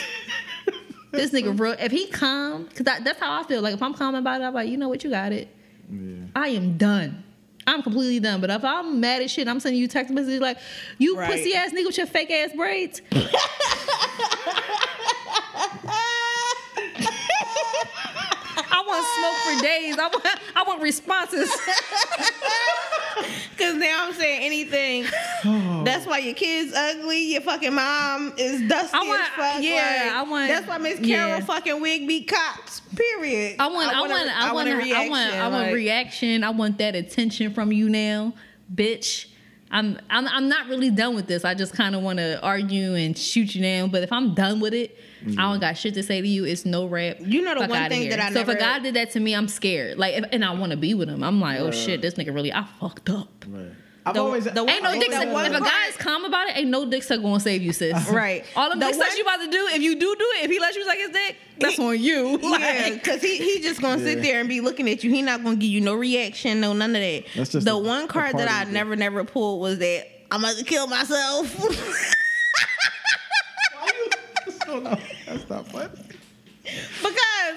this nigga real. If he calm, cause that's how I feel. Like if I'm calm about it, I'm like, you know what, you got it. yeah. I am done. I'm completely done. But if I'm mad as shit, I'm sending you text messages like, you Right. pussy ass nigga with your fake ass braids. want smoke for days. I want I want responses. Cause now I'm saying anything. That's why your kid's ugly. Your fucking mom is dusty I want- as fuck. yeah, like, I want- That's why Miss yeah. Carol fucking wig beat cops. Period. I want, I, want, I want, a- I want, a I want, reaction. I want like- reaction. I want that attention from you now, bitch. I'm, I'm, I'm not really done with this. I just kind of want to argue and shoot you down. But if I'm done with it, I don't got shit to say to you. It's no rap. You know the Fuck one thing here. that I so if a guy did that to me, I'm scared. Like, if, and I want to be with him. I'm like, oh shit, this nigga really, I fucked up. Right. I've The- always the Ain't no dick always suck. If a guy is calm about it, ain't no dick suck gonna save you, sis. Right. All them The dick sucks you about to do, if you do do it, if he lets you suck his dick, that's on you. Yeah, because he, he just gonna sit there and be looking at you. He not gonna give you no reaction, no none of that. That's just the a- one card that I never never pulled was that I'm about to kill myself. That's not fun. because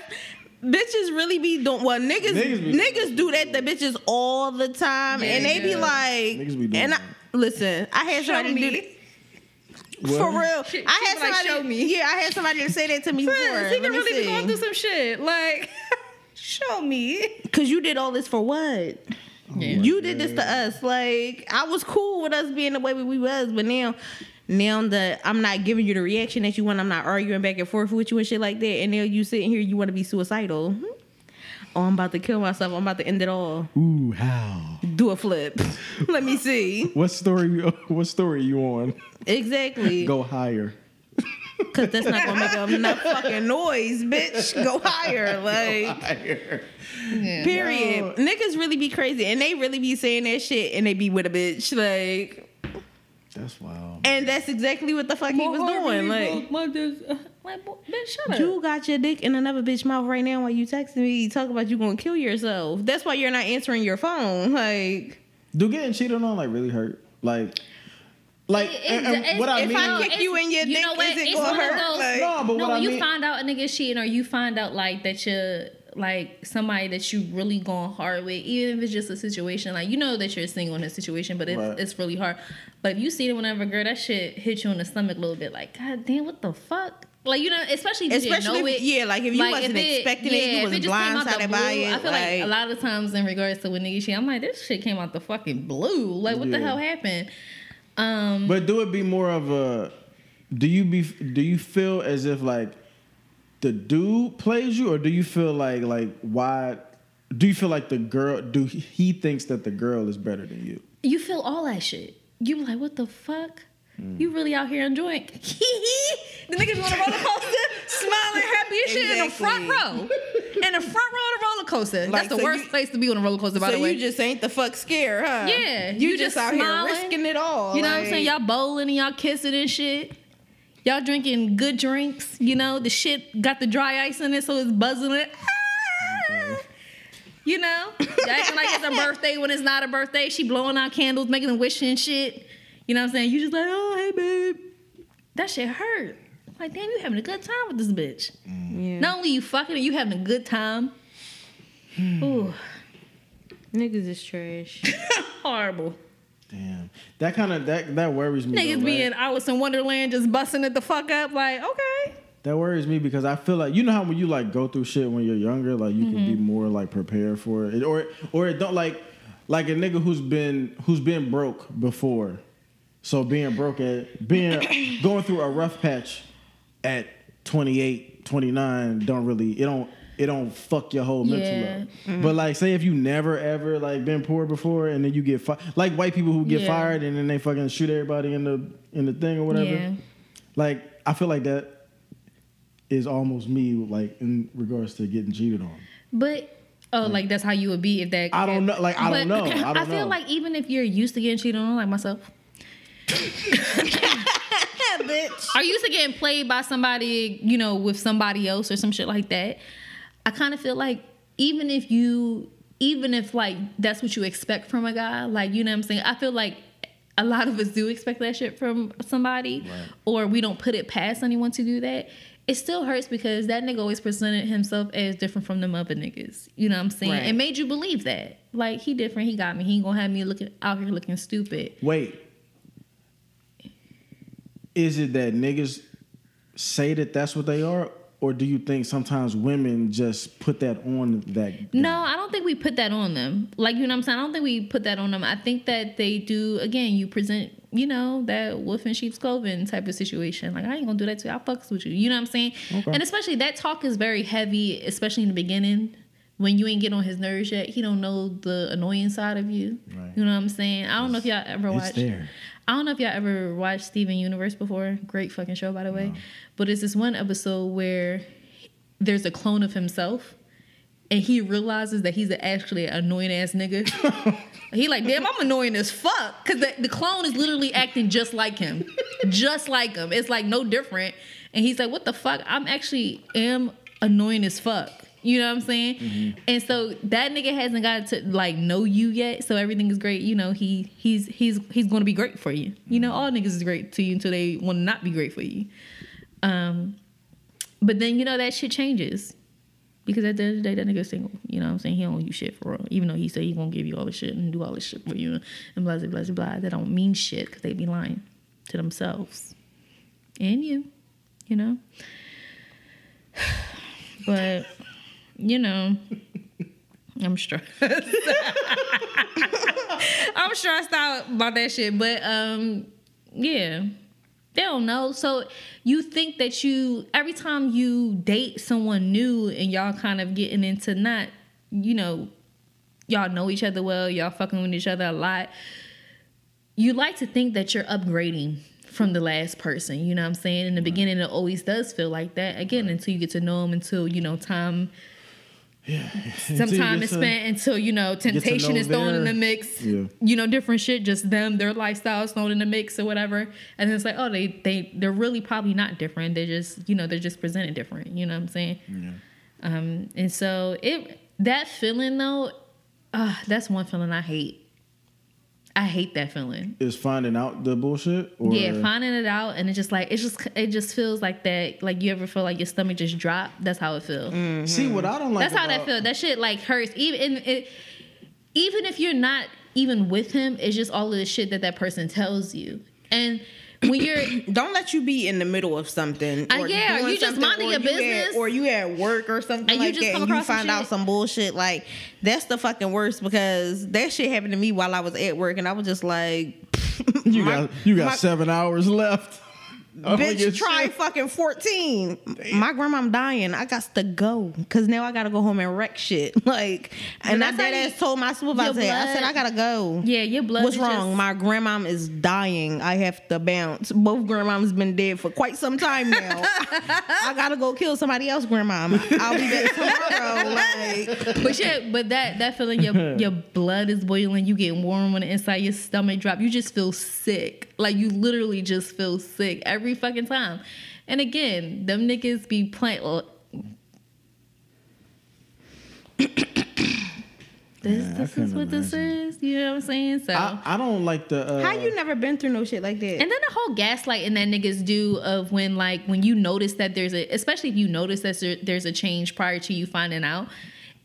bitches really be doing well niggas Niggas niggas, do that to bitches all the time Yeah, and they they be like Niggas be doing and I, that. listen I had Show somebody do me. that. What? For real, She- I had be like, somebody. "Show me." Yeah, I had somebody to say that to me before. Sis, he Let can me really be see. going through some shit. Like, Show me. Cause you did all this for what? Oh yeah. You did this to us. Like I was cool with us being the way we was, but now, now that I'm not giving you the reaction that you want, I'm not arguing back and forth with you and shit like that. And now you sitting here, you want to be suicidal. Hmm? Oh, I'm about to kill myself. I'm about to end it all. Ooh, how? Do a flip. Let me see. What story? you- What story you on? Exactly. Go higher. Cause that's not gonna make enough fucking noise, bitch. Go higher, like. Go Higher. Yeah. Period. Niggas really be crazy, and they really be saying that shit, and they be with a bitch, like. That's wild. And that's exactly what the fuck he was doing, like. my, just, like, bitch, shut up. You got your dick in another bitch mouth right now while you texting me. Talk about you gonna kill yourself. That's why you're not answering your phone. Like, Do getting cheated on like really hurt? Like, like It- it- and it's- what I if mean? I kick you in your you dick, know what? is it It's gonna one of hurt? those- Like, no, but no, what I when you mean. find out a nigga cheating or you find out like that you're like somebody that you really going hard with, even if it's just a situation like you know that you're single in a situation, but it's, Right. it's really hard. But if you see it whenever girl, that shit hit you in the stomach a little bit. Like, god damn, what the fuck? Like you know, especially if you especially didn't know if, it. yeah, like if you Like, wasn't if it- expecting yeah, it, you was just came out the blindsided by it. I feel like, like, a lot of times in regards to when niggas cheat, I'm like, this shit came out the fucking blue. Like, what the hell happened? Um, But do it be more of a? Do you be? Do you feel as if like the dude plays you, or do you feel like like why? Do you feel like the girl? Do he thinks that the girl is better than you? you feel all that shit. You be like, what the fuck? You hmm. really out here enjoying? the niggas on a roller coaster, smiling, happy as shit in the front row, in the front row of the roller coaster. Like, That's the so worst you- place to be on a roller coaster, by so the way. you just ain't the fuck scared, huh? Yeah, you, you just, just out smiling. here risking it all. you know what I'm saying? Y'all bowling and y'all kissing and shit. Y'all drinking good drinks. You know the shit got the dry ice in it, so it's buzzing it. Ah! You know, acting like it's a birthday when it's not a birthday. She blowing out candles, making a wish and shit. You know what I'm saying? You just like, oh hey babe, that shit hurt. Like damn, you having a good time with this bitch. Yeah. Not only you fucking, you having a good time. Ooh, niggas is trash. horrible. Damn, that kind of that that worries me. Niggas though, be right? in Alice in Wonderland just busting it the fuck up. Like, okay. That worries me because I feel like you know how when you like go through shit when you're younger, like you can be Mm-hmm. more like prepared for it, or or it don't like like a nigga who's been who's been broke before. So being broke at being going through a rough patch at 28, 29 don't really it don't it don't fuck your whole mental Yeah. up. Mm-hmm. But like say if you never ever like been poor before and then you get fi- like white people who get Yeah. fired and then they fucking shoot everybody in the in the thing or whatever. Yeah. Like I feel like that is almost me, like in regards to getting cheated on. But oh, like that's how you would be if that. I don't know- like, I don't know. I don't feel know. like even if you're used to getting cheated on, like myself, bitch. are you used to getting played by somebody, you know, with somebody else or some shit like that. I kind of feel like even if you, even if like that's what you expect from a guy, like you know what I'm saying. I feel like a lot of us do expect that shit from somebody, or we don't put it past anyone to do that. It still hurts because that nigga always presented himself as different from them other niggas. You know what I'm saying? Right. It made you believe that. Like he different, he got me. He ain't gonna have me looking out here looking stupid. Wait, is it that niggas say that that's what they are, or do you think sometimes women just put that on that? No, I don't think we put that on them. Like you know what I'm saying? I don't think we put that on them. I think that they do again, you present, you know, that wolf in sheep's clothing type of situation. Like I ain't gonna do that to you. I fucks with you. You know what I'm saying? Okay. And especially that talk is very heavy, especially in the beginning. When you ain't get on his nerves yet, he don't know the annoying side of you. Right. You know what I'm saying? I don't know if y'all ever It's watched there. I don't know if y'all ever watched Steven Universe before. Great fucking show, by the way. But it's this one episode where there's a clone of himself, and he realizes that he's actually an annoying ass nigga. he like, damn, I'm annoying as fuck. Cause the, the clone is literally acting just like him, just like him. It's like no different. And he's like, what the fuck? I'm actually am annoying as fuck. You know what I'm saying? And so that nigga hasn't got to like know you yet, so everything is great. You know, he he's he's he's going to be great for you. You know, all niggas is great to you until they want to not be great for you. Um, but then you know that shit changes because at the end of the day, that nigga's single. You know what I'm saying? He don't owe you shit for real. Even though he say he gonna give you all the shit and do all this shit for you and blah blah blah blah. blah. That don't mean shit because they be lying to themselves and you. You know. But you know, I'm stressed. I'm stressed out about that shit. But um, yeah. They don't know. So you think that you every time you date someone new and y'all kind of getting into not, you know, y'all know each other well, y'all fucking with each other a lot. You like to think that you're upgrading from the last person. You know what I'm saying? In the beginning, it always does feel like that. Again, until you get to know them, until you know time some time is spent until you know temptation know is thrown in the mix. Yeah. you know different shit just them their lifestyles thrown in the mix or whatever. And then it's like oh they they they're really probably not different. They're just you know they're just presented different. You know what i'm saying? Yeah. um and so it that feeling though uh that's one feeling i hate i hate that feeling Is finding out the bullshit? Or yeah finding it out and it just like it's just it just feels like that like you ever feel like your stomach just dropped that's how it feels mm-hmm. See what I don't like. That's how that about- feels. That shit like hurts. Even it, even if you're not even with him, it's just all of the shit that that person tells you. And when you're Don't let you be in the middle of something. Uh, yeah, doing you just something, minding or your you at- business. or you at work or something And you like just that, come and you across some find out shit. some bullshit. Like that's the fucking worst because that shit happened to me while I was at work, and I was just like, You my- got you got my- seven hours left. Oh, Bitch, try shit. fucking 14. My grandma dying. I got to go. Cause now I gotta go home and wreck shit. Like and I that's dead ass told my supervisor, your I said I gotta go. yeah, your blood. What's is wrong? just- My grandmom is dying. I have to bounce. Both grandmoms been dead for quite some time now. I gotta go kill somebody else, grandmom. I'll be back tomorrow. Like but yeah, but that that feeling your your blood is boiling, you get warm on the inside, your stomach drop, you just feel sick. Like you literally just feel sick every fucking time. And again, them niggas be playing. Well, this Yeah, this is couldn't what this is. You know what I'm saying? So I, I don't like the. Uh, how you never been through no shit like that? And then the whole gaslighting that niggas do of when like when you notice that there's a especially if you notice that there- there's a change prior to you finding out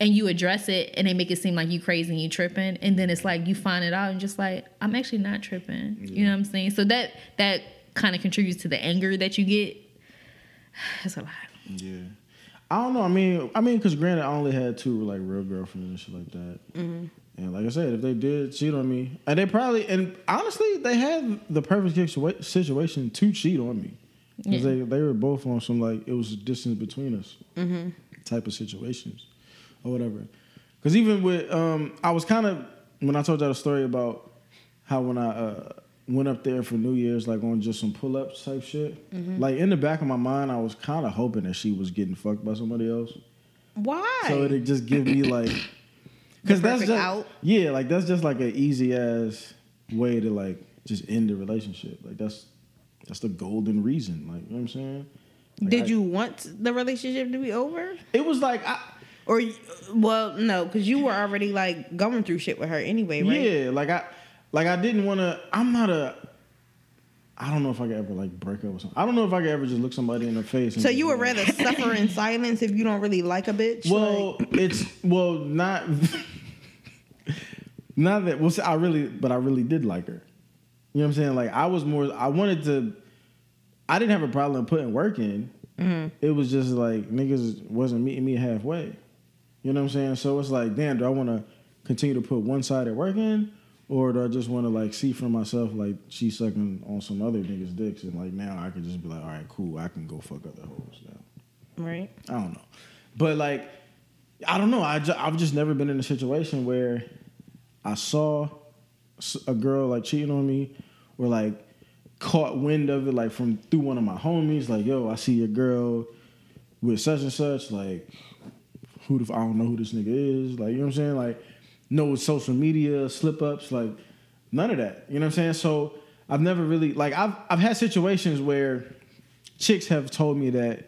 and you address it and they make it seem like you crazy and you tripping and then it's like you find it out and just like I'm actually not tripping. You know what I'm saying? So that that kind of contributes to the anger that you get. It's a lot. Yeah. I don't know. I mean, I mean, because granted, I only had two like real girlfriends and shit like that. Mm-hmm. And like I said, if they did cheat on me, and they probably, and honestly, they had the perfect situa- situation to cheat on me, because Yeah. they they were both on some like it was a distance between us Mm-hmm. type of situations, or whatever. Because even with, um, I was kind of when I told y'all the story about how when I uh, went up there for New Year's, like on just some pull ups type shit. Mm-hmm. Like in the back of my mind, I was kind of hoping that she was getting fucked by somebody else. Why? So it'd just give me like, because that's just out? yeah, like that's just like an easy ass way to like just end the relationship. Like that's that's the golden reason. Like you know what I'm saying? Like, Did I- you want the relationship to be over? It was like I, Or well, no, because you were already like going through shit with her anyway, right? yeah, like I like I didn't want to. I'm not a. I don't know if I could ever like break up with something. I don't know if I could ever just look somebody in the face. And So you would like- rather suffer in silence if you don't really like a bitch? Well, Like, it's well not not that well see, I really but I really did like her. You know what I'm saying? Like I was more I wanted to I didn't have a problem putting work in. Mm-hmm. It was just like niggas wasn't meeting me halfway. You know what I'm saying? So it's like, damn, do I want to continue to put one side of work in, or do I just want to like see for myself like she sucking on some other niggas' dicks, and like now I can just be like, all right, cool, I can go fuck other hoes now. right? I don't know, but like, I don't know. I ju- I've just never been in a situation where I saw a girl like cheating on me, or like caught wind of it like from through one of my homies. Like, yo, I see your girl with such and such. Like, who the f- I don't know who this nigga is. Like, you know what I'm saying? Like, no social media slip ups. Like, none of that. You know what I'm saying? So I've never really like I've I've had situations where chicks have told me that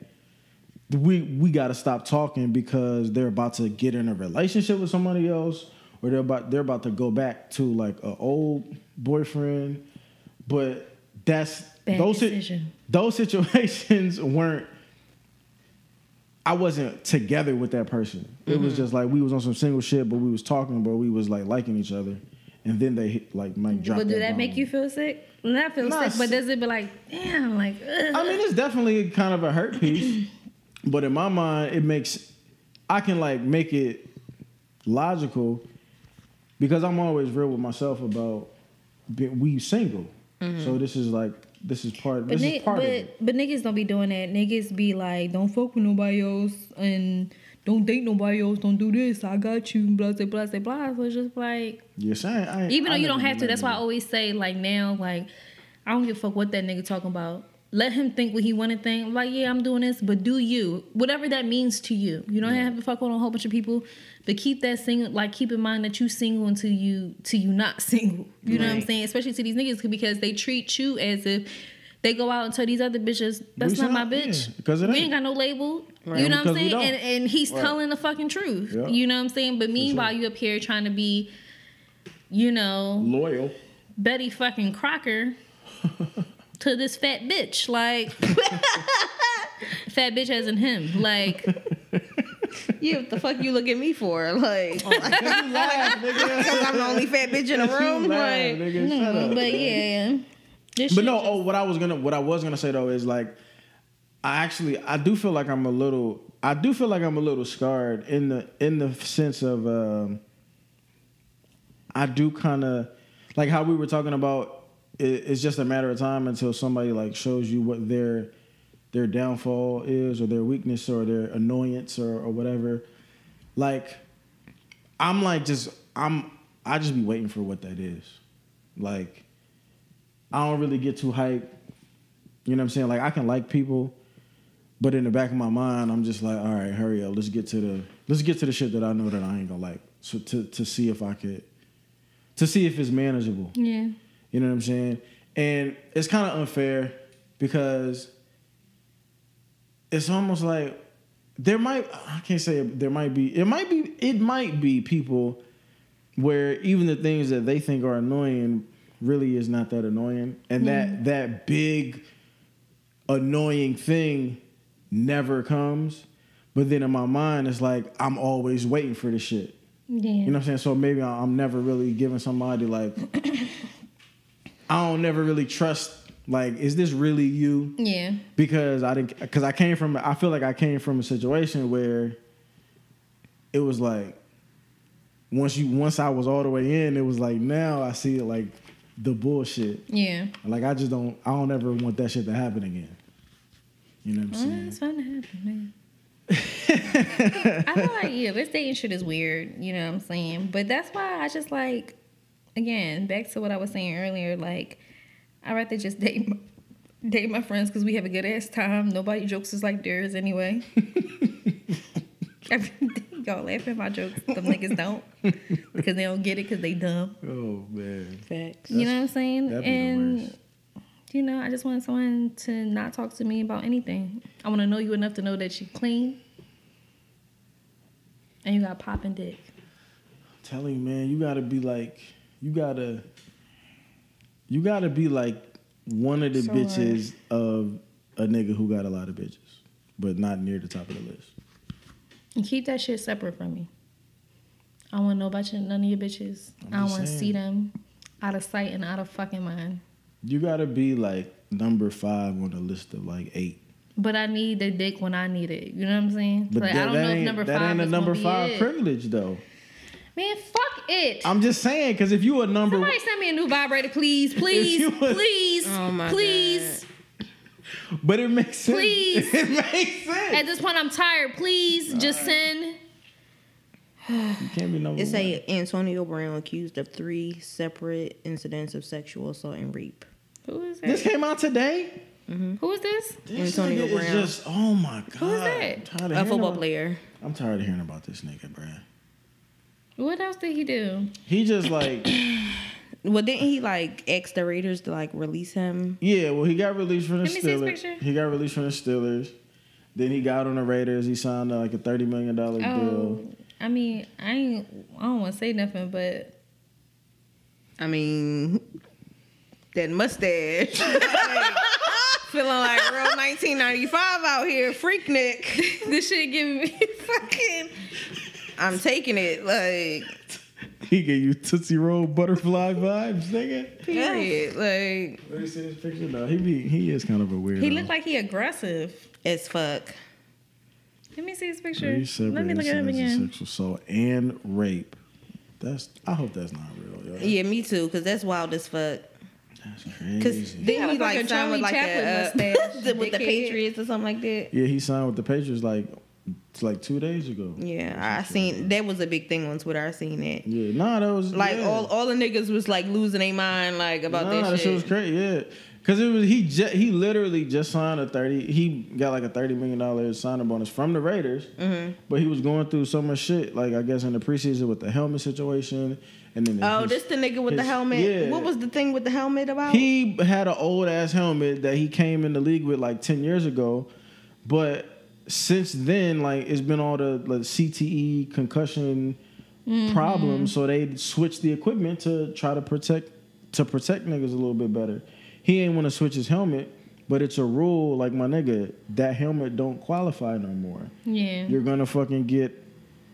we we got to stop talking because they're about to get in a relationship with somebody else or they're about they're about to go back to like an old boyfriend but that's Bad those si- those situations weren't I wasn't together with that person. It Mm-hmm. was just like we was on some single shit, but we was talking, but we was like liking each other, and then they hit, like might drop. But do that bomb. make you feel sick? Not feel Nah, sick, but does it be like, damn, like, ugh. I mean, it's definitely kind of a hurt piece, but in my mind, it makes I can like make it logical because I'm always real with myself about we single. So this is like this is part. But, This ni- is part but, of it. but niggas don't be doing that. Niggas be like, don't fuck with nobody else and don't date nobody else. Don't do this. I got you. Blah blah blah blah. blah. So it's just like, You're saying I, even though I you don't have to. That's why I always say like now, like I don't give a fuck what that nigga talking about. Let him think what he want to think. Like, yeah, I'm doing this, but do you whatever that means to you. You don't have to fuck with a whole bunch of people, but keep that single. Like, keep in mind that you single until you till you not single. You know what I'm saying? Especially to these niggas because they treat you as if. They go out and tell these other bitches, that's We not my bitch. because it we ain't. ain't got no label. Right. You know what I'm saying? And, and he's Right. telling the fucking truth. Yeah. You know what I'm saying? But meanwhile, you up here trying to be, you know, loyal. Betty fucking Crocker to this fat bitch. Like, fat bitch as in him. Like, Yeah, what the fuck you look at me for? Like, You laugh, because I'm the only fat bitch in the room. You laugh, Like, nigga. Shut no, up. but yeah. This But no, just- oh, what I was gonna, what I was gonna say though is like, I actually, I do feel like I'm a little, I do feel like I'm a little scarred in the in the sense of, um, I do kind of like how we were talking about. It, it's just a matter of time until somebody like shows you what their their downfall is, or their weakness, or their annoyance, or, or whatever. Like, I'm like just I'm I just be waiting for what that is, like. I don't really get too hyped. You know what I'm saying? Like I can like people, but in the back of my mind, I'm just like, all right, hurry up. Let's get to the let's get to the shit that I know that I ain't gonna like. So to to see if I could to see if it's manageable. yeah. You know what I'm saying? And it's kind of unfair because it's almost like there might I can't say there might be it might be it might be people where even the things that they think are annoying really is not that annoying and that mm-hmm. that big annoying thing never comes but then in my mind it's like I'm always waiting for the shit Yeah. you know what I'm saying? So maybe I'm never really giving somebody like I don't never really trust like is this really you? yeah. Because I didn't because I came from I feel like I came from a situation where it was like once you once I was all the way in, it was like now I see it like the bullshit. Yeah. Like I just don't I don't ever want that shit to happen again. You know what I'm Well, saying? it's fun to happen, man. I feel like yeah, this dating shit is weird. You know what I'm saying? But that's why I just like, again, back to what I was saying earlier. Like, I'd rather just date my, date my friends because we have a good ass time. Nobody jokes is like theirs anyway. Y'all laugh at my jokes. Them niggas don't because they don't get it because they dumb. Oh man. facts. You know what I'm saying? that'd be the and worst. you know, I just want someone to not talk to me about anything. I want to know you enough to know that you clean and you got popping dick. telling you, man, you gotta be like, you gotta, you gotta be like one of the So bitches of a nigga who got a lot of bitches, but not near the top of the list. And keep that shit separate from me. I don't want to know about your, none of your bitches. Don't want to see them out of sight and out of fucking mind. You gotta be like number five on the list of like eight. But I need the dick when I need it. You know what I'm saying? But like, that, I don't know ain't, if number that five ain't a number five privilege though. Man, fuck it. I'm just saying, because if you a number, Somebody send me a new vibrator, please, please, you was- please, Oh my please. but it makes sense. Please. it makes sense. At this point, I'm tired. Please, just send. you can't be number It's one. a Antonio Brown accused of three separate incidents of sexual assault and rape. Who is this that? came out today. Mm-hmm. Who is this? This Antonio nigga is Brown. just oh my god. Who is that? I'm tired of A football about- player. I'm tired of hearing about this nigga, bruh. What else did he do? He just like Well, didn't he like ask the Raiders to like release him? yeah. Well, he got released from the Let me see his Steelers. picture. He got released from the Steelers. Then he got on the Raiders. He signed uh, like a thirty million dollar Oh, deal. I mean, I ain't. I don't want to say nothing, but I mean, that mustache. Feeling like real 1995 out here, Freaknik. this shit giving me fucking. I'm taking it like He gave you Tootsie Roll butterfly vibes, nigga. period. Like Let me see this picture. No, he be he is kind of a weird. He looked like he aggressive. as fuck. Let me see his picture. Three separate Let me look at him incidents again. sexual assault and rape. That's. I hope that's not real. Yo. Yeah, me too. Cause that's wild as fuck. That's Cause crazy. then got he like fucking signed with like Chaplin a, uh, with the. Patriots or something like that. Yeah, he signed with the Patriots like it's like two days ago. Yeah, I seen that was a big thing on Twitter. I seen that. Yeah, nah, that was Like yeah. all all the niggas was like losing their mind like about nah, that shit. was crazy. Yeah, because it was he ju- he literally just signed a thirty. He got like a thirty million dollar signing bonus from the Raiders, Mm-hmm. but he was going through so much shit. Like I guess in the preseason with the helmet situation, and then Oh, his- this the nigga with the helmet. yeah. What was the thing with the helmet about? He had an old ass helmet that he came in the league with like ten years ago, but since then, like it's been all the like, CTE concussion mm-hmm. problems, so they switched the equipment to try to protect to protect niggas a little bit better. He ain't want to switch his helmet, but it's a rule. Like my nigga, that helmet don't qualify no more. Yeah. You're gonna fucking get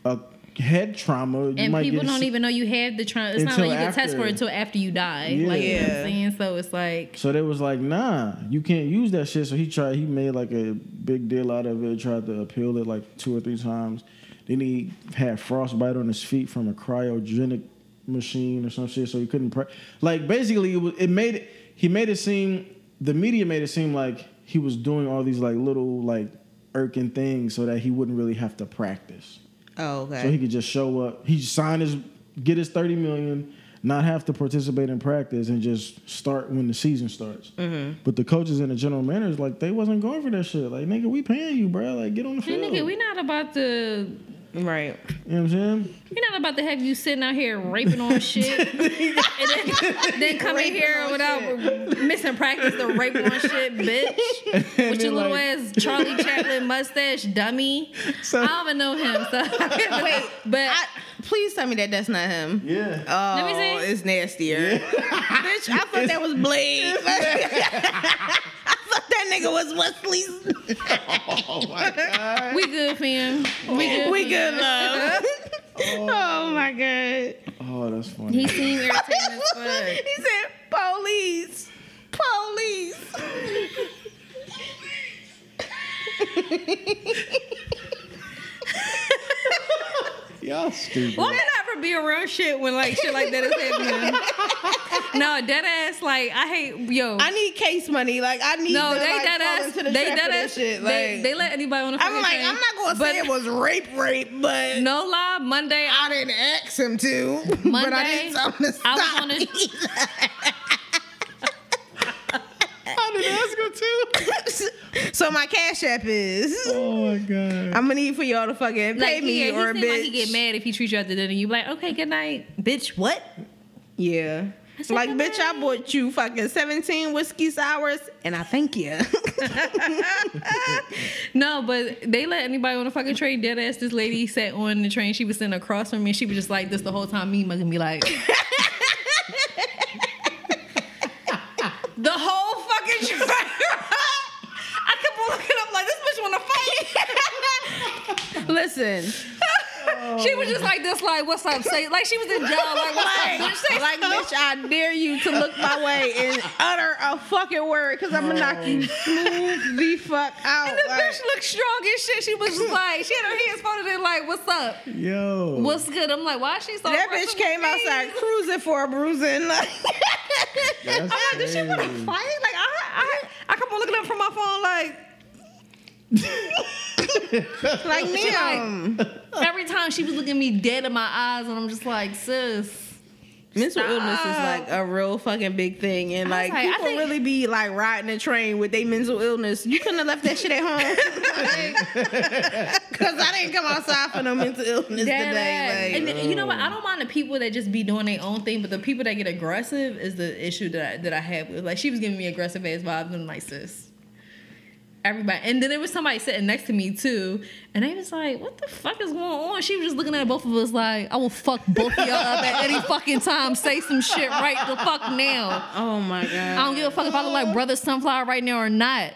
a head trauma. You and might people get don't even know you have the trauma. It's not like you can test after. for it until after you die. Yeah. Like, you know what Yeah. I'm saying? So it's like, So they was like, nah, you can't use that shit. So he tried, he made like a big deal out of it, tried to appeal it like two or three times. Then he had frostbite on his feet from a cryogenic machine or some shit, so he couldn't. Pre- like basically, it, was, it made it. He made it seem. The media made it seem like he was doing all these like little like irking things so that he wouldn't really have to practice. Oh, okay. So he could just show up. He sign his, get his thirty million, not have to participate in practice, and just start when the season starts. Mm-hmm. But the coaches and the general managers, like they wasn't going for that shit. Like nigga, we paying you, bro. Like get on the hey, field. nigga, we not about to. Right. you know what I'm saying? We're not about to have you sitting out here raping on shit, and then, then come in here on without missing practice to rape on shit, bitch. And With your then, little ass Charlie Chaplin mustache, dummy. So- I don't even know him. So Wait, but I, please tell me that that's not him. Yeah. Oh, Let me oh, see. it's nastier. Bitch, I thought that was Blade. I thought that nigga was Wesley's. oh my god. we good, fam. We good. We good, love. Oh. oh my god. Oh, that's funny. He seemed irritating as fuck. He said, police. Police. Y'all stupid. Why did I ever be around shit when like shit like that is happening? no, dead ass. Like I hate yo. I need case money. Like I need no, to they like, dead ass. the They dead ass. shit. they, Like, they let anybody on the I'm like, train. I'm not gonna But say it was rape, rape, but No lie, Monday I, I didn't ask him to. but I Monday, to I was on a- I didn't ask him to. so my cash app is. Oh my god. I'm gonna need for y'all to fucking pay like me he, or a he seemed like he get mad if he treats you after dinner. You be like, okay, good night, bitch. What? Yeah. said Like, good bitch, I bought you fucking 17 whiskey sours, and I thank you. No, but they let anybody on the fucking train. Dead ass. This lady sat on the train. She was sitting across from me. and She was just like this the whole time. Me mugging me like. the whole fucking train. I kept on looking up like this bitch want to fight. Listen, She was just like this, like, what's up? Say, like, she was in jail, like, what's like, up, bitch? Say like, bitch, I dare you to look my way and utter a fucking word, because I'm gonna knock you smooth the fuck out. And the like- bitch looked strong as shit. She was just like, she had her hands folded in, like, what's up? Yo. What's good? I'm like, why is she so that bitch came me? outside cruising for a bruising. Like, I'm like, does she want to fight? Like, I, I, I come on looking up from my phone, like, like She ma'am. every time she was looking at me dead in my eyes, and I'm just like, sis. Mental Stop. illness is like a real fucking big thing, and like like, people think- really be like riding a train with their mental illness. You couldn't have left that shit at home, because I didn't come outside for no mental illness today. Like, and then, you know what? I don't mind the people that just be doing their own thing, but the people that get aggressive is the issue that I, that I have with. Like she was giving me aggressive ass vibes, and I'm like, sis. Everybody, and then there was somebody sitting next to me too, and they was like, "What the fuck is going on?" She was just looking at both of us like, "I will fuck both of y'all up at any fucking time. Say some shit right the fuck now. oh my god, I don't give a fuck if I look like Brother Sunflower right now or not."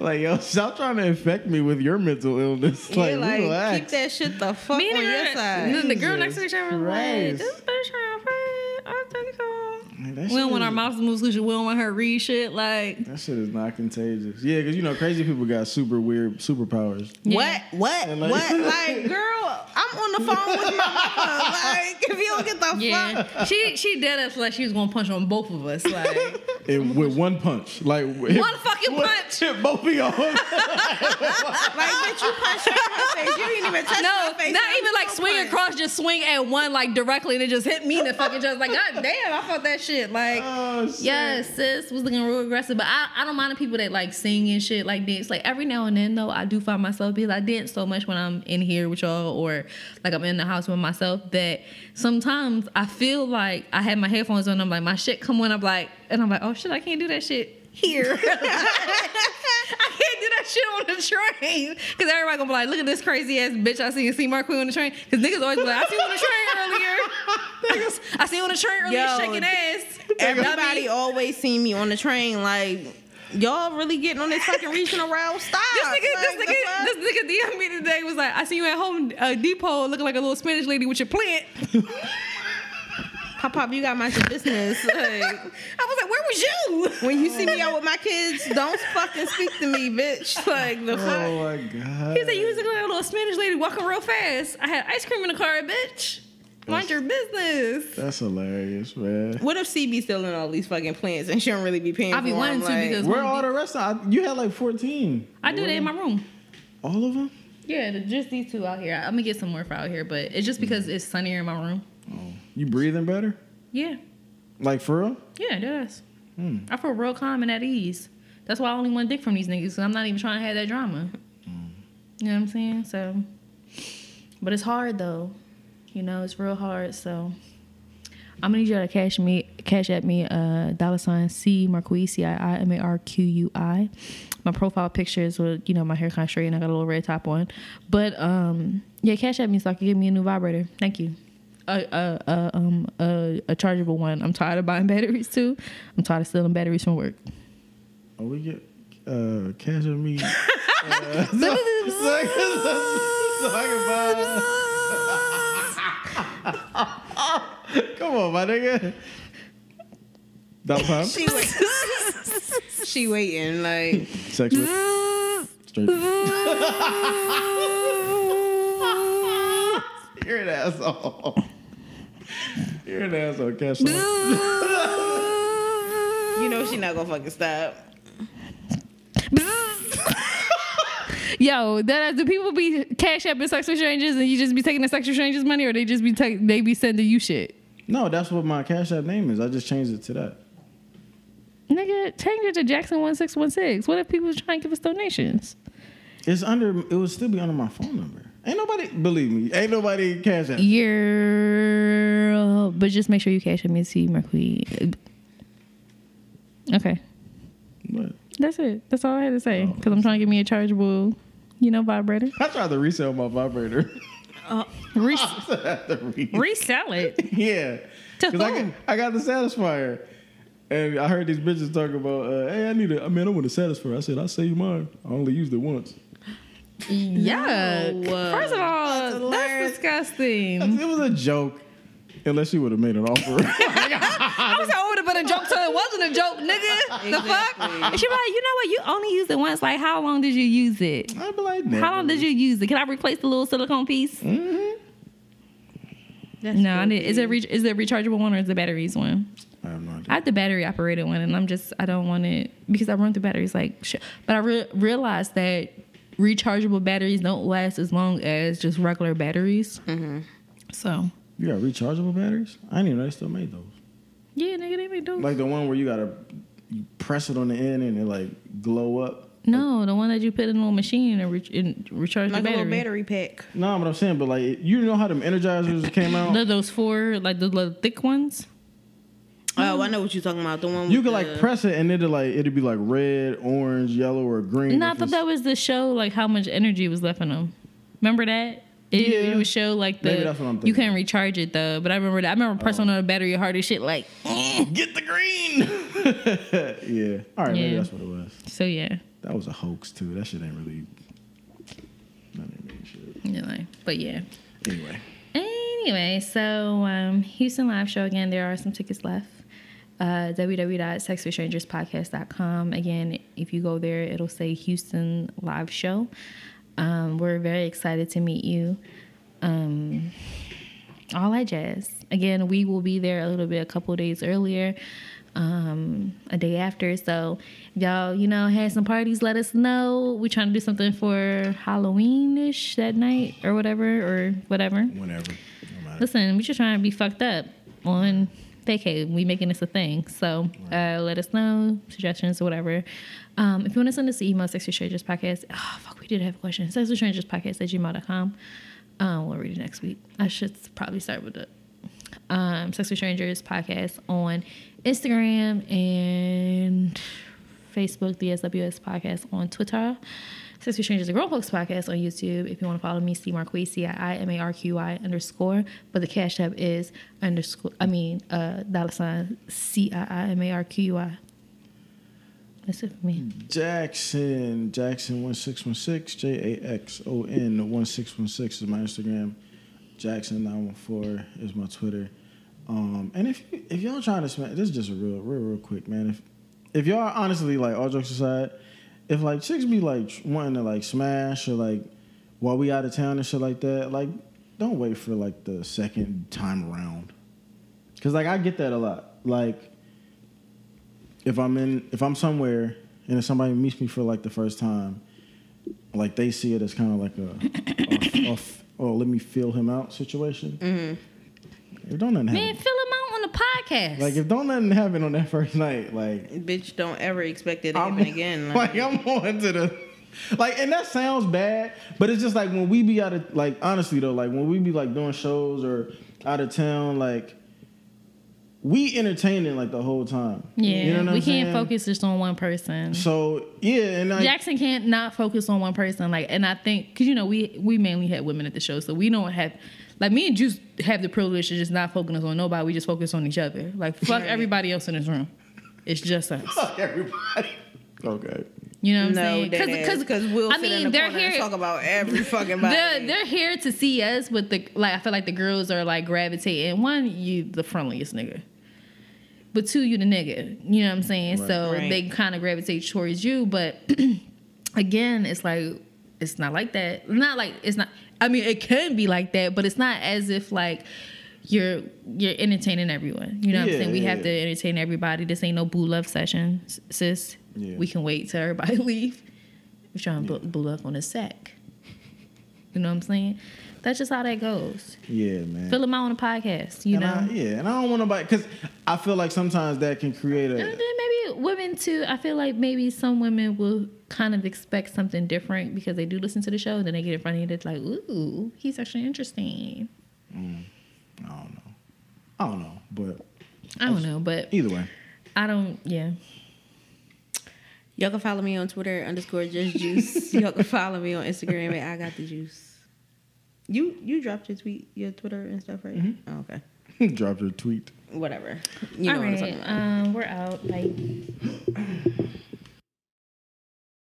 Like, yo, stop trying to infect me with your mental illness. Yeah, Like, like, relax. keep that shit the fuck Me on and your the, side. the, the girl next to each other was like, Jesus "This bitch trying to fight." I think so. Man, We shit don't want our mouths to move because we don't want her to read shit. Like, That shit is not contagious. Yeah, because you know, crazy people got super weird superpowers. Yeah. What? What? Like- what? Like, girl, I'm on the phone with my mama. Like, if you don't get the fuck. yeah, she she did us like she was gonna punch on both of us. Like, And with one punch, like hit, One fucking punch. hit both of y'all. Like, bitch, you punched her in her face. You didn't even touch no, my face. No, not even like swing punch? across, just swing at one like directly, and it just hit me in the fucking chest. Like, god damn, I felt that shit. Like, oh, shit. Yes, sis was looking real aggressive, but I, I don't mind the people that like sing and shit like dance. Like every now and then though, I do find myself because I dance so much when I'm in here with y'all or like I'm in the house with myself that sometimes I feel like I have my headphones on. I'm like my shit come on. I'm like and I'm like oh shit I can't do that shit here. I can't do that shit on the train because everybody gonna be like look at this crazy ass bitch I see and see Mark Queen on the train because niggas always be like I see you on the train earlier. Niggas, I see you on the train earlier Yo, shaking ass. Everybody always see me on the train. Like, y'all really getting on this fucking regional rail? Stop. This nigga, Like, this the nigga, fuck? this nigga DM me today was like, I see you at home uh, Depot looking like a little Spanish lady with your plant. Pop Pop, you got my business. Like, I was like, where was you? when you see me out with my kids, don't fucking speak to me, bitch. Like the fuck. Oh my god. He said you was looking like a little Spanish lady walking real fast. I had ice cream in the car, bitch. Mind your business. That's hilarious, man. What if CB still in all these fucking plants and she don't really be paying I'll be for wanting to Like, because- Where all the rest of you had like 14. I do that in my room. All of them? Yeah, the- just these two out here. I'm gonna get some more for out here, but it's just because it's sunnier in my room. Oh, you breathing better? Yeah, Like for real? yeah, it does. Hmm. I feel real calm and at ease. That's why I only want dick from these niggas. Cause I'm not even trying to have that drama. You know what I'm saying? So, but it's hard though. You know, it's real hard. So, I'm gonna need y'all to cash me, cash at me, uh, dollar sign C Marquis C I I M A R Q U I. My profile picture is with you know my hair kind of straight and I got a little red top on. But um, yeah, cash at me so I can get me a new vibrator. Thank you. A, a, a, um, a, a chargeable one. I'm tired of buying batteries too. I'm tired of stealing batteries from work. Oh, we get uh cash on me. Uh, so, so, can- so I can buy- Come on, my nigga. Dollar sign? she wait. she waiting like. Sex with straight. You're an asshole. You're an asshole. Cash on. You know she not gonna fucking stop. Yo, that do people be cash apping sex with strangers and you just be taking the sex with strangers money, or they just be take, they be sending you shit? No, that's what my Cash App name is. I just changed it to that. Nigga, change it to Jackson one six one six. What if people trying to give us donations? It's under. It would still be under my phone number. Ain't nobody believe me. Ain't nobody Cash App. Yeah, but just make sure you cash at me and see Marquis. Okay, What? that's it. That's all I had to say. Oh. Because I'm trying to get me a chargeable, you know, vibrator. I tried to resell my vibrator. Re- I had to re- resell it. yeah, because I got, I got the Satisfier, and I heard these bitches talk about, uh, hey, I need a, I mean, I want a Satisfier. I said, I'll sell you mine. I only used it once. Yeah. No. First of all, That's that's, disgusting. It was a joke, unless she would have made an offer. I was like, oh, it would have been a joke till it wasn't a joke, nigga. The fuck? And she be like, you know what? You only used it once. Like, how long did you use it? I'd be like, never. How long did you use it? Can I replace the little silicone piece? Mm-hmm. That's No, I need, is it re- is it rechargeable one or is the batteries one? I have no idea. I have the battery operated one, and I'm just I don't want it because I run through batteries like shit. But I re- realized that rechargeable batteries don't last as long as just regular batteries. Mm-hmm. So You got rechargeable batteries? I didn't even know they still made those. yeah, nigga, they make those. Like the one where you gotta you press it on the end and it like glow up. no, the one that you put in a little machine and, re- and recharge Like the a battery. little battery pack. No, but I'm saying, but like you know how them energizers came out? Those- Those four, like the little thick ones. Oh, I know what you're talking about. The one You could like the- press it and it'd like it'd be like red, orange, yellow, or green. No, I thought that was the show, like how much energy was left in them. Remember that? It, Yeah. it would show like the Maybe that's what I'm you couldn't recharge it though. But I remember that. I remember pressing on the battery hard as shit. Like get the green. yeah. All right, maybe that's what it was. so, yeah, That was a hoax too. That shit ain't really. That ain't really shit. you know. But yeah. Anyway, Anyway, so um, Houston live show again. There are some tickets left. uh, www.sexwithstrangerspodcast.com. Again, if you go there, it'll say Houston live show. Um, we're very excited to meet you. Um, all that jazz. Again, we will be there a little bit a couple days earlier, um, a day after. So, y'all, you know, had some parties, let us know. We're trying to do something for Halloween ish that night or whatever, or whatever. Whenever. No. Listen, we just trying to be fucked up on vacay. We making this a thing. So uh, let us know, suggestions or whatever. Um, if you want to send us an email, Sex with Strangers Podcast. Oh, fuck, we did have a question. Sex with Strangers Podcast at gmail.com. Um, we'll read it next week. I should probably start with it. Um, Sex with Strangers Podcast on Instagram and Facebook, the SWS Podcast on Twitter. With Strangers, a Grown Folks Podcast on YouTube. If you want to follow me, C Marquis, I M A R Q I underscore. But the cash app is underscore, I mean, uh, dollar sign C I I M A R Q U I. That's it for me. Jackson, Jackson one six one six, J A X O N one six one six is my Instagram. Jackson nine one four is my Twitter. Um, and if if y'all trying to smash, this is just a real, real, real quick, man. If if y'all honestly like all jokes aside, if like chicks be like wanting to like smash or like while we out of town and shit like that, like don't wait for like the second time around. Cause like I get that a lot. Like if I'm in if I'm somewhere and if somebody meets me for like the first time, like they see it as kind of like a, a, a oh let me feel him out situation. Mm-hmm. If don't nothing Man, happen, fill podcast. like if don't nothing happen on that first night, like Bitch, don't ever expect it to I'm happen again. like I'm on to the like, and that sounds bad, but it's just like when we be out of like honestly though, like when we be like doing shows or out of town, like we entertaining like the whole time. yeah, You know what we I'm can't saying? focus just on one person. So yeah, and like, Jackson can't not focus on one person. Like, and I think because you know we we mainly had women at the show, so we don't have like me and Juice have the privilege to just not focus on nobody. We just focus on each other. Like, fuck Right. everybody else in this room. It's just us. fuck everybody. Okay. You know what I'm no, saying? because because we'll I sit mean in the they're here. and talk about every fucking body. They're, they're here to see us with the like. I feel like the girls are like gravitating. One, you the friendliest nigga, but two, you the nigga. You know what I'm saying? Right. So Right. they kind of gravitate towards you. But again, it's like it's not like that. Not like it's not. I mean, it can be like that, but it's not as if like you're you're entertaining everyone. You know what I'm saying? We yeah, have to entertain everybody. This ain't no boo love session, sis. Yeah. We can wait till everybody leave. We're trying to boo, boo love on a sack. You know what I'm saying? That's just how that goes. Yeah, man. Fill them out on the podcast, you And know. I- yeah, and I don't want nobody because I feel like sometimes that can create and a then maybe women too. I feel like maybe some women will kind of expect something different because they do listen to the show. Then they get in front of you, it's like, ooh, he's actually interesting. Mm, I don't know. I don't know, but I don't know, but either way, I don't. Yeah, Y'all can follow me on Twitter underscore just juice. Y'all can follow me on Instagram at I got the juice. You you dropped your tweet, your Twitter and stuff, right? Oh, okay. dropped your tweet. Whatever. You know All what I'm talking about. um, we're out. Like.